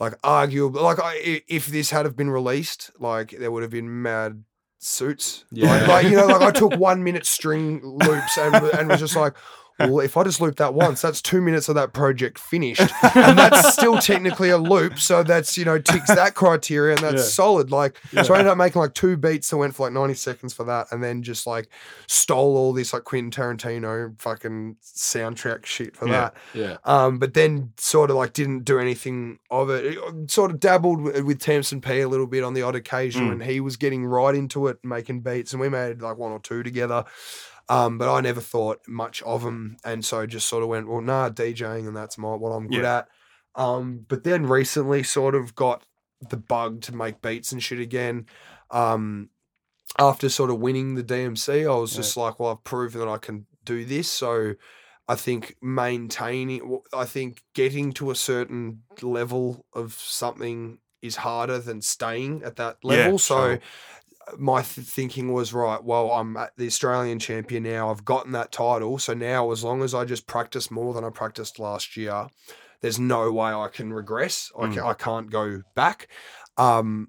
like arguably, like I, if this had have been released, like there would have been mad suits. Yeah. Like, like, you know, like I took one minute string loops and, and was just like, well, if I just loop that once, that's two minutes of that project finished. And that's still technically a loop. So that's, you know, ticks that criteria and that's Yeah. solid. Like, so I ended up making like two beats that went for like 90 seconds for that. And then just like stole all this like Quentin Tarantino fucking soundtrack shit for Yeah. that. Yeah. Um, but then sort of like didn't do anything of it. It- Sort of dabbled with, with Tamsin P a little bit on the odd occasion Mm. when he was getting right into it, making beats, and we made like one or two together. Um, but I never thought much of him, and so just sort of went, well, nah, DJing, and that's my what I'm good Yeah. at. Um, but then recently, sort of got the bug to make beats and shit again. Um, after sort of winning the DMC, I was Yeah. just like, well, I've proven that I can do this. So I think maintaining, I think getting to a certain level of something is harder than staying at that Yeah, level. so sure. My th- thinking was right. Well, I'm at the Australian champion now. I've gotten that title. So now, as long as I just practice more than I practiced last year, there's no way I can regress. I, Mm. ca- I can't go back. Um,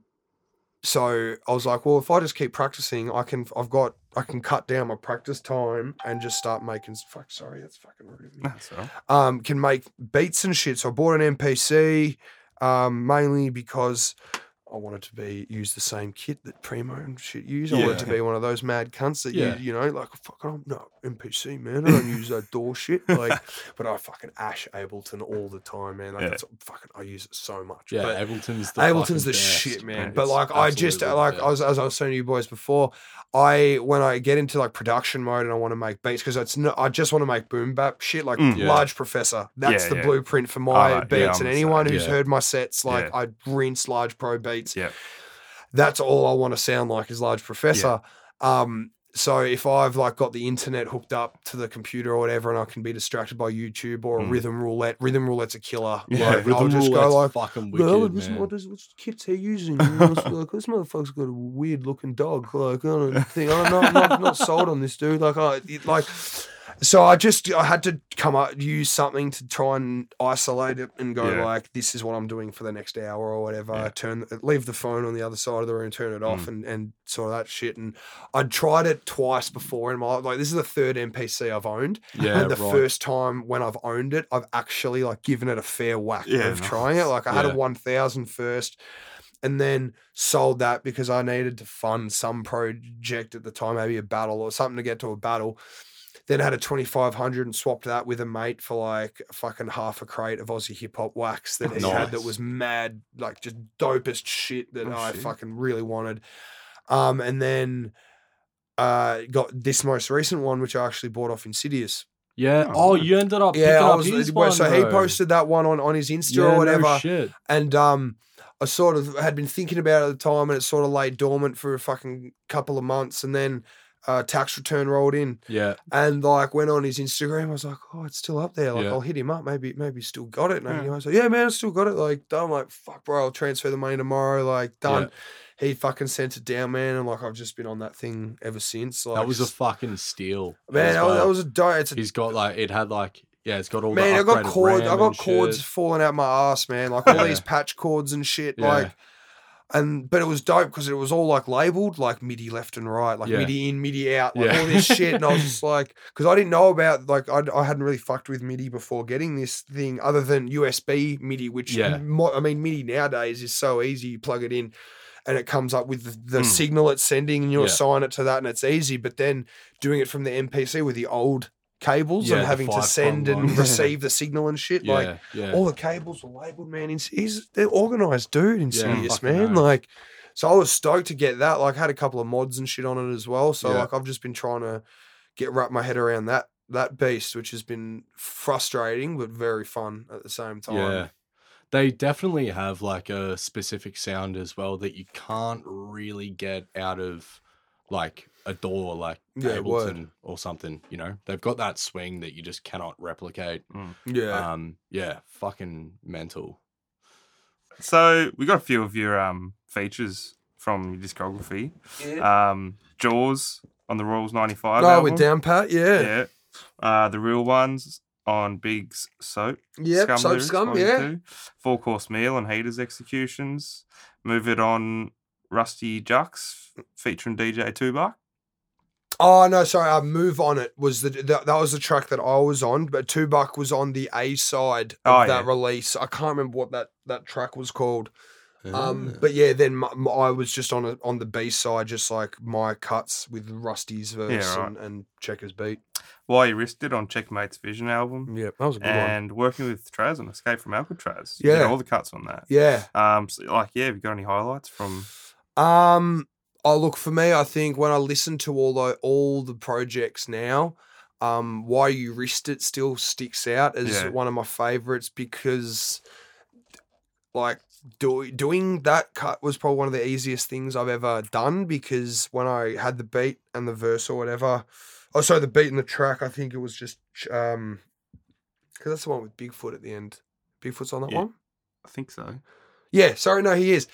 so I was like, well, if I just keep practicing, I can. I've got. I can cut down my practice time and just start making. Fuck, sorry, that's fucking rude. of me That's all right. um, can make beats and shit. So I bought an MPC um, mainly because I wanted to be use the same kit that Primo and shit use. I wanted to be one of those mad cunts that Yeah. you you know like fuck I'm not MPC man. I don't use that DAW shit like, but I fucking Ash Ableton all the time man. Like Yeah. that's fucking I use it so much. Yeah. but Ableton's the Ableton's the best. shit, man. man. But like, I just like I was as I was saying to you boys before, I when I get into like production mode and I want to make beats because it's no, I just want to make boom bap shit like Mm. Yeah. Large Professor. That's the blueprint for my yeah, beats, I'm and anyone same. who's heard my sets, like. I rinse Large Pro beats. Yeah. That's all I want to sound like is Large Professor. Um, so if I've like got the internet hooked up to the computer or whatever, and I can be distracted by YouTube or a Mm. rhythm roulette, rhythm roulette's a killer. Yeah, like, Rhythm I'll just go like. fucking wicked, Well, this, man. what, is, what kit's he using? You know, like, this motherfucker's got a weird looking dog. Like, I don't think I'm not, not, not sold on this dude. Like, I it, like, so I just I had to come up use something to try and isolate it and go Yeah. like, this is what I'm doing for the next hour or whatever. Yeah. Turn leave the phone on the other side of the room, turn it off, Mm. and and sort of that shit. And I'd tried it twice before in my life. Like, this is the third MPC I've owned. yeah, and the right. first time when I've owned it, I've actually like given it a fair whack Yeah, of trying it. Like I had a 1000 first and then sold that because I needed to fund some project at the time, maybe a battle or something to get to a battle. Then had a 2500 and swapped that with a mate for like a fucking half a crate of Aussie hip hop wax that he had that was mad, like just dopest shit that Oh, I shit. fucking really wanted. Um, and then uh, got this most recent one, which I actually bought off Insidious. Yeah. Oh, Oh, you ended up Yeah, picking I up was. his well, one, so he bro. posted that one on, on his Insta yeah, or no whatever, shit. and um, I sort of had been thinking about it at the time, and it sort of lay dormant for a fucking couple of months, and then uh, tax return rolled in, Yeah. and like went on his Instagram. I was like, oh, it's still up there. Like Yeah. I'll hit him up. Maybe maybe he's still got it. And Yeah. he was like, yeah, man, I still got it. Like I'm like, fuck, bro, I'll transfer the money tomorrow. Like done. Yeah. He fucking sent it down, man, and like I've just been on that thing ever since. Like that was a fucking steal. man. as That was, that well. was a dope. It's a He's got like it had like yeah, it's got all man, the I got upgraded cords. I got and cords shit. falling out my ass, man. Like all Yeah. these patch cords and shit. Yeah. Like, and but it was dope because it was all like labeled like MIDI left and right, like Yeah. MIDI in, MIDI out, like Yeah. all this shit. And I was just like, because I didn't know about like I, I hadn't really fucked with MIDI before getting this thing, other than USB MIDI, which Yeah. I mean MIDI nowadays is so easy. You plug it in. And it comes up with the, the Mm. signal it's sending, and you assign it to that, and it's easy. But then doing it from the MPC with the old cables Yeah, and having to send and ones. receive the signal and shit, like Yeah, yeah. all the cables were labeled, man. He's, he's they're organized, dude. Insidious, fucking man. Like, so I was stoked to get that. Like, had a couple of mods and shit on it as well. So Yeah. like, I've just been trying to get wrap my head around that that beast, which has been frustrating but very fun at the same time. Yeah. They definitely have like a specific sound as well that you can't really get out of like a DAW like Yeah, word. Ableton or something, you know. They've got that swing that you just cannot replicate. yeah. Um yeah, fucking mental. So we got a few of your um features from your discography. yeah. Um, Jaws, on the Royals '95 No, album. with Down Pat, yeah. Yeah. Uh, the real ones on Big's Soap. Yep, Soap Lyrics, Scum, yeah. two. Four Course Meal and Heaters Executions. Move It On Rusty Jux featuring DJ Two Buck. Oh no, sorry. Uh, Move on it was the that, that was the track that I was on, but Two Buck was on the A side of Oh, that yeah. release. I can't remember what that that track was called. Um, Ah. but yeah, then my, my- I was just on a, on the B side, just like my cuts with Rusty's verse right. and, and Checkers beat. Why You Risked It on Checkmate's Vision album. Yeah, that was a good one. And working with Traz on Escape from Alcatraz. You Yeah. all the cuts on that. Yeah. Um, so, like, yeah, have you got any highlights from? Um. Oh, look for me. I think when I listen to all the all the projects now, um, why you risked it still sticks out as Yeah. one of my favorites because, like, do, doing that cut was probably one of the easiest things I've ever done because when I had the beat and the verse or whatever, oh, sorry, the beat and the track, I think it was just um, because that's the one with Bigfoot at the end. Bigfoot's on that Yeah. one. I think so. Yeah, sorry, no, he is.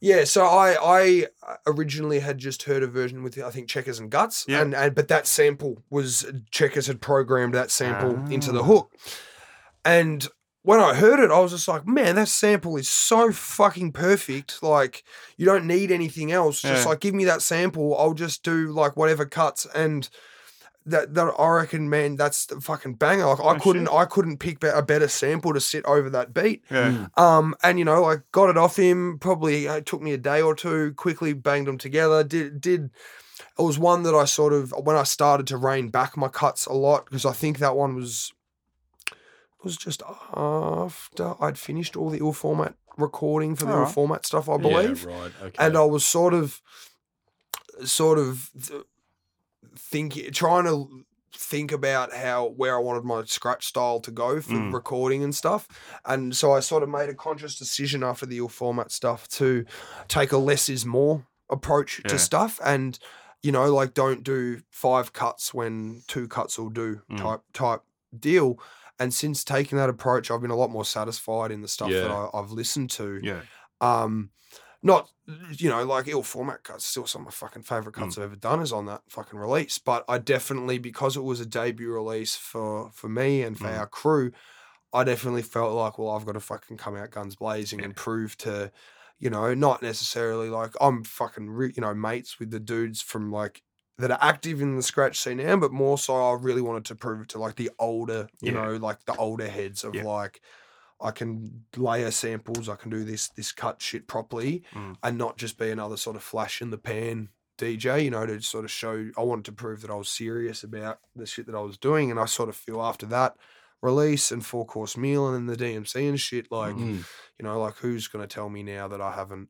Yeah, so I I originally had just heard a version with I think Checkers and Guts, Yeah. and, and but that sample was Checkers had programmed that sample into the Ah. hook, and when I heard it, I was just like, man, that sample is so fucking perfect. Like, you don't need anything else. Just Yeah. like give me that sample, I'll just do like whatever cuts and. That, that I reckon, man, that's the fucking banger. Like I Oh, couldn't, shit. I couldn't pick a better sample to sit over that beat. Yeah. Um, and you know, I got it off him. Probably uh, it took me a day or two. Quickly banged them together. Did did. It was one that I sort of when I started to rein back my cuts a lot because I think that one was was just after I'd finished all the ill format recording for the ill format stuff, I believe Yeah, right. Okay. and I was sort of, sort of th- thinking, trying to think about how where I wanted my scratch style to go for Mm. recording and stuff, and so I sort of made a conscious decision after the ill format stuff to take a less is more approach Yeah. to stuff, and you know, like don't do five cuts when two cuts will do Mm. type type deal. And since taking that approach, I've been a lot more satisfied in the stuff that Yeah. I, I've listened to. Yeah. Um, not you know like ill format cuts. Still some of my fucking favorite cuts I've ever done is on that fucking release. But I definitely because it was a debut release for for me and for Mm. our crew, I definitely felt like well I've got to fucking come out guns blazing Yeah. and prove to. You know, not necessarily like I'm fucking, re- you know, mates with the dudes from like that are active in the scratch scene now, but more so I really wanted to prove it to like the older, you Yeah. know, like the older heads of Yeah. like I can layer samples, I can do this this cut shit properly Mm. and not just be another sort of flash in the pan DJ, you know, to sort of show I wanted to prove that I was serious about the shit that I was doing. And I sort of feel after that release and four course meal and then the DMC and shit, like, Mm. you know, like who's gonna tell me now that I haven't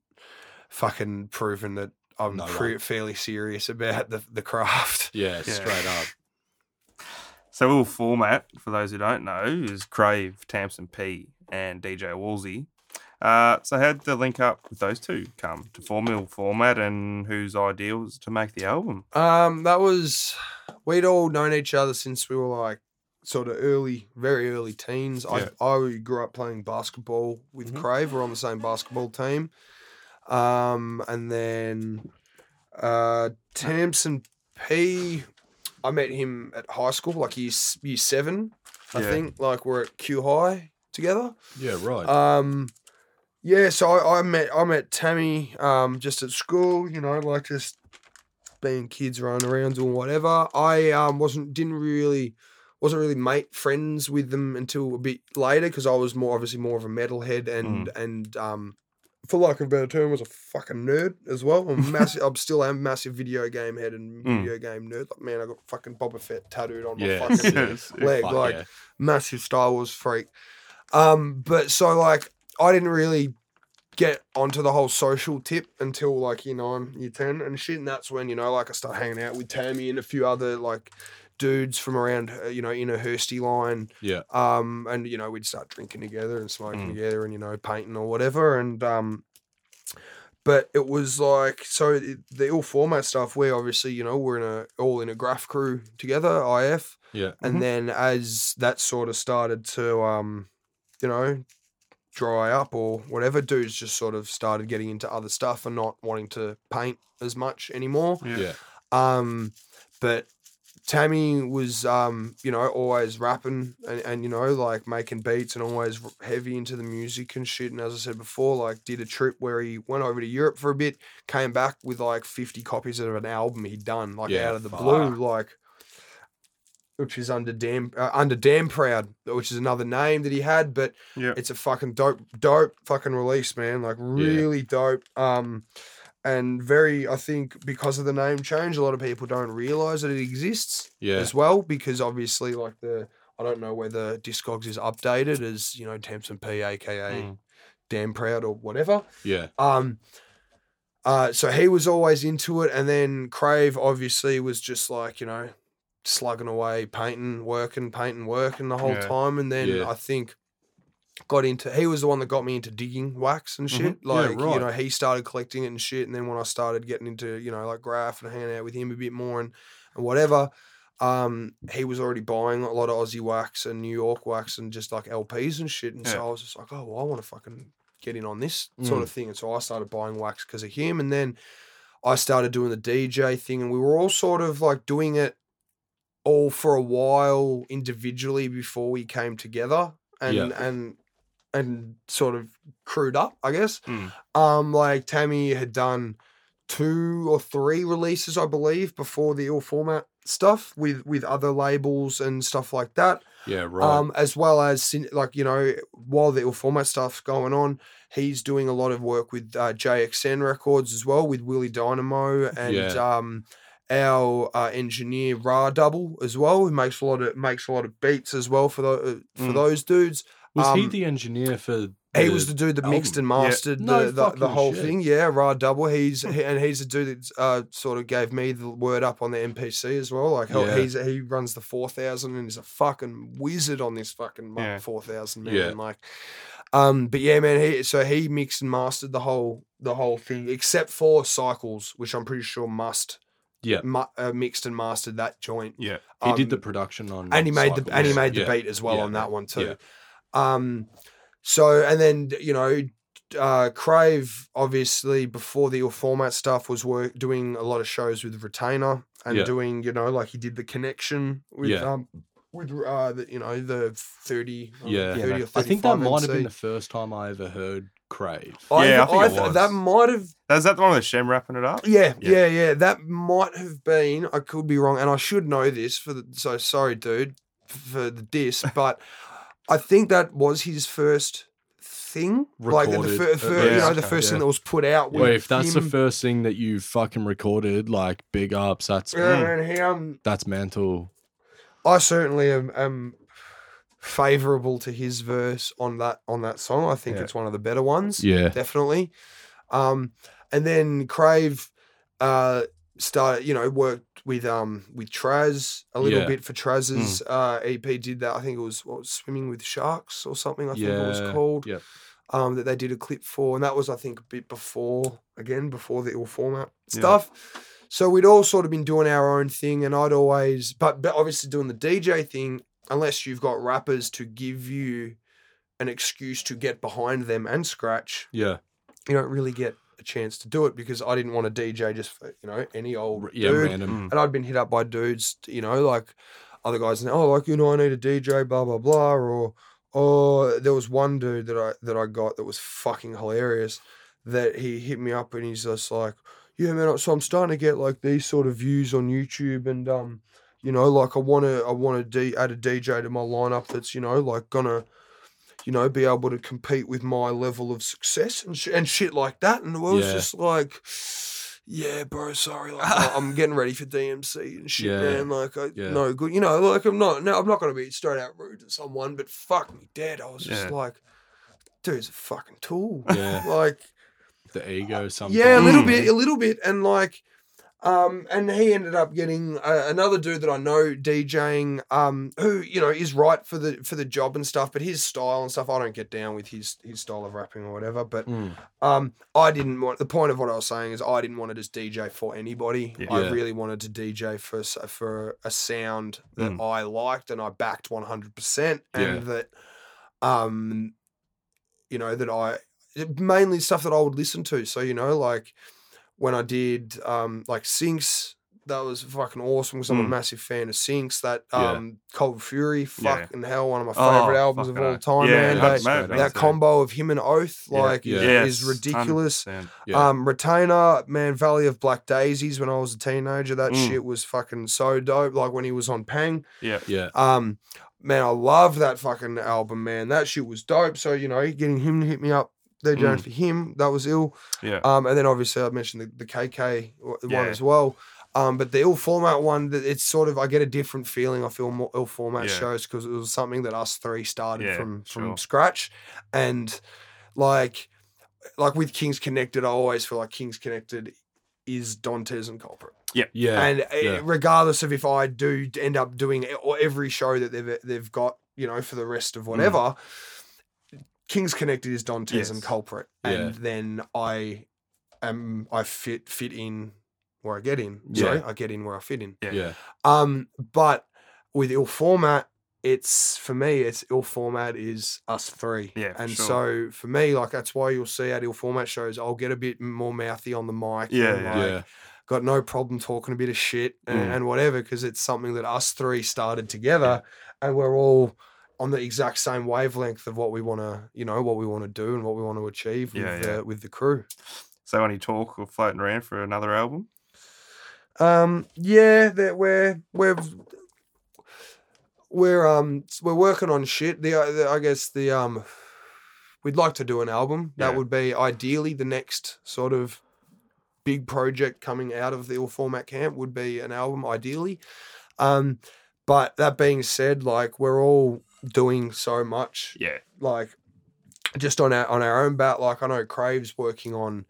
fucking proven that I'm No pre- fairly serious about the, the craft. Yeah, Yeah. straight up. So Ill Format, for those who don't know, is Crave, Tamsin P, and DJ Wallzee. Uh, so how did the link up with those two come to form Ill Format, and whose idea was to make the album? Um, that was we'd all known each other since we were like sort of early, very early teens. Yeah. I I grew up playing basketball with Mhm. Crave. We're on the same basketball team. Um, and then uh, Tamsin P. I met him at high school, like year year seven, I Yeah. think. Like we're at Q High together. Yeah, right. Um, yeah, so I, I met I met Tammy um just at school, you know, like just being kids running around doing whatever. I um wasn't didn't really wasn't really mate friends with them until a bit later because I was more obviously more of a metalhead and and um for lack of a better term was a fucking nerd as well. I'm massive. I'm still a massive video game head and Mm. video game nerd. Like, man, I got fucking Boba Fett tattooed on my fucking Yes. leg. Fuck like yeah. massive Star Wars freak. Um, but so like I didn't really get onto the whole social tip until like year nine, year ten and shit. And that's when, you know, like I start hanging out with Tammy and a few other like dudes from around uh, you know, in a Hursty line. Yeah. Um, and you know, we'd start drinking together and smoking Mm. together and, you know, painting or whatever. And um but it was like so it, the ill format stuff where obviously, you know, we're in a all in a graph crew together, IF. Yeah. And Mhm. then as that sort of started to, um, you know, dry up or whatever, dudes just sort of started getting into other stuff and not wanting to paint as much anymore. Yeah. Yeah. Um, but Tammy was, um, you know, always rapping and, and, you know, like making beats and always heavy into the music and shit. And as I said before, like did a trip where he went over to Europe for a bit, came back with like 50 copies of an album he'd done, like Yeah, out of the blue, like, which is under damn, uh, under damn proud, which is another name that he had, but Yeah. it's a fucking dope, dope fucking release, man. Like really dope. Um, and very, I think because of the name change, a lot of people don't realize that it exists Yeah. as well. Because obviously, like the, I don't know whether Discogs is updated as you know Tempson P, aka Mm. Damn Proud or whatever. Yeah. Um, uh, so he was always into it, and then Crave obviously was just like you know, slugging away, painting, working, painting, working the whole Yeah. time, and then Yeah. I think got into. He was the one that got me into digging wax and shit. Yeah, Like you right. know, he started collecting it and shit, and then when I started getting into you know like graph and hanging out with him a bit more and, and whatever. Um, he was already buying a lot of Aussie wax and New York wax and just like LPs and shit. And so I was just like, oh, well, I want to fucking get in on this sort Mm. of thing. And so I started buying wax because of him. And then I started doing the DJ thing, and we were all sort of like doing it all for a while individually before we came together and Yeah. and and sort of crewed up, I guess. Mm. Um, like Tammy had done two or three releases, I believe, before the ill format stuff with with other labels and stuff like that. Yeah. Right. Um, as well as like you know, while the ill format stuff's going on, he's doing a lot of work with uh, JXN Records as well with Willie Dynamo and Yeah. um, our uh, engineer Ra Double as well, who makes a lot of makes a lot of beats as well for the, uh, for Mm. those dudes. was he um, the engineer for? He was the dude that mixed and Yeah. mastered No the, the, the whole shit. thing. Yeah, Ra Double. He's he, and he's the dude that uh, sort of gave me the word up on the MPC as well. Like Yeah. he's he runs the four thousand and is a fucking wizard on this fucking Yeah. four thousand man. Yeah. Like, um, but yeah, man. He so he mixed and mastered the whole the whole thing except for cycles, which I'm pretty sure must Yeah. mu- uh, mixed and mastered that joint. Yeah. He did the Um, production on. and he made the and he made the Yeah. beat as well Yeah. on that one too. Yeah. Um, so and then you know, uh, Crave obviously before the ill format stuff was work doing a lot of shows with Retainer and Yeah. doing you know like he did the connection with Yeah. um with uh the, you know the thirty uh, Yeah. 30 Yeah, or I think that 35 might have been the first time I ever heard Crave. I, Yeah, I think it th- was. that might have Is that the one with Shem wrapping it up? Yeah, Yeah. yeah, yeah, That might have been. I could be wrong, and I should know this for the. So sorry, dude, for the diss, but I think that was his first thing, like the, Recorded, fir- at fir- you know, the okay, first thing that was put out. Well, with if that's the first thing that you fucking recorded, like big ups, that's Yeah, man, he, um, that's mental. I certainly am, am favorable to his verse on that on that song. I think Yeah. it's one of the better ones. Yeah. definitely. Um, and then Crave uh, started, you know, worked with um with Traz a little Yeah. bit for Traz's uh, EP. Did that? I think it was what was Swimming with Sharks or something. I think it was called. yep. Um, that they did a clip for, and that was I think a bit before again before the ill format Yeah. stuff. So we'd all sort of been doing our own thing, and I'd always, but but obviously doing the DJ thing, unless you've got rappers to give you an excuse to get behind them and scratch, Yeah. you don't really get a chance to do it because I didn't want to DJ just for, you know, any old Yeah, dude. random. And I'd been hit up by dudes, you know, like other guys, and oh, like you know, I need a DJ, blah blah blah, or or there was one dude that I that I got that was fucking hilarious. That he hit me up and he's just like, yeah, man. So I'm starting to get like these sort of views on YouTube, and um, you know, like I want to I want to D- add a DJ to my lineup that's you know like gonna you know, be able to compete with my level of success and, sh- and shit like that. And I was Yeah. just like, yeah, bro, sorry. Like, I'm getting ready for DMC and shit, Yeah. man. Like, I, Yeah. no good. You know, like, I'm not, no, I'm not to be straight out rude to someone, but fuck me dead. I was just like, dude's a fucking tool. Yeah. like, The ego sometimes. yeah, a little Mm. bit, a little bit, and like, um, and he ended up getting uh, another dude that I know DJing, um, who you know is right for the for the job and stuff, but his style and stuff, I don't get down with his his style of rapping or whatever. But Mm. um, I didn't want the point of what I was saying is I didn't want to just DJ for anybody. Yeah. I really wanted to DJ for for a sound that Mm. I liked and I backed one hundred percent, Yeah. and that, um, you know that I mainly stuff that I would listen to. So you know, like when I did um like Sinks that was fucking awesome because I'm a Mm. massive fan of Sinks. That Yeah. um, Cold Fury, Yeah. fucking hell, one of my Oh, favorite albums of fucking all hell. time, Yeah, man. that's They- mad, that that combo of him and Oath, Yeah. like, Yeah. is ridiculous. 100%. Yeah. Um, Retainer, man, Valley of Black Daisies. When I was a teenager, that Mm. shit was fucking so dope. Like when he was on Pang. Yeah. yeah. Um, man, I love that fucking album, man. That shit was dope. So you know, getting him to hit me up, they're doing Mm. for him. That was ill. Yeah. Um, and then obviously I mentioned the, the KK one Yeah. as well. Um, but the ill format one, that it's sort of I get a different feeling. I feel more ill format Yeah. shows because it was something that us three started Yeah, from from sure. scratch, and like like with Kings Connected, I always feel like Kings Connected is Dantes and Culprit. Yeah. yeah. and uh, yeah. regardless of if I do end up doing every show that they've they've got, you know, for the rest Mm. of whatever, Kings Connected is Dantes and Yes. Culprit, Yeah. and then I am I fit fit in where I get in. Sorry, I get in where I fit in. Yeah. yeah. Um, but with ill format, it's for me, it's ill format is us three. Yeah, and sure. so for me, like that's why you'll see at ill format shows, I'll get a bit more mouthy on the mic. Yeah, and, yeah. like, yeah. got no problem talking a bit of shit and, Mm. and whatever because it's something that us three started together and we're all on the exact same wavelength of what we want to you know what we want to do and what we want to achieve with, Yeah, the, with the crew. So any talk or floating around for another album? um yeah that we're we're we're um we're working on shit. The, uh, the i guess the um we'd like to do an album. That Yeah. would be ideally the next sort of big project coming out of the ill format camp would be an album ideally. Um but that being said like we're all doing so much Yeah. like just on our on our own bat like i know crave's working on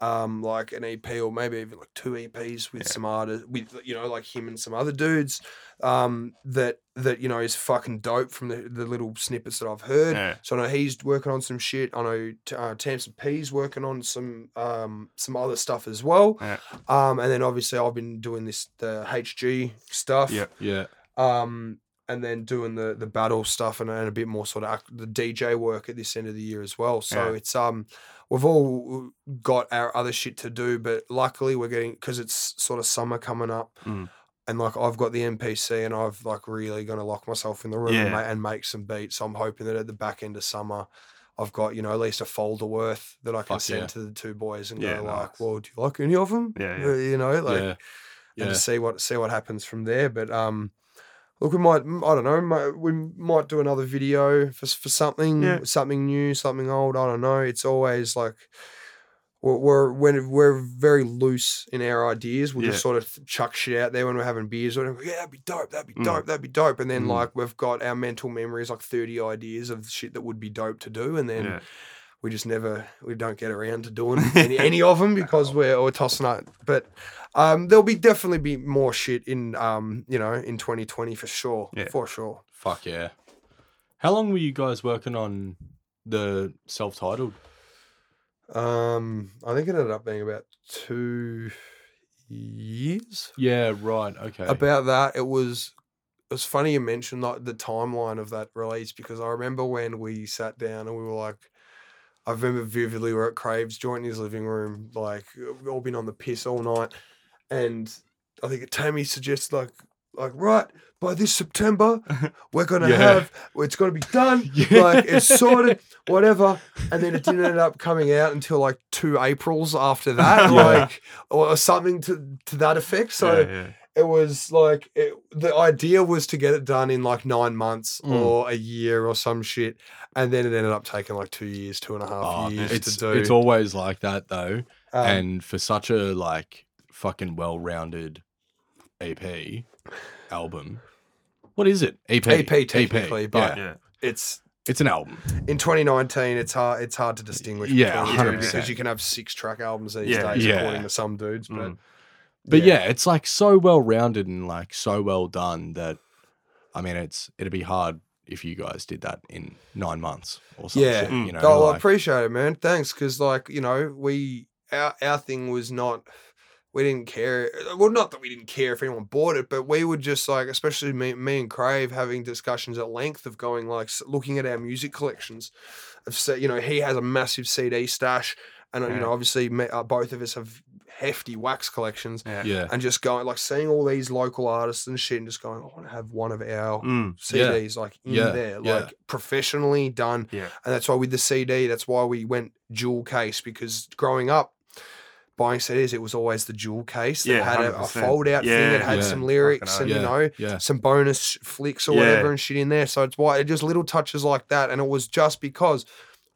um like an ep or maybe even like two eps with Yeah. some artists with you know like him and some other dudes um that that you know is fucking dope from the, the little snippets that i've heard Yeah. so I know he's working on some shit. I know T- uh, Tamsin P's working on some um, some other stuff as well. Yeah. Um, and then obviously I've been doing this the HG stuff. Yeah. Yeah. Um, and then doing the the battle stuff and, and a bit more sort of the DJ work at this end of the year as well. So Yeah. it's um we've all got our other shit to do, but luckily we're getting because it's sort of summer coming up. Mm. And like I've got the MPC, and I've like really going to lock myself in the room and, Yeah. ma- and make some beats. So I'm hoping that at the back end of summer, I've got you know at least a folder worth that I can Fuck send yeah. to the two boys and Yeah, go like, nice. "Well, do you like any of them?" Yeah, yeah. you know, like and to see what see what happens from there. But um, look, we might I don't know, might, we might do another video for for something Yeah. something new, something old. I don't know. It's always like. We're, we're we're very loose in our ideas. We'll Yeah. just sort of chuck shit out there when we're having beers. Yeah, that'd be dope. That'd be Mm. dope. That'd be dope. And then Mm. like we've got our mental memories, like thirty ideas of shit that would be dope to do, and then Yeah. We just never we don't get around to doing any, any of them because we're, tossing up. But um, there'll be definitely be more shit in um, you know in 2020 for sure, Yeah. for sure. Fuck yeah. How long were you guys working on the self-titled? Um, I think it ended up being about two years. Yeah. Right. Okay. About that, it was. It was funny you mentioned like the timeline of that release because I remember when we sat down and we were like, I remember vividly we're at Crave's joint in his living room, like we've all been on the piss all night, and I think Tammy suggests like, like right by this September we're gonna Yeah. have it's gonna be done, Yeah. like it's sorted, whatever, and then it didn't end up coming out until like two Aprils after that, Yeah. like or something to to that effect. So. It was like it, the idea was to get it done in like nine months Mm. or a year or some shit, and then it ended up taking like two years, two and a half Oh, years it's to do. it's always like that though, Um, and for such a like fucking well-rounded EP album. What is it? EP. EP technically, but- Yeah. it's it's an album. in 2019. It's hard. It's hard to distinguish. Yeah, between the two 100%. because you can have six track albums these Yeah. days, Yeah. according to some dudes. But Mm. But yeah. it's like so well rounded and like so well done that I mean it's it'd be hard if you guys did that in nine months or something. Yeah. you know. oh, I appreciate it, man. Thanks, because like you know, we our our thing was not. We didn't care. Well, not that we didn't care if anyone bought it, but we would just like, especially me, me and Crave, having discussions at length of going like looking at our music collections. Of say, you know, he has a massive CD stash, and uh, you know, obviously, me, uh, both of us have hefty wax collections Yeah. Yeah. and just going like seeing all these local artists and shit and just going, I want to have one of our Mm. CDs like in Yeah, there, yeah. like professionally done. Yeah. And that's why with the CD, that's why we went dual case because growing up, buying CDs, it was always the jewel case that Yeah, had a, a fold out thing. It Yeah. had Yeah. some lyrics and, oath. you know, Yeah. some bonus flicks or Yeah. whatever and shit in there. So it's why it just little touches like that. And it was just because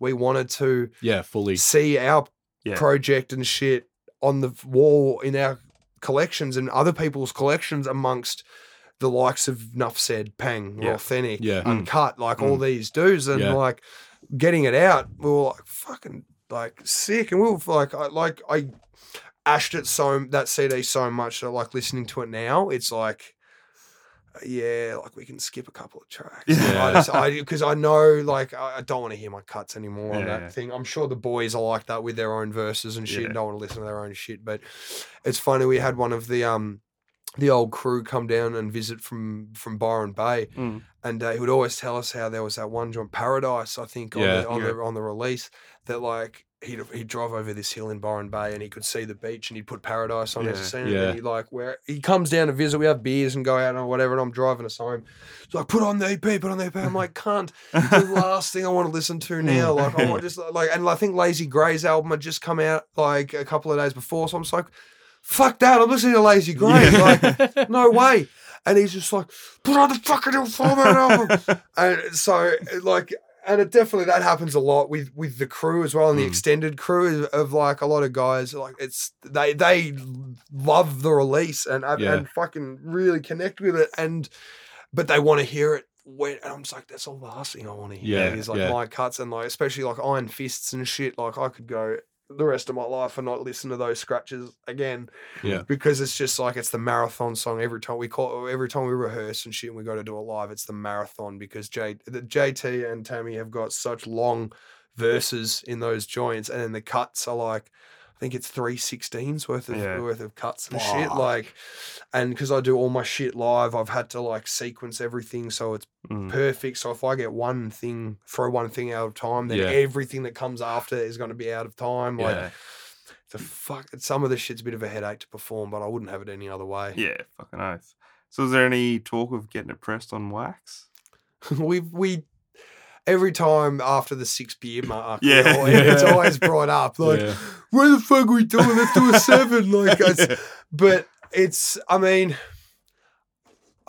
we wanted to Yeah. Fully. see our Yeah. project and shit on the wall in our collections and other people's collections amongst the likes of Nuff Said, Pang, Yeah. Authentic, Yeah. Mm. Uncut, like all these dudes. And Yeah. like getting it out, we were like fucking like sick. And we were like, I like, I ashed it so, that CD so much that like listening to it now, it's like, yeah, like we can skip a couple of tracks. Yeah. Because I, know, like, I, I don't want to hear my cuts anymore on that yeah. thing. I'm sure the boys are like that with their own verses and shit. Yeah. and Don't want to listen to their own shit. But it's funny. We had one of the um the old crew come down and visit from from Byron Bay, Mm. and uh, he would always tell us how there was that one joint Paradise, I think, on, Yeah. the, on Yeah. the on the release that like. He'd, he'd drive over this hill in Byron Bay and he could see the beach and he'd put paradise on Yeah. scene. Yeah. And he like where he comes down to visit, we have beers and go out or whatever, and I'm driving us home. He's like, put on the EP, put on the EP. I'm like, cunt, the last thing I want to listen to now. Like, I want just like, and I think Lazy Grey's album had just come out like a couple of days before, so I'm just like, fuck that, I'm listening to Lazy Grey. Like, no way. And he's just like, put on the fucking Ill Format album. and so, like, and it definitely that happens a lot with with the crew as well, and the Mm. extended crew of, of like a lot of guys. Like, it's they they love the release and and, Yeah. and fucking really connect with it, and but they want to hear it. When, and I'm just like, that's all the last thing I want to hear. Yeah, is like yeah. my cuts and like, especially like Iron Fists and shit. Like, I could go the rest of my life and not listen to those scratches again Yeah. because it's just like it's the marathon song every time we call every time we rehearse and shit and we go to do it live it's the marathon because J the JT and Tammy have got such long verses in those joints and then the cuts are like I think it's three sixteens worth of Yeah. worth of cuts and shit like and because I do all my shit live I've had to like sequence everything so it's Mm. perfect so if I get one thing throw one thing out of time then Yeah. everything that comes after is going to be out of time like Yeah. the fuck some of the shit's a bit of a headache to perform, but I wouldn't have it any other way. Yeah, fucking oath. So, is there any talk of getting it pressed on wax? we we every time after the six beer mark, Yeah. always- it's Yeah. always brought up like, Yeah. where the fuck are we doing? Let's do a seven. Like, it's, but it's I mean.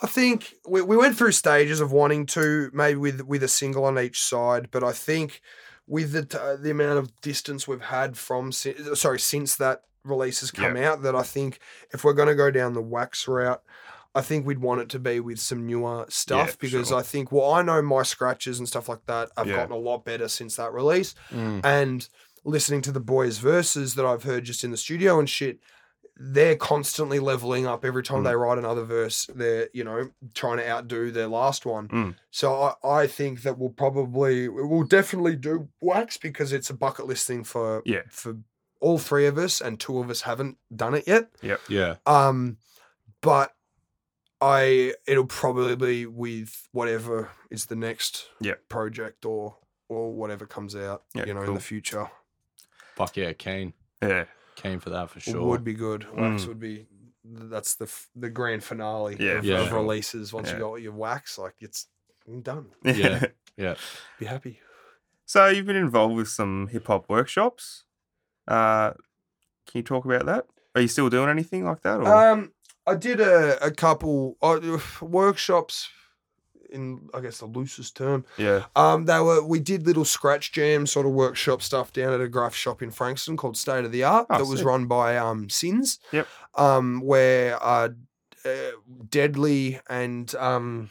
I think we, we went through stages of wanting to maybe with with a single on each side, but I think with the t- uh, the amount of distance we've had from si- sorry since that release has come out, that I think if we're going to go down the wax route, I think we'd want it to be with some newer stuff Yeah, because sure. I think well I know my scratches and stuff like that have Yeah. gotten a lot better since that release, Mm. and listening to the boys' verses that I've heard just in the studio and shit, they're constantly leveling up every time Mm. they write another verse. They're you know trying to outdo their last one. Mm. So I, I think that we'll probably we'll definitely do wax because it's a bucket list thing for Yeah. for all three of us, and two of us haven't done it yet. Yeah. Yeah. Um, but I it'll probably be with whatever is the next Yeah. project or or whatever comes out. Yeah, you know, in the future. Fuck yeah. Keen. Yeah. Keen for that for sure. Would be good. Wax Mm. would be. That's the the grand finale Yeah, of, for of releases. Once Yeah. you got your wax, like it's done. Yeah. Yeah. Be happy. So you've been involved with some hip hop workshops. Uh, can you talk about that? Are you still doing anything like that? Or? Um, I did a a couple uh, workshops. In I guess the loosest term, yeah. Um, they were we did little scratch jam sort of workshop stuff down at a graph shop in Frankston called State of the Art Oh, that was run by um Sins. Yep. Um, where uh, uh Deadly and um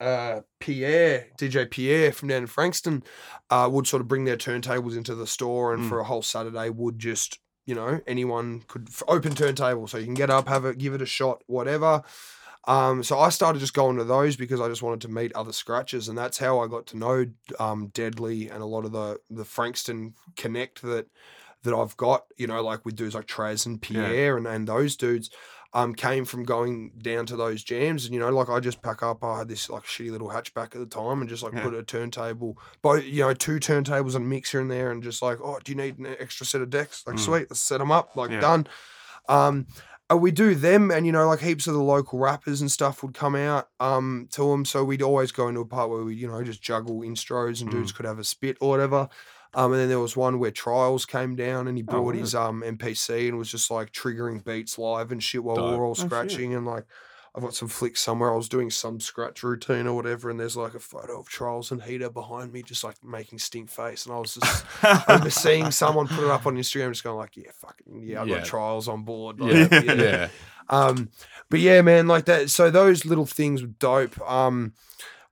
uh Pierre DJ Pierre from down in Frankston uh would sort of bring their turntables into the store and Mm. for a whole Saturday would just you know anyone could open turntable so you can get up have it give it a shot whatever um, so I started just going to those because I just wanted to meet other scratches, and that's how I got to know um, Deadly and a lot of the the Frankston connect that that I've got. You know, like with dudes like Traz and Pierre and, and those dudes. Um, came from going down to those jams. And, you know, like I just pack up, I had this like shitty little hatchback at the time and just like Yeah. put a turntable, both, you know, two turntables and a mixer in there and just like, oh, do you need an extra set of decks? Like, Mm. sweet, let's set them up, like Yeah. done. Um, and we do them, and you know, like heaps of the local rappers and stuff would come out um to them. So we'd always go into a part where we, you know, just juggle instros and Mm. dudes could have a spit or whatever. Um, and then there was one where Trials came down and he Oh, brought word. his um MPC and was just like triggering beats live and shit while we Dope. were all shit. scratching and like I've got some flicks somewhere. I was doing some scratch routine or whatever, and there's like a photo of Trials and Heater behind me, just like making stink face, and I was just I seeing someone put it up on Instagram, just going like, "Yeah, fucking yeah, I got Yeah. trials on board." Yeah, Like, yeah. Um, but yeah, man, like that. So those little things were dope. Um,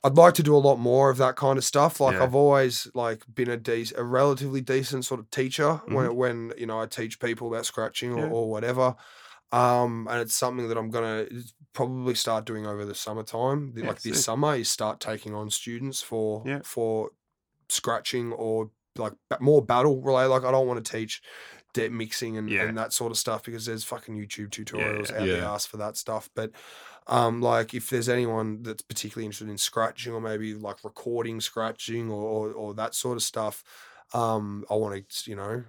I'd like to do a lot more of that kind of stuff. Like Yeah. I've always like been a dec- a relatively decent sort of teacher when when you know I teach people about scratching or, Mm-hmm. Yeah. or whatever. Um, and it's something that I'm gonna probably start doing over the summertime. Yeah, like this sick. summer, is start taking on students for for scratching or like more battle related. Like I don't want to teach debt mixing and, and that sort of stuff because there's fucking YouTube tutorials out the Yeah. ass for that stuff. But um, like if there's anyone that's particularly interested in scratching or maybe like recording scratching or or, or that sort of stuff, um, I want to you know,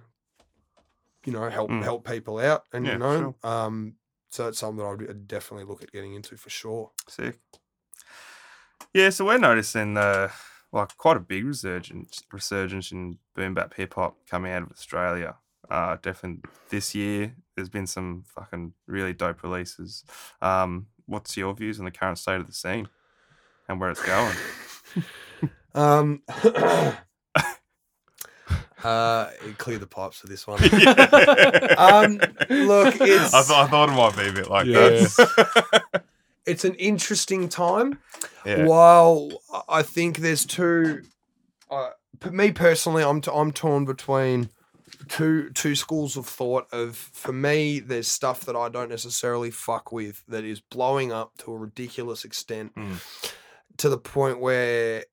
you know help Mm. help people out and Yeah, you know um. So it's something that I'd I'd definitely look at getting into for sure. Sick. Yeah, so we're noticing uh, like quite a big resurgence resurgence in boom bap hip hop coming out of Australia. Uh, definitely this year, there's been some fucking really dope releases. Um, what's your views on the current state of the scene and where it's going? Um, uh, clear the pipes for this one. Um, look, it's- I, thought I thought it might be a bit like Yeah. that. it's an interesting time. yeah. While I think there's two, uh, me personally, I'm t- I'm torn between two two schools of thought. Of for me, there's stuff that I don't necessarily fuck with that is blowing up to a ridiculous extent, Mm. to the point where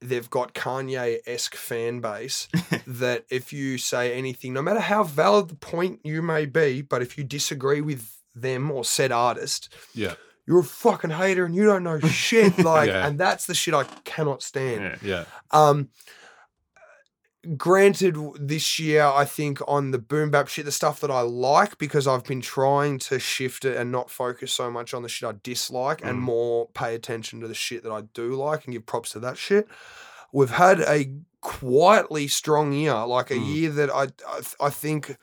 they've got Kanye esque fan base that if you say anything, no matter how valid the point you may be, but if you disagree with them or said artist, Yeah. you're a fucking hater and you don't know shit. Like, Yeah. and that's the shit I cannot stand. yeah. Yeah. Um, granted, this year I think on the boom bap shit, the stuff that I like because I've been trying to shift it and not focus so much on the shit I dislike and Mm. more pay attention to the shit that I do like and give props to that shit. We've had a quietly strong year, like a Mm. year that I, I I think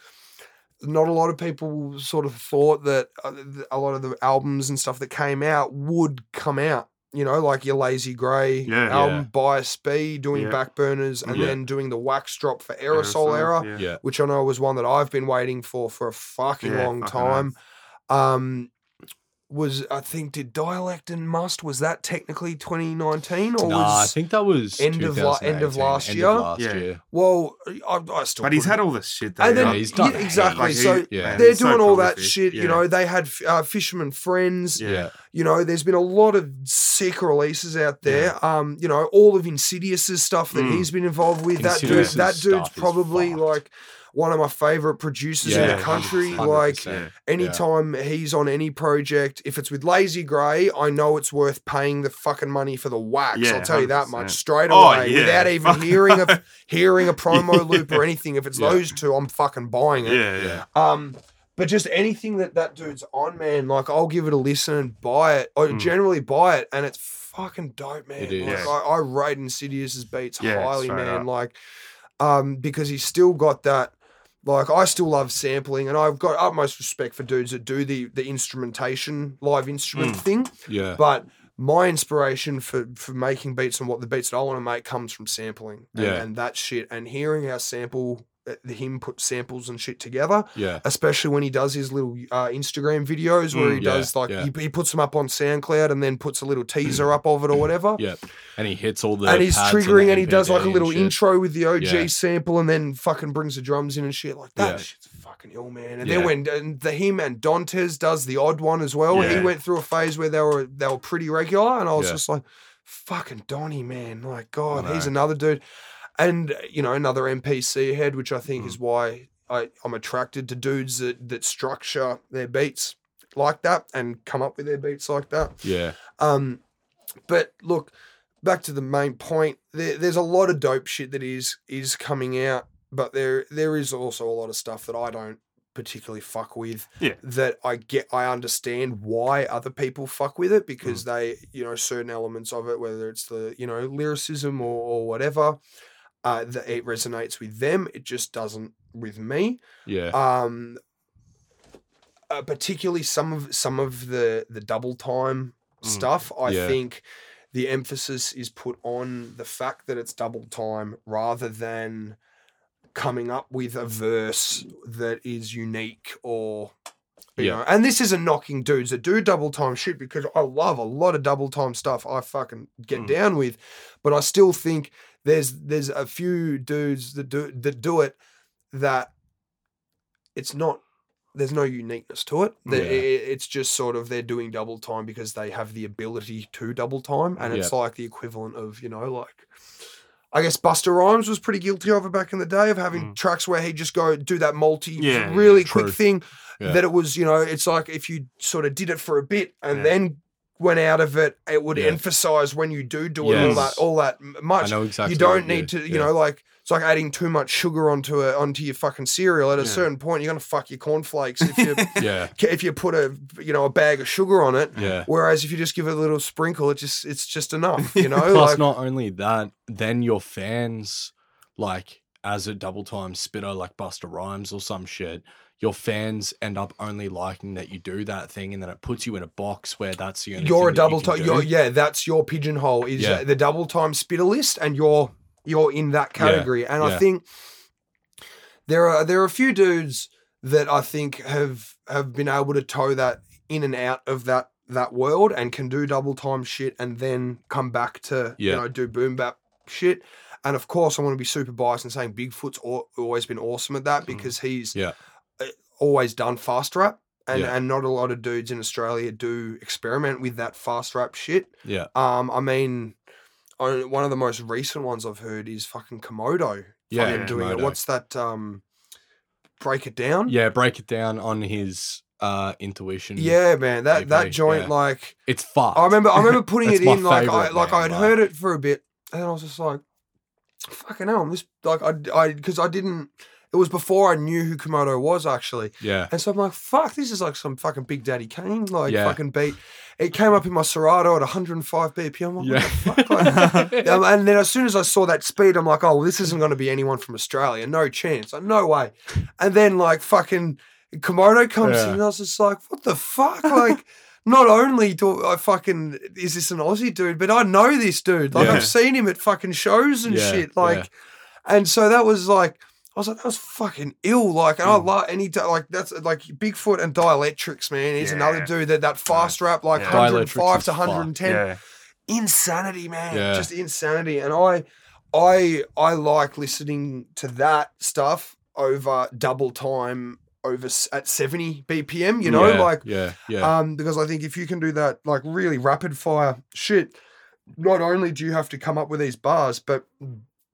not a lot of people sort of thought that uh, a lot of the albums and stuff that came out would come out. You know, like your Lazy Grey Yeah. album, Yeah. Bias B, doing Yeah. Backburners, and Yeah. then doing the wax drop for Aerosol, Era, Yeah. Yeah. which I know was one that I've been waiting for for a fucking Yeah, long fucking time. Um, was I think did Dialect and Must was that technically 2019 or Nah, I was think that was end of la- end of 2018, last end year? last Yeah. year. well I, I still But he's put- had all this shit that and then Yeah, he's done yeah, heaps. exactly Like, he- so yeah. man, they're he's so doing all that prolific. shit you know they had uh, Fisherman Friends Yeah. Yeah. you know, there's been a lot of sick releases out there. Um, you know, all of Insidious's stuff that Mm. he's been involved with. That dude, Insidious's that dude's stuff is probably fucked. like one of my favorite producers in the country. 100%. Like Yeah. anytime he's on any project, if it's with Lazy Grey, I know it's worth paying the fucking money for the wax. Yeah, I'll tell you that much straight Oh, away yeah. without even hearing a hearing a promo loop or anything. If it's Yeah. those two, I'm fucking buying it. Yeah. Yeah. Yeah. Um, but just anything that that dude's on, man, like I'll give it a listen and buy it. I Mm. generally buy it, and it's fucking dope, man. It is. Like, Yeah. I, I rate Insidious's beats Yeah, highly, man. up. Like, um, because he's still got that. Like, I still love sampling, and I've got utmost respect for dudes that do the the instrumentation, live instrument Mm. thing. Yeah. But my inspiration for for making beats and what the beats that I want to make comes from sampling, and, Yeah. and that shit, and hearing how sample him put samples and shit together Yeah. especially when he does his little uh, Instagram videos where Mm, he yeah, does like yeah. he, he puts them up on SoundCloud and then puts a little teaser up of it or whatever. Yeah. And he hits all the and he's triggering and he does like a little intro with the OG Yeah. sample and then fucking brings the drums in and shit like that. Yeah. Shit's fucking ill, man. And Yeah. then when and the him and Dantes does the odd one as well. He went through a phase where they were they were pretty regular, and I was Yeah. just like, fucking Donny, man. Like God, he's another dude. And you know another MPC head, which I think Mm. is why I, I'm attracted to dudes that that structure their beats like that and come up with their beats like that. Yeah. Um, but look, back to the main point. There, there's a lot of dope shit that is is coming out, but there there is also a lot of stuff that I don't particularly fuck with. Yeah. That I get, I understand why other people fuck with it because they, you know, certain elements of it, whether it's the you know lyricism or, or whatever, uh, that it resonates with them. It just doesn't with me Yeah. um uh, particularly some of some of the the double time Mm. stuff i Yeah. think the emphasis is put on the fact that it's double time rather than coming up with a verse that is unique or you Yeah. know and this isn't knocking dudes that do double time shit because i love a lot of double time stuff i fucking get Mm. down with but i still think there's there's a few dudes that do that do it that it's not there's no uniqueness to it. Yeah. It's just sort of they're doing double time because they have the ability to double time, and it's like the equivalent of you know like. I guess Busta Rhymes was pretty guilty of it back in the day of having Mm. tracks where he'd just go do that multi Yeah, really quick thing that it was, you know, it's like if you sort of did it for a bit and then went out of it, it would Yeah. emphasize when you do do it all that all that m- I much. know exactly. you don't need to, you yeah. know, like it's like adding too much sugar onto a onto your fucking cereal. At a Yeah. certain point, you're gonna fuck your cornflakes if you Yeah. if you put a you know a bag of sugar on it. Yeah. Whereas if you just give it a little sprinkle, it just it's just enough. You know, Plus, like not only that, then your fans, like as a double time spitter like Busta Rhymes or some shit, your fans end up only liking that you do that thing, and then it puts you in a box where that's the only. you're a double you time. You're, yeah, that's your pigeonhole. Is Yeah. uh, the double time spitter list, and you're you're in that Yeah, category. And I think there are there are a few dudes that I think have have been able to toe that in and out of that that world and can do double time shit and then come back to you know do boom bap shit. And of course, I want to be super biased and saying Bigfoot's always been awesome at that Mm. because he's Yeah. Always done fast rap. And, Yeah. and not a lot of dudes in Australia do experiment with that fast rap shit. Yeah. Um, I mean, one of the most recent ones I've heard is fucking Komodo. Yeah, doing it. What's that? Um, break it down. Yeah, break it down on his uh intuition. Yeah, man. That that joint, yeah. like, It's fucked. I remember, I remember putting it in, like, I like man, I'd like- heard it for a bit, and I was just like, fucking hell, I'm this like I I because I didn't. It was before I knew who Komodo was actually. Yeah. And so I'm like, fuck, this is like some fucking Big Daddy Kane, like Yeah. fucking beat. It came up in my Serato at 105 BPM. I'm like, Yeah. what the fuck? Like, um, and then as soon as I saw that speed, I'm like, oh, well, this isn't going to be anyone from Australia. No chance. Like, no way. And then like fucking Komodo comes Yeah. in, and I was just like, what the fuck? Like, not only do I fucking is this an Aussie dude, but I know this dude. Like Yeah. I've seen him at fucking shows and Yeah, shit. Like, yeah. and so that was like. I was like, that was fucking ill. Like, and I Mm. love any like that's like Bigfoot and Dialectrix, man. He's another dude that that fast rap like Yeah. 105 Dialectrix to fucked. 110 Yeah. insanity, man. Yeah. Just insanity. And I I I like listening to that stuff over double time over s- at 70 BPM, you know, yeah, like yeah, yeah, um because I think if you can do that like really rapid fire shit, not only do you have to come up with these bars, but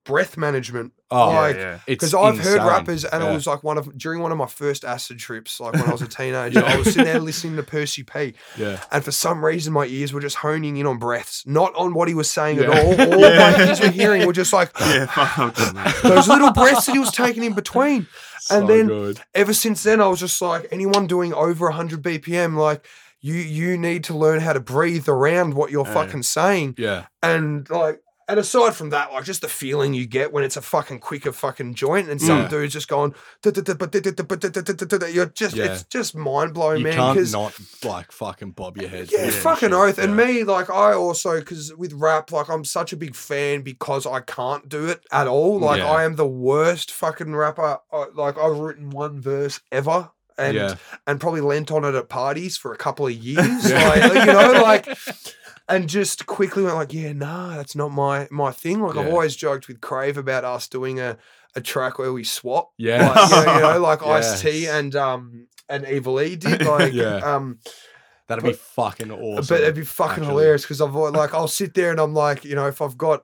breath management oh, like, yeah, yeah. because I've heard rappers, and Yeah. it was like one of during one of my first acid trips, like when I was a teenager, I was sitting there listening to Percy P, yeah, and for some reason my ears were just honing in on breaths, not on what he was saying Yeah. at all. All Yeah. my ears were hearing were just like yeah, fuck that. those little breaths that he was taking in between. And So then- good. Ever since then, I was just like, anyone doing over 100 BPM, like you you need to learn how to breathe around what you're Yeah. fucking saying, yeah, and like. And aside from that, like just the feeling you get when it's a fucking quicker fucking joint, and some Yeah. dude's just going, you're just, Yeah. it's just mind blowing, man. you can't not like fucking bob your head. yeah, fucking oath. And me, like, I also, because with rap, like, I'm such a big fan because I can't do it at all. Like. I am the worst fucking rapper. Uh, like, I've written one verse ever. And, yeah, and probably lent on it at parties for a couple of years. Yeah. Like, you know, like, and just quickly went like, yeah, nah, that's not my my thing. Like, I've always joked with Crave about us doing a, a track where we swap. yeah, Like, you know, you know, like Ice T and um and Evil E did. Like, Yeah. um, That'd be fucking awesome. but it'd be fucking actually. hilarious because I've like I'll sit there and I'm like, you know, if I've got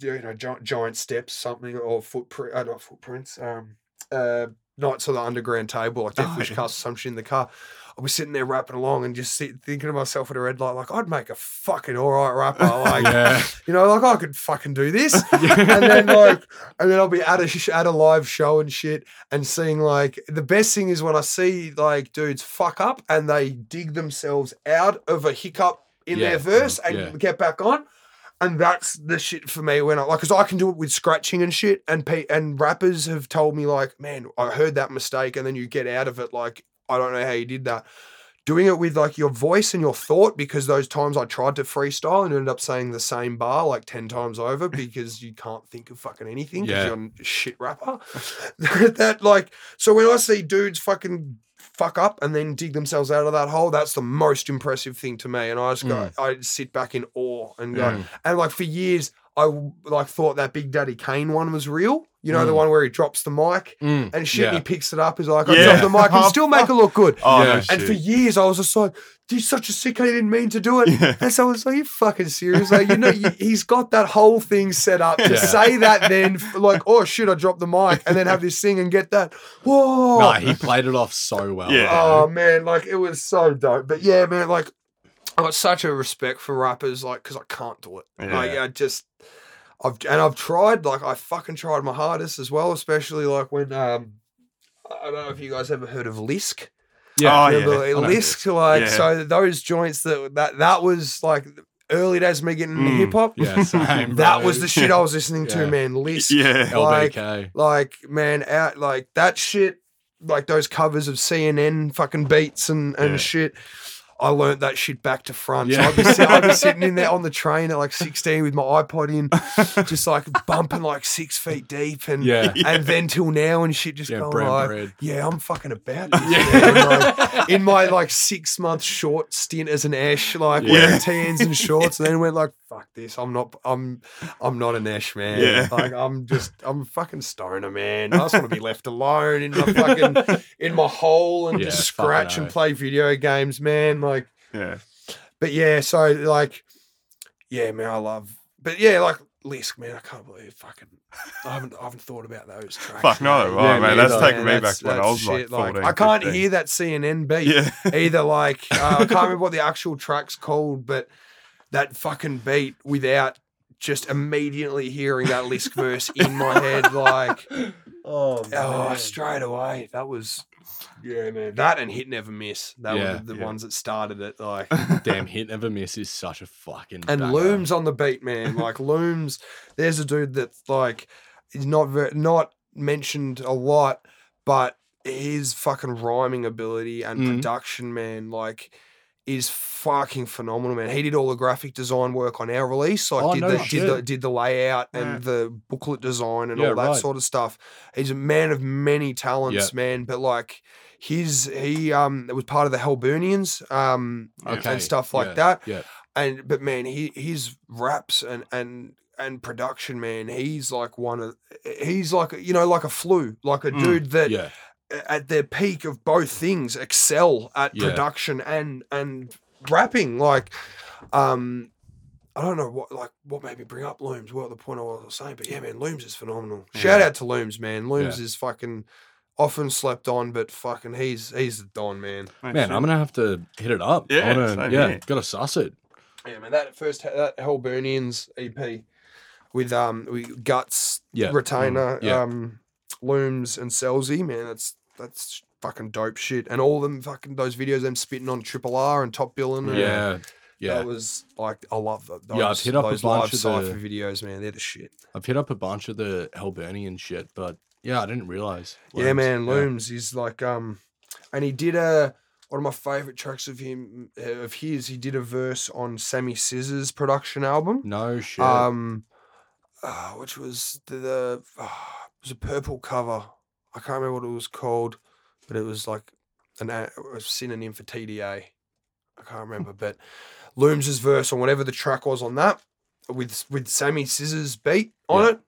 you know giant, giant steps, something or footprint, uh, not footprints, um, uh, Knights of the Underground Table, like Oh, Wish yeah. Castle, some shit in the car. I'll be sitting there rapping along and just sit, thinking to myself at a red light, like I'd make a fucking all right rapper. Like, Yeah. you know, like I could fucking do this. and then like, and then I'll be at a sh- at a live show and shit, and seeing like the best thing is when I see like dudes fuck up and they dig themselves out of a hiccup in Yeah, their verse and yeah. get back on. And that's the shit for me when I like, because I can do it with scratching and shit. And pe- and rappers have told me like, man, I heard that mistake, and then you get out of it like, I don't know how you did that. Doing it with like your voice and your thought, because those times I tried to freestyle and ended up saying the same bar like ten times over because you can't think of fucking anything because Yeah. you're a shit rapper. that like, so when I see dudes fucking fuck up and then dig themselves out of that hole, that's the most impressive thing to me. And I just go, I sit back in awe and go, Mm. and like for years, I like thought that Big Daddy Kane one was real. You know, the Mm. one where he drops the mic Mm, and shit, and he picks it up. He's like, I Yeah. dropped the mic and still make it look good. Oh, Yeah. And. For years, I was just like, he's such a sick, he didn't mean to do it. Yeah. And so I was like, you fucking serious? Like, you know, he's got that whole thing set up to Yeah. say that then, like, oh shit, I dropped the mic, and then have this thing and get that. Whoa. No, he played it off so well. Yeah. Oh man, like it was so dope. But yeah, man, like I got such a respect for rappers, like because I can't do it. Like Yeah. I just, I've and I've tried, like I fucking tried my hardest as well, especially like when um, I don't know if you guys ever heard of Lisk. yeah. Oh, yeah. Remember I know Lisk, like Yeah. so those joints that that that was like early days of me getting into Mm. hip hop. yeah, same. That was the shit I was listening to, Yeah. man. Lisk, Yeah. like LBK. like man out like that shit like those covers of cnn fucking beats and and Yeah. shit I learnt that shit back to front. So Yeah. I'd be, sit- I'd be sitting in there on the train at like 16 with my iPod in, just like bumping like six feet deep, and Yeah. and then till now and shit, just Yeah, going brown like, bread. yeah, I'm fucking about this. man. Like, in my like six month short stint as an Ash, like Yeah. wearing TNs and shorts, and then went like, fuck this, I'm not, I'm, I'm not an Ash man. Yeah. Like I'm just, I'm a fucking stoner man. I just want to be left alone in my fucking, in my hole and Yeah, just scratch and play video games, man. Like, Yeah. but yeah, so like, yeah, man, I love, but yeah, like. Lisk, man, I can't believe fucking. I haven't, I haven't thought about those tracks. Fuck no, man. Yeah, man. That's taking me back when I was like shit, 14. I can't 15. hear that CNN beat Yeah. either. Like uh, I can't remember what the actual track's called, but that fucking beat without just immediately hearing that Lisk verse in my head, like Oh, oh, straight away. That was yeah, man. That and hit never miss. That Yeah, were the, the yeah. ones that started it. Like Damn, hit never miss is such a fucking and banger. Looms on the beat, man. Like Looms, there's a dude that like is not ver- not mentioned a lot, but his fucking rhyming ability and Mhm. production, man, like is fucking phenomenal, man. He did all the graphic design work on our release, like Oh, did no the did the did the layout and Yeah. the booklet design and Yeah, all that right. sort of stuff. He's a man of many talents, Yeah. man. But like his he um was part of the Hellburnians um Okay, and stuff like that Yeah, and but man, he his raps and and and production, man, he's like one of he's like you know like a flu, like a Mm, dude that yeah, at their peak of both things excel at Yeah. production and and rapping. Like, um, I don't know what like what made me bring up Looms. What the point I was saying, but yeah, man, Looms is phenomenal. Shout out to Looms, man. Looms is fucking often slept on, but fucking he's he's the don, man. man, I'm gonna have to hit it up. Yeah, I wanna- same yeah, here. gotta suss it. Yeah, man, that first that Hellburnians EP with um with guts Yeah, retainer mm, yeah. um looms and Selzy, man, that's that's fucking dope shit. And all them fucking those videos them spitting on Triple R and Top Billing. And yeah, yeah. That was like I love that. Those, Yeah, I've hit up a bunch live of cipher the- videos, man. They're the shit. I've hit up a bunch of the Hellburnian shit, but yeah, I didn't realize. Yeah, man, Looms is like um, and he did a one of my favorite tracks of him uh, of his. He did a verse on Sammy Scissors' production album. No shit. Um, uh, which was the, the it was a purple cover. I can't remember what it was called, but it was like an a, synonym for TDA. I can't remember, but Looms' verse on whatever the track was on that with with Sammy Scissors beat on Yeah. it.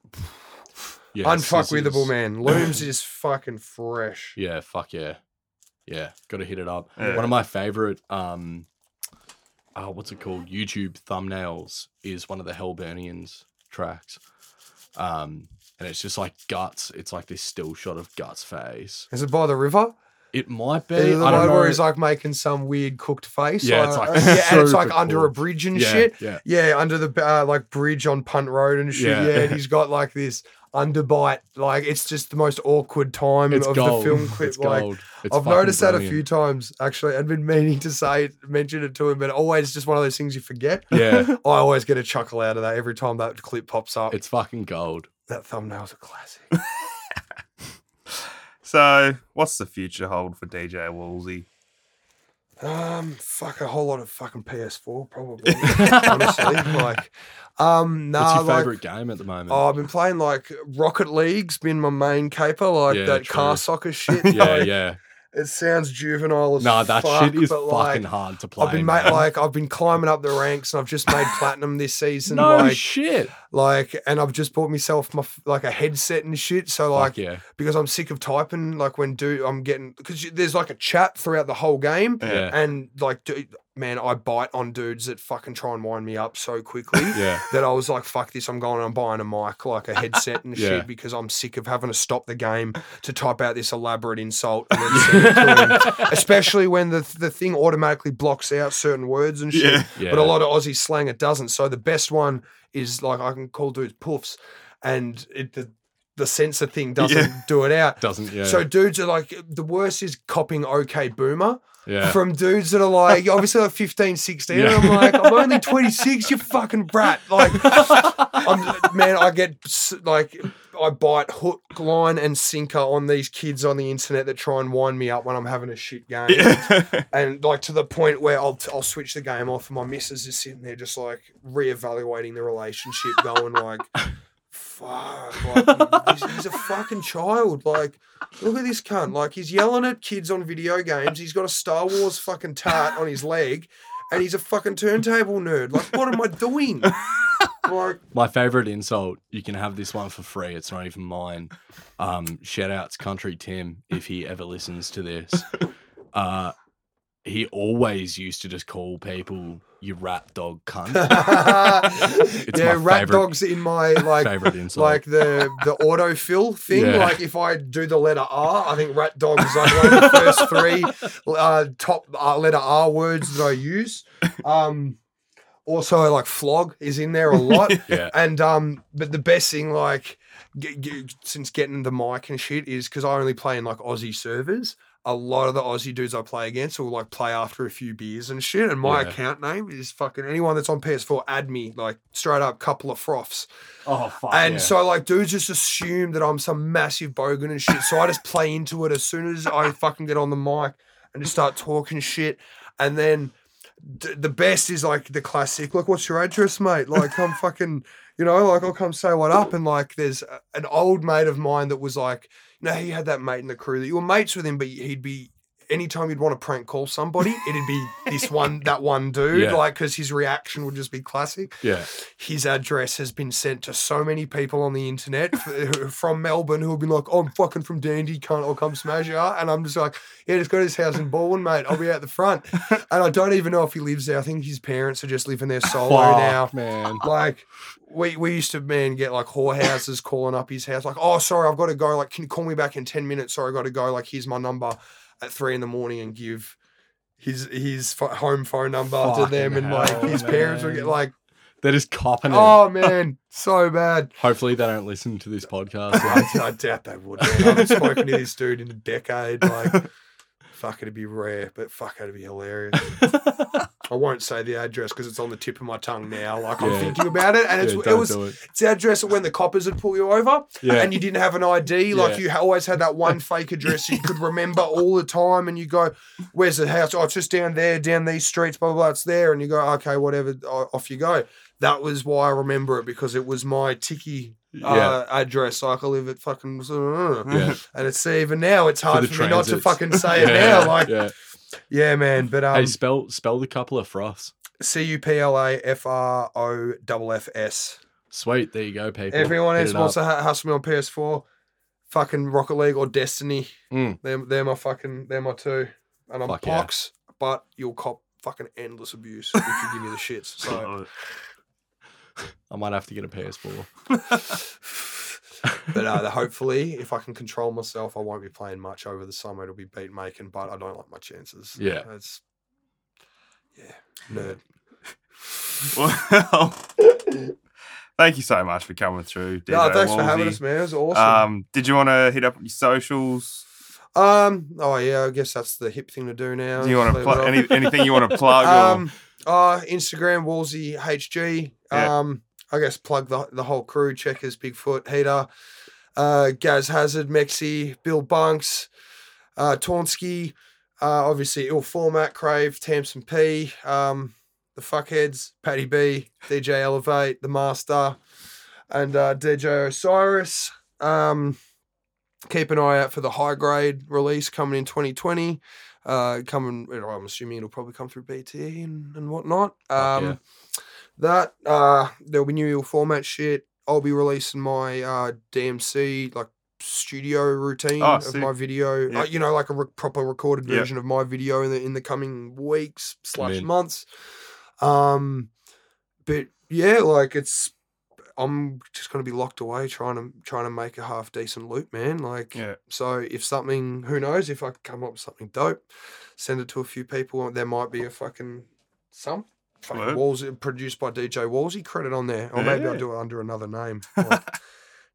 yeah, Unfuckwithable, man. Looms is fucking fresh. Yeah, fuck yeah. Yeah, gotta hit it up. Yeah. One of my favorite um uh, what's it called? YouTube thumbnails is one of the Hellburnians tracks. Um and it's just like guts. It's like this still shot of guts face. Is it by the river? It might be. The I don't know. where he's like making some weird cooked face. Yeah, it's, like, yeah, and it's like under cool. a bridge and yeah, shit. Yeah. Yeah, under the uh, like bridge on Punt Road and shit. Yeah. Yeah, and he's got like this underbite. Like it's just the most awkward time It's of gold. the film clip. It's like gold. It's I've fucking noticed that a brilliant. few times actually. I've been meaning to say it, mention it to him, but always just one of those things you forget. Yeah. I always get a chuckle out of that every time that clip pops up. It's fucking gold. That thumbnail's a classic. So, what's the future hold for DJ Wallzee? Um, fuck a whole lot of fucking PS4 probably. honestly, like, um, nah, What's your like, favorite game at the moment? Oh, I've been playing like Rocket League's been my main caper, like Yeah, that car soccer shit. yeah, like, yeah. It sounds juvenile as No, that fuck, shit is but, fucking like, hard to play. I've been ma- man. like I've been climbing up the ranks and I've just made platinum this season. no like, shit. Like, and I've just bought myself my like a headset and shit. So like, Fuck yeah. because I'm sick of typing. Like when do I'm getting because there's like a chat throughout the whole game. Yeah. And like, dude, man, I bite on dudes that fucking try and wind me up so quickly Yeah. that I was like, fuck this, I'm going and I'm buying a mic, like a headset and Yeah. shit, because I'm sick of having to stop the game to type out this elaborate insult and then send it to him. Especially when the the thing automatically blocks out certain words and shit. Yeah. Yeah. But a lot of Aussie slang it doesn't. So the best one is like I can call dudes puffs and it the, the censor thing doesn't Yeah. do it out. doesn't yeah. So dudes are like the worst is copying OK Boomer yeah. from dudes that are like obviously like 15, 16. Yeah. And I'm like, I'm only 26, you fucking brat. Like, I'm, man, I get like, I bite hook, line, and sinker on these kids on the internet that try and wind me up when I'm having a shit game. Yeah. And like to the point where I'll, I'll switch the game off and my missus is sitting there just like reevaluating the relationship, going like, fuck, like, he's, he's a fucking child. Like, look at this cunt. Like, he's yelling at kids on video games. He's got a Star Wars fucking tart on his leg, and he's a fucking turntable nerd. Like, what am I doing? My favorite insult, you can have this one for free. It's not even mine. Um, shout outs Country Tim if he ever listens to this. Uh, he always used to just call people you rat dog cunt. yeah, my rat favorite- dogs in my like. favorite insult. Like the the autofill thing, Yeah. like if I do the letter R, I think rat dogs are like the first three uh, top uh, letter R words that I use. Um, also, like flog is in there a lot. yeah. And um, but the best thing, like, g- g- since getting the mic and shit, is because I only play in like Aussie servers. A lot of the Aussie dudes I play against will like play after a few beers and shit. And my Yeah. account name is fucking anyone that's on PS4. Add me, like straight up, couple of froths. Oh fuck. And yeah. so like dudes just assume that I'm some massive bogan and shit. So I just play into it as soon as I fucking get on the mic and just start talking shit. And then d- the best is like the classic. Like, what's your address, mate? Like I'm fucking, you know, like I'll come say what up. And like there's a- an old mate of mine that was like, you know, he had that mate in the crew that you were mates with him, but he'd be. Anytime you'd want to prank call somebody, it'd be this one, that one dude, Yeah. like, because his reaction would just be classic yeah. his address has been sent to so many people on the internet from Melbourne who have been like, oh, I'm fucking from Dandy, can't I'll come smash you. And I'm just like, yeah, just go to his house in Baldwin, mate. I'll be out the front. And I don't even know if he lives there. I think his parents are just living there solo Fuck, now. man. Like, we, we used to, man, get like whorehouses calling up his house, like, oh, sorry, I've got to go. Like, can you call me back in 10 minutes? Sorry, I've got to go. Like, here's my number at three in the morning and give his his home phone number to them. And like, hell, his parents would get like, They're just copping it. Oh man, so bad. Hopefully they don't listen to this podcast. I, I doubt they would. Man. I haven't spoken to this dude in a decade. Like, fuck, it'd be rare, but fuck, it'd be hilarious. I won't say the address because it's on the tip of my tongue now. Like I'm Yeah. thinking about it, and Yeah, it was it. it's the address when the coppers would pull you over, Yeah. and you didn't have an ID. Like you always had that one fake address you could remember all the time, and you go, "Where's the house? Oh, it's just down there, down these streets. Blah blah. blah. It's there." And you go, "Okay, whatever." Off you go. That was why I remember it because it was my ticky uh, address. Like I live at fucking. Yeah. And it's even now it's hard the for, me not to fucking say it Yeah, now. Like yeah, yeah. man. But um, hey, spell spell the couple of froths. C U P L A F R O F F S. Sweet, there you go, people. Everyone else wants to ha- hustle me on PS4. Fucking Rocket League or Destiny. Mm. They're, they're my fucking, they're my two. And I'm Fuck yeah. pox, but you'll cop fucking endless abuse if you give me the shits. So I might have to get a PS4. but uh, hopefully, if I can control myself, I won't be playing much over the summer. It'll be beat making, but I don't like my chances. Yeah. it's yeah, nerd. Well, thank you so much for coming through. DJ No, thanks for having us, man. It was awesome. Um, did you want to hit up your socials? Um. Oh yeah. I guess that's the hip thing to do now. Do you want to plug any, anything you want to plug? or, Um. Uh. Instagram Wallzee HG. Yeah. Um. I guess plug the the whole crew. Checkers, Bigfoot, Heater, uh, Gaz Hazard, Mexi, Bill Bunks, uh, Tonsky. Uh, obviously, ill format, Crave, Tamsin P, um, the fuckheads, Paddy B, DJ Elevate, the Master, and uh, DJ Osiris. Um, keep an eye out for the high grade release coming in 2020. Uh, coming, I'm assuming it'll probably come through BT and, and whatnot. Um, yeah. That uh, there'll be new format shit. I'll be releasing my uh, DMC like studio routine Oh, of my video. Yeah. Uh, you know, like a re- proper recorded Yeah. version of my video in the in the coming weeks slash months. Um, but yeah, like it's. I'm just gonna be locked away trying to trying to make a half decent loop, man. Like, Yeah. so if something, who knows, if I come up with something dope, send it to a few people. There might be a fucking some fucking Word. Walls produced by DJ Wallzee credit on there, or maybe I'll do it under another name, like,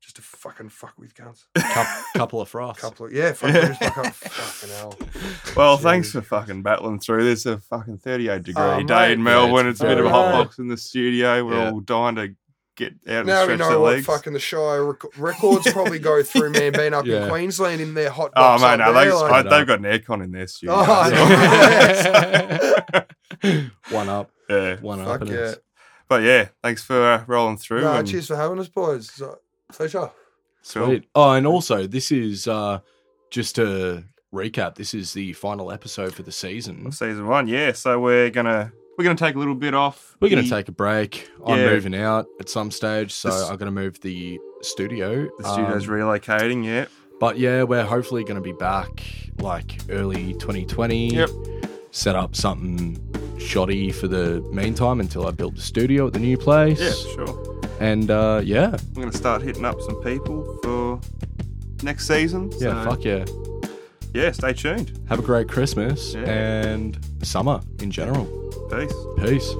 just to fucking fuck with guns. Cou- couple of froths. Couple of yeah, fuck, Yeah. just fuck up, fucking hell. Well, thanks for fucking battling through this. A fucking 38 degree Oh, day mate. in Melbourne. Yeah, it's, a bit of a hot hot. box in the studio. We're Yeah. all dying to get out and Now we stretch know the what legs. fucking the Shire rec- records probably go through, man. Being up Yeah. in Queensland in their hot Oh, box. man, up no, they, there, I- like- they've got an aircon in their studio. Oh, One up, yeah. one up, Fuck and yeah. But yeah, thanks for uh, rolling through. No, and cheers for having us, boys. So- Pleasure. cool. Sweet. Oh, and also, this is uh, just to recap. This is the final episode for the season. Season one, yeah. So we're gonna we're gonna take a little bit off. We're gonna take a break. I'm moving out at some stage, so This- I'm going to move the studio. the studio's Um, relocating. Yeah, But yeah, we're hopefully going to be back like early 2020. Yep. Set up something shoddy for the meantime until I built the studio at the new place. yeah, sure. And uh, yeah, I'm gonna start hitting up some people for next season. yeah, so, fuck yeah. yeah. Stay tuned. Have a great Christmas Yeah. and summer in general. Peace. Peace.